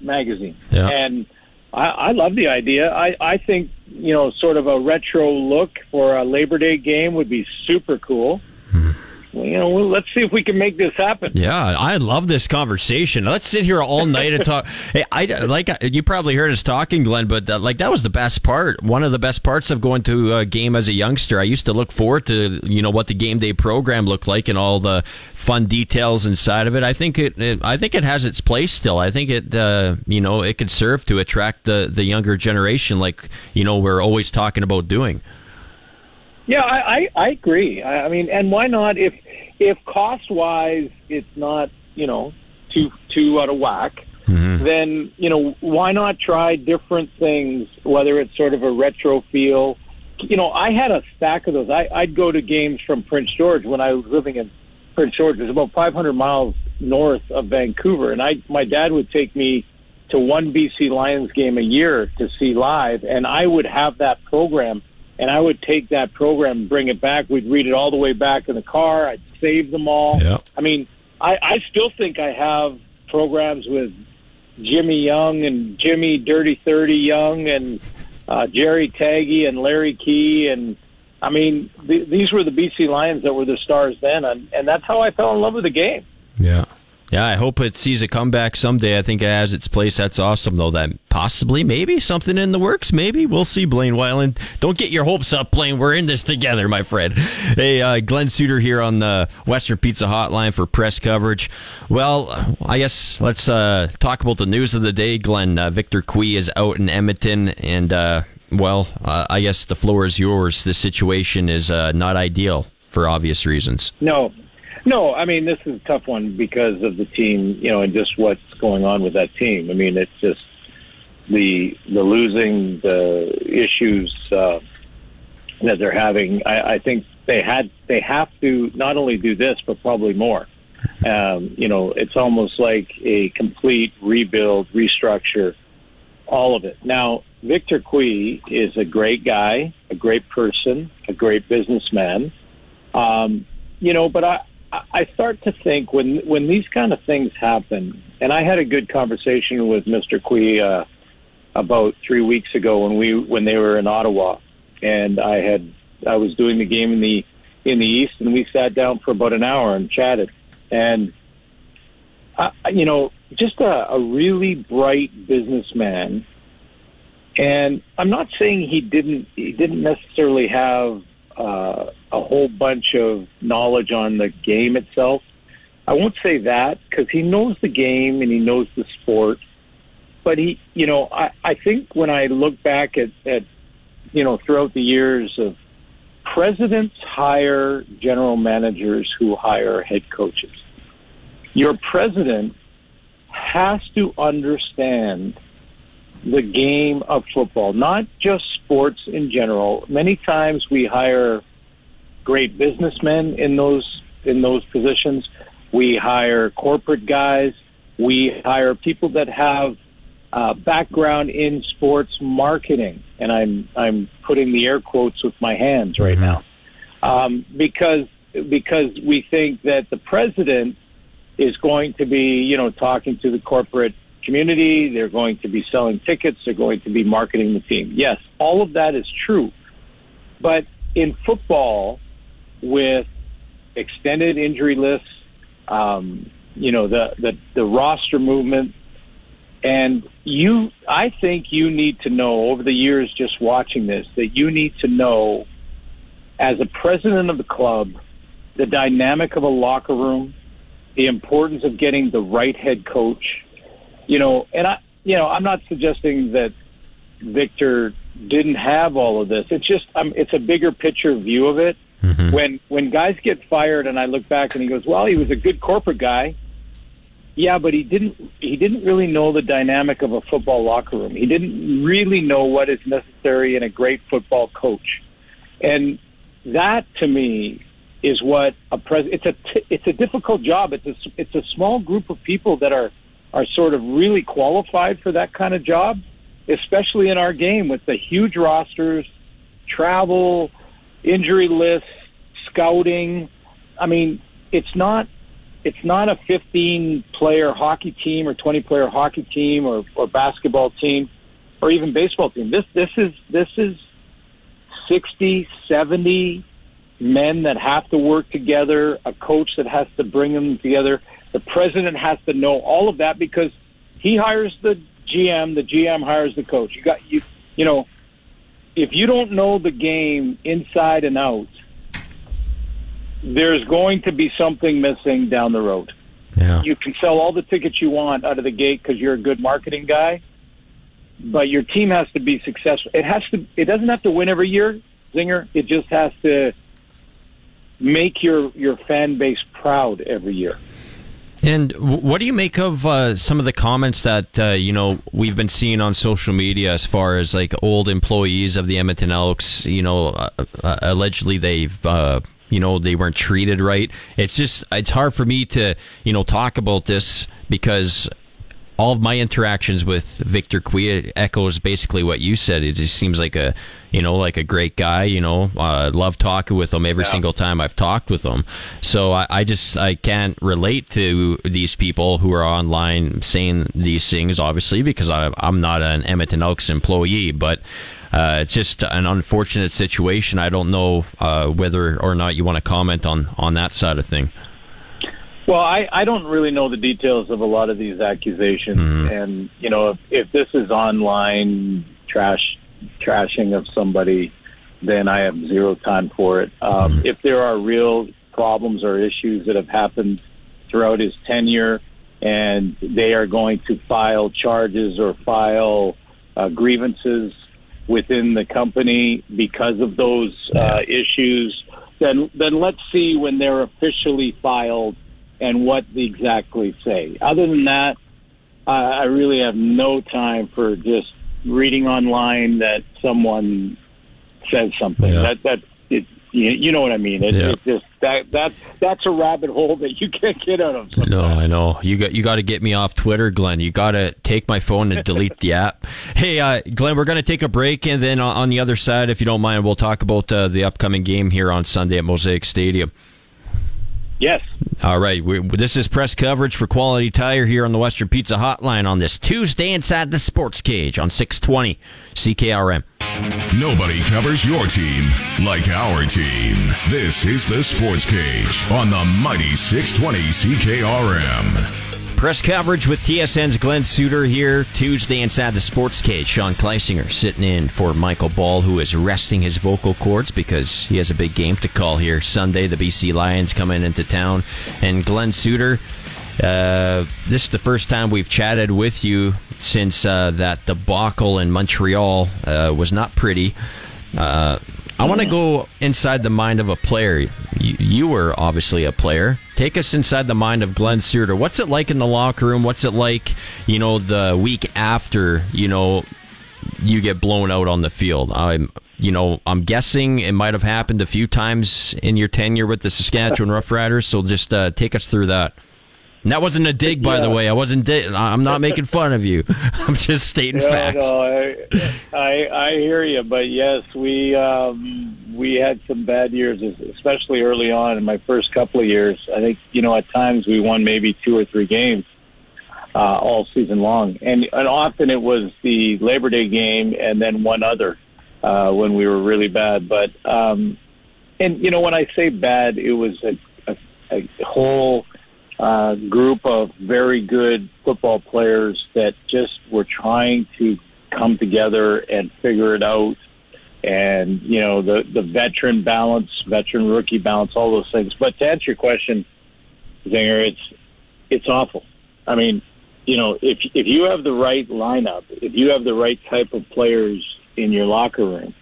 magazine. Yeah. And I, I love the idea. I, I think, you know, sort of a retro look for a Labor Day game would be super cool. Well, you know, well, let's see if we can make this happen. Yeah, I love this conversation. Let's sit here all night and talk. hey, I like you probably heard us talking, Glenn, but uh, like that was the best part. One of the best parts of going to a game as a youngster. I used to look forward to you know what the game day program looked like and all the fun details inside of it. I think it, it I think it has its place still. I think it uh, you know it could serve to attract the the younger generation, like you know we're always talking about doing. Yeah, I, I, I agree. I, I mean, and why not? If if cost wise, it's not you know too too out of whack. Mm-hmm. Then you know why not try different things? Whether it's sort of a retro feel. You know, I had a stack of those. I, I'd go to games from Prince George when I was living in Prince George. It was about 500 miles north of Vancouver, and I my dad would take me to one BC Lions game a year to see live, and I would have that program, and I would take that program and bring it back. We'd read it all the way back in the car. I'd save them all. I mean, I, I still think I have programs with Jimmy Young and Jimmy Dirty Thirty Young and uh, Jerry Tagge and Larry Key and I mean th- these were the BC Lions that were the stars then, and, and that's how I fell in love with the game. Yeah. Yeah, I hope it sees a comeback someday. I think it has its place. That's awesome, though. That possibly, maybe something in the works. Maybe we'll see. Blaine Weiland, don't get your hopes up, Blaine. We're in this together, my friend. Hey, uh, Glen Suitor here on the Western Pizza Hotline for press coverage. Well, I guess let's uh, talk about the news of the day. Glenn uh, Victor Cui is out in Edmonton, and uh, well, uh, I guess the floor is yours. This situation is uh, not ideal for obvious reasons. No, no. I mean, this is a tough one because of the team, you know, and just what's going on with that team. I mean, it's just the the losing, the issues uh, that they're having. I, I think they had they have to not only do this, but probably more. Um, you know, it's almost like a complete rebuild, restructure, all of it. Now, Victor Cui is a great guy, a great person, a great businessman. Um, you know, but I, I start to think when when these kind of things happen, and I had a good conversation with Mr. Cui uh, about three weeks ago when we when they were in Ottawa, and I had I was doing the game in the in the East, and we sat down for about an hour and chatted, and uh, you know, just a, a really bright businessman. And I'm not saying he didn't he didn't necessarily have uh, a whole bunch of knowledge on the game itself. I won't say that because he knows the game and he knows the sport. But he, you know, I, I think when I look back at, at, you know, throughout the years of presidents hire general managers who hire head coaches. Your president has to understand the game of football, not just sports in general. Many times we hire great businessmen in those in those positions. We hire corporate guys. We hire people that have uh, background in sports marketing, and I'm I'm putting the air quotes with my hands right now, um, because because we think that the president is going to be you know talking to the corporate community. They're going to be selling tickets. They're going to be marketing the team. Yes, all of that is true. But in football, with extended injury lists, um, you know, the, the, the roster movement, and you, I think you need to know over the years just watching this that you need to know as a president of the club, the dynamic of a locker room, the importance of getting the right head coach, you know, and I, you know, I'm not suggesting that Victor didn't have all of this. It's just, um, it's a bigger picture view of it. When when guys get fired, and I look back and he goes, "Well, he was a good corporate guy." Yeah, but he didn't. He didn't really know the dynamic of a football locker room. He didn't really know what is necessary in a great football coach, and that to me is what a pres. It's a t- it's a difficult job. It's a it's a small group of people that are are sort of really qualified for that kind of job, especially in our game with the huge rosters, travel, injury lists, scouting. I mean, it's not it's not a 15 player hockey team or 20 player hockey team or, or basketball team or even baseball team. This this is this is 60, 70 men that have to work together, a coach that has to bring them together. The president has to know all of that because he hires the GM, the GM hires the coach. You got you you know, if you don't know the game inside and out, there's going to be something missing down the road. Yeah. You can sell all the tickets you want out of the gate because you're a good marketing guy, but your team has to be successful. It has to. It doesn't have to win every year. Zinger. It just has to make your your fan base proud every year. And what do you make of uh, some of the comments that uh, you know we've been seeing on social media as far as like old employees of the Edmonton Elks? You know, uh, uh, allegedly they've. Uh, you know they weren't treated right. It's just it's hard for me to you know talk about this because all of my interactions with Victor Cui echoes basically what you said. It just seems like a, you know, like a great guy. You know, uh, love talking with him every yeah. single time I've talked with him. So I, I, just I can't relate to these people who are online saying these things, obviously, because I, I'm not an Edmonton Elks employee, but. Uh, it's just an unfortunate situation. I don't know uh, whether or not you want to comment on on that side of thing. Well, I, I don't really know the details of a lot of these accusations, mm-hmm. and you know, if, if this is online trash trashing of somebody, then I have zero time for it. Um, mm-hmm. If there are real problems or issues that have happened throughout his tenure, and they are going to file charges or file uh, grievances within the company because of those uh, issues, then then let's see when they're officially filed and what they exactly say. Other than that, I really have no time for just reading online that someone says something. Yeah. That that it, you, you know what I mean. It, yeah. it just that that that's a rabbit hole that you can't get out of. Sometimes. No, I know. You got you got to get me off Twitter, Glenn. You got to take my phone and delete the app. Hey, uh, Glenn, we're going to take a break, and then on the other side, if you don't mind, we'll talk about uh, the upcoming game here on Sunday at Mosaic Stadium. Yes. All right. We, this is press coverage for Quality Tire here on the Western Pizza Hotline on this Tuesday inside the Sports Cage on 620 CKRM. Nobody covers your team like our team. This is the Sports Cage on the mighty 620 CKRM. Press coverage with TSN's Glen Suitor here Tuesday inside the sports cage. Sean Kleisinger sitting in for Michael Ball, who is resting his vocal cords because he has a big game to call here Sunday. The BC Lions coming into town, and Glen Suitor. Uh, this is the first time we've chatted with you since uh, that debacle in Montreal uh, was not pretty. I want to go inside the mind of a player. You, you, were obviously a player. Take us inside the mind of Glen Suitor. What's it like in the locker room? What's it like, you know, the week after, you know, you get blown out on the field? I'm, you know, I'm guessing it might have happened a few times in your tenure with the Saskatchewan Roughriders. So just uh, take us through that. And that wasn't a dig, by yeah. the way. I wasn't. Di- I'm not making fun of you. I'm just stating facts. No, I, I, I hear you, but yes, we um, we had some bad years, especially early on in my first couple of years. I think you know at times we won maybe two or three games uh, all season long, and and often it was the Labor Day game and then one other uh, when we were really bad. But um, and you know when I say bad, it was a, a, a whole uh, group of very good football players that just were trying to come together and figure it out. And, you know, the, the veteran balance, veteran rookie balance, all those things. But to answer your question, Zinger, it's, it's awful. I mean, you know, if, if you have the right lineup, if you have the right type of players in your locker room,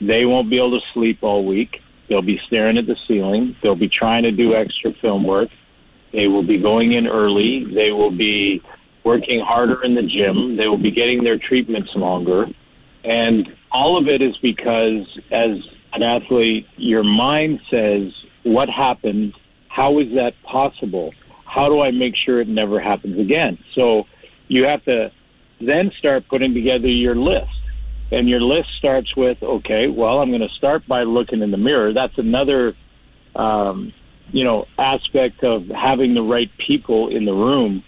they won't be able to sleep all week. They'll be staring at the ceiling. They'll be trying to do extra film work. They will be going in early. They will be working harder in the gym. They will be getting their treatments longer. And all of it is because, as an athlete, your mind says, What happened? How is that possible? How do I make sure it never happens again? So you have to then start putting together your list. And your list starts with, okay, well, I'm going to start by looking in the mirror. That's another um, you know, aspect of having the right people in the room.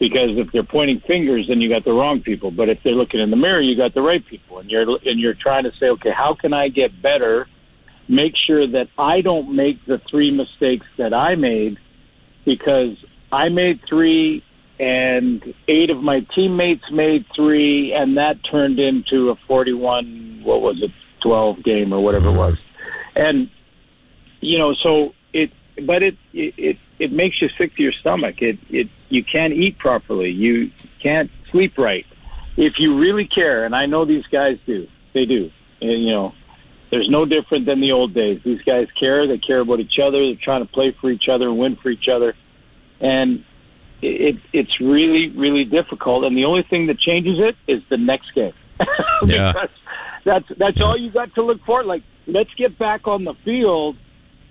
Because if they're pointing fingers, then you got the wrong people. But if they're looking in the mirror, you got the right people, and you're and you're trying to say, okay, how can I get better? Make sure that I don't make the three mistakes that I made, because I made three, and eight of my teammates made three, and that turned into a forty-one. What was it? Twelve game or whatever it mm-hmm. was, and you know, so but it it it makes you sick to your stomach. It it you can't eat properly. You can't sleep right. If you really care, and I know these guys do, they do. And, you know, There's no different than the old days. These guys care. They care about each other. They're trying to play for each other and win for each other. And it, it's really, really difficult. And the only thing that changes it is the next game. Yeah. That's that's all you got to look for. Like, let's get back on the field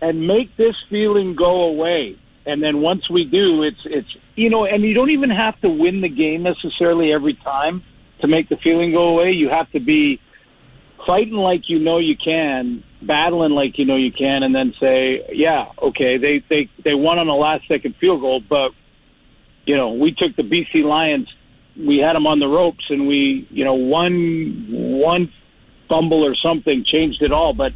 and make this feeling go away. And then once we do, it's it's you know, and you don't even have to win the game necessarily every time to make the feeling go away. You have to be fighting like you know you can, battling like you know you can, and then say, yeah, okay, they they they won on a last second field goal, but you know, we took the BC Lions, we had them on the ropes, and we, you know, one one fumble or something changed it all. But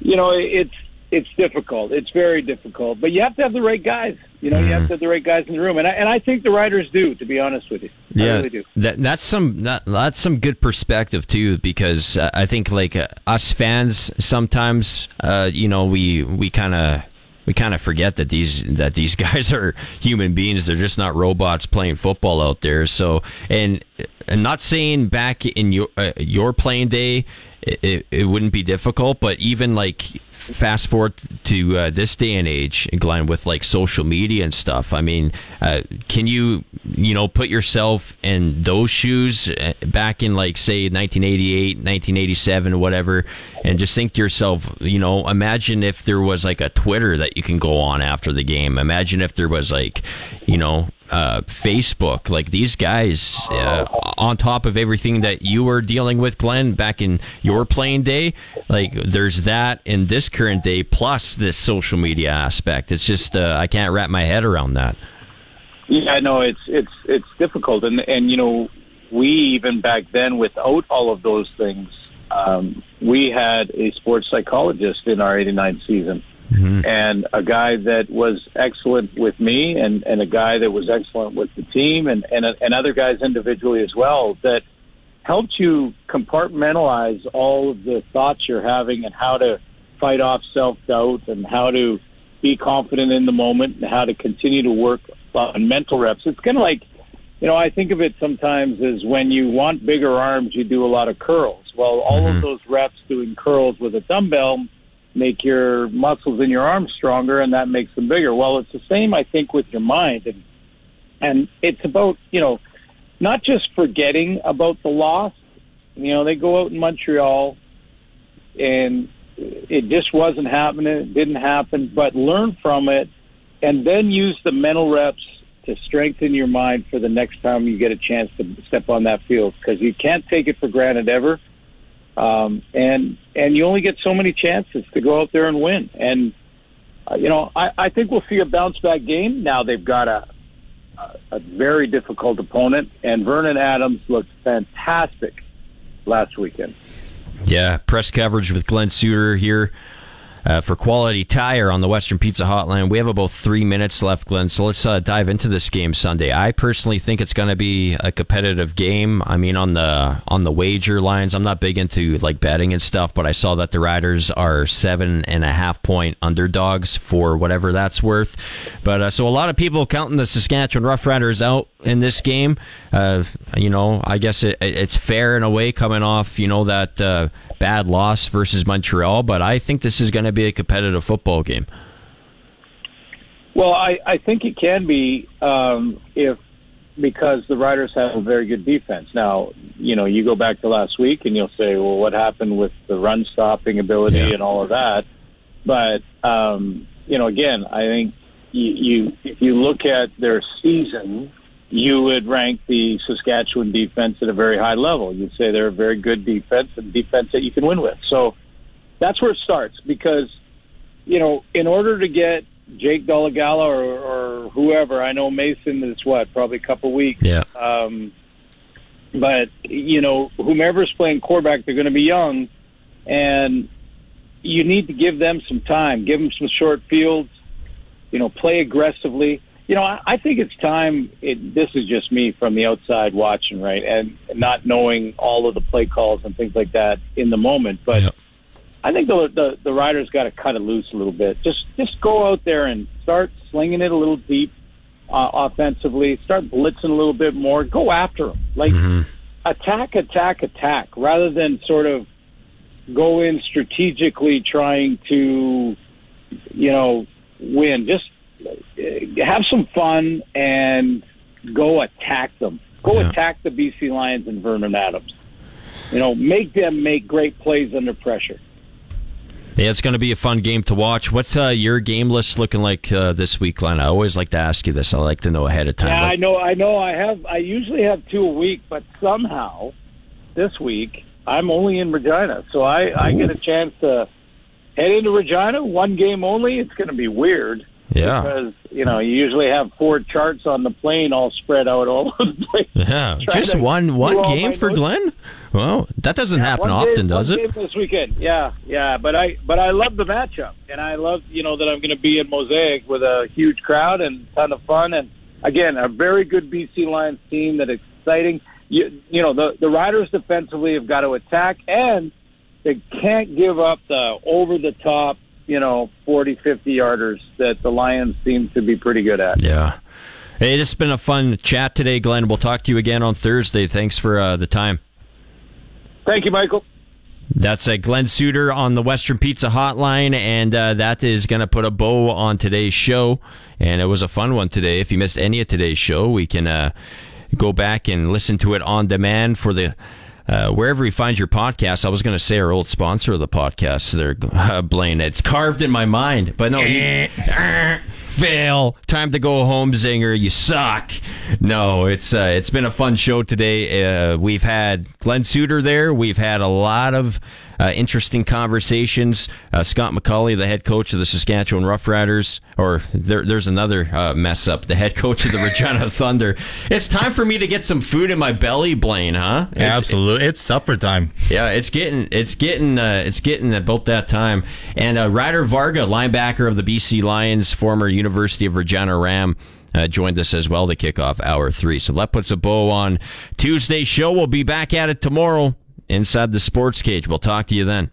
you know, it's it's difficult. It's very difficult. But you have to have the right guys. You know, you have to have the right guys in the room, and I, and I think the writers do. To be honest with you, I Yeah, really do. that that's some that, that's some good perspective too, because uh, I think like uh, us fans sometimes, uh, you know, we we kind of we kind of forget that these that these guys are human beings. They're just not robots playing football out there. So, and I'm not saying back in your uh, your playing day, it, it wouldn't be difficult, but even like fast forward to uh, this day and age, Glen, with like social media and stuff. I mean, uh, can you you know put yourself in those shoes uh, back in like say 1988, 1987, whatever, and just think to yourself, you know, imagine if there was like a Twitter that you can go on after the game. Imagine if there was like, you know. Uh, Facebook, like these guys, uh, on top of everything that you were dealing with, Glen, back in your playing day, like there's that in this current day, plus this social media aspect. It's just uh, I can't wrap my head around that. Yeah, no, it's it's it's difficult, and and you know, we even back then, without all of those things, um, we had a sports psychologist in our '89 season, and a guy that was excellent with me, and and a guy that was excellent with the team, and and and other guys individually as well that helped you compartmentalize all of the thoughts you're having and how to fight off self doubt and how to be confident in the moment and how to continue to work on mental reps. It's kind of like, you know, I think of it sometimes as when you want bigger arms, you do a lot of curls. Well, all of mm-hmm. those reps doing curls with a dumbbell make your muscles in your arms stronger and that makes them bigger. Well, it's the same, I think, with your mind. And, and it's about, you know, not just forgetting about the loss. You know, they go out in Montreal and it just wasn't happening. It didn't happen, but learn from it and then use the mental reps to strengthen your mind for the next time you get a chance to step on that field because you can't take it for granted ever. Um, and and you only get so many chances to go out there and win. And uh, you know, I, I think we'll see a bounce back game. Now they've got a a, a very difficult opponent, and Vernon Adams looked fantastic last weekend. Yeah, press coverage with Glen Suitor here uh, for Quality Tire on the Western Pizza Hotline. We have about three minutes left, Glen, so let's uh, dive into this game Sunday. I personally think it's going to be a competitive game. I mean, on the on the wager lines, I'm not big into like betting and stuff, but I saw that the Riders are seven and a half point underdogs for whatever that's worth. But uh, so a lot of people counting the Saskatchewan Roughriders out in this game. Uh, you know, I guess it, it's fair in a way coming off you know that uh, bad loss versus Montreal, but I think this is going to be a competitive football game. Well, I, I think it can be um, if because the Riders have a very good defense. Now, you know, you go back to last week and you'll say, well, what happened with the run stopping ability and all of that? But um, you know, again, I think you, you if you look at their season, you would rank the Saskatchewan defense at a very high level. You'd say they're a very good defense and defense that you can win with. So that's where it starts because you know, in order to get Jake Dolegala or, or whoever, I know Mason is what probably a couple weeks. Yeah. Um, but you know, whomever's playing quarterback, they're going to be young, and you need to give them some time, give them some short fields. You know, play aggressively. You know, I, I think it's time. It, this is just me from the outside watching, right, and not knowing all of the play calls and things like that in the moment, but. I think the the, the riders got to cut it loose a little bit. Just just go out there and start slinging it a little deep uh, offensively. Start blitzing a little bit more. Go after them. Like attack, attack, attack, rather than sort of go in strategically trying to, you know, win. Just uh, have some fun and go attack them. Go attack the BC Lions and Vernon Adams. You know, make them make great plays under pressure. Yeah, it's going to be a fun game to watch. What's uh, your game list looking like uh, this week, Glen? I always like to ask you this. I like to know ahead of time. Yeah, I know. I know. I have. I usually have two a week, but somehow this week I'm only in Regina, so I, I get a chance to head into Regina. One game only. It's going to be weird. Yeah. Because you know you usually have four charts on the plane all spread out all over the place. Yeah, just one one game for notes. Glen. Well, that doesn't happen often, game- does it? this weekend? Yeah, yeah. But I but I love the matchup, and I love you know that I'm going to be in Mosaic with a huge crowd and a ton of fun, and again a very good BC Lions team that exciting. You you know the the Riders defensively have got to attack, and they can't give up the over the top you know 40 50 yarders that the Lions seem to be pretty good at. Yeah. Hey, it's been a fun chat today, Glen. We'll talk to you again on Thursday. Thanks for uh, the time. Thank you, Michael. That's uh, Glen Suitor on the Western Pizza Hotline, and uh, that is going to put a bow on today's show. And it was a fun one today. If you missed any of today's show, we can uh, go back and listen to it on demand for the uh, wherever you find your podcast. I was going to say our old sponsor of the podcast, there, uh, Blaine. It's carved in my mind, but no. you- fail. Time to go home, Zinger. You suck. No, it's uh, it's been a fun show today. Uh, we've had Glen Suitor there. We've had a lot of uh, interesting conversations. Uh, Scott MacAulay, the head coach of the Saskatchewan Roughriders, or there, there's another uh, mess up. The head coach of the Regina Thunder. It's time for me to get some food in my belly, Blaine. Huh? It's- Absolutely, it's supper time. yeah, it's getting it's getting uh, it's getting about that time. And uh, Ryder Varga, linebacker of the BC Lions, former University of Regina Ram. Uh, joined us as well to kick off hour three. So that puts a bow on Tuesday's show. We'll be back at it tomorrow inside the sports cage. We'll talk to you then.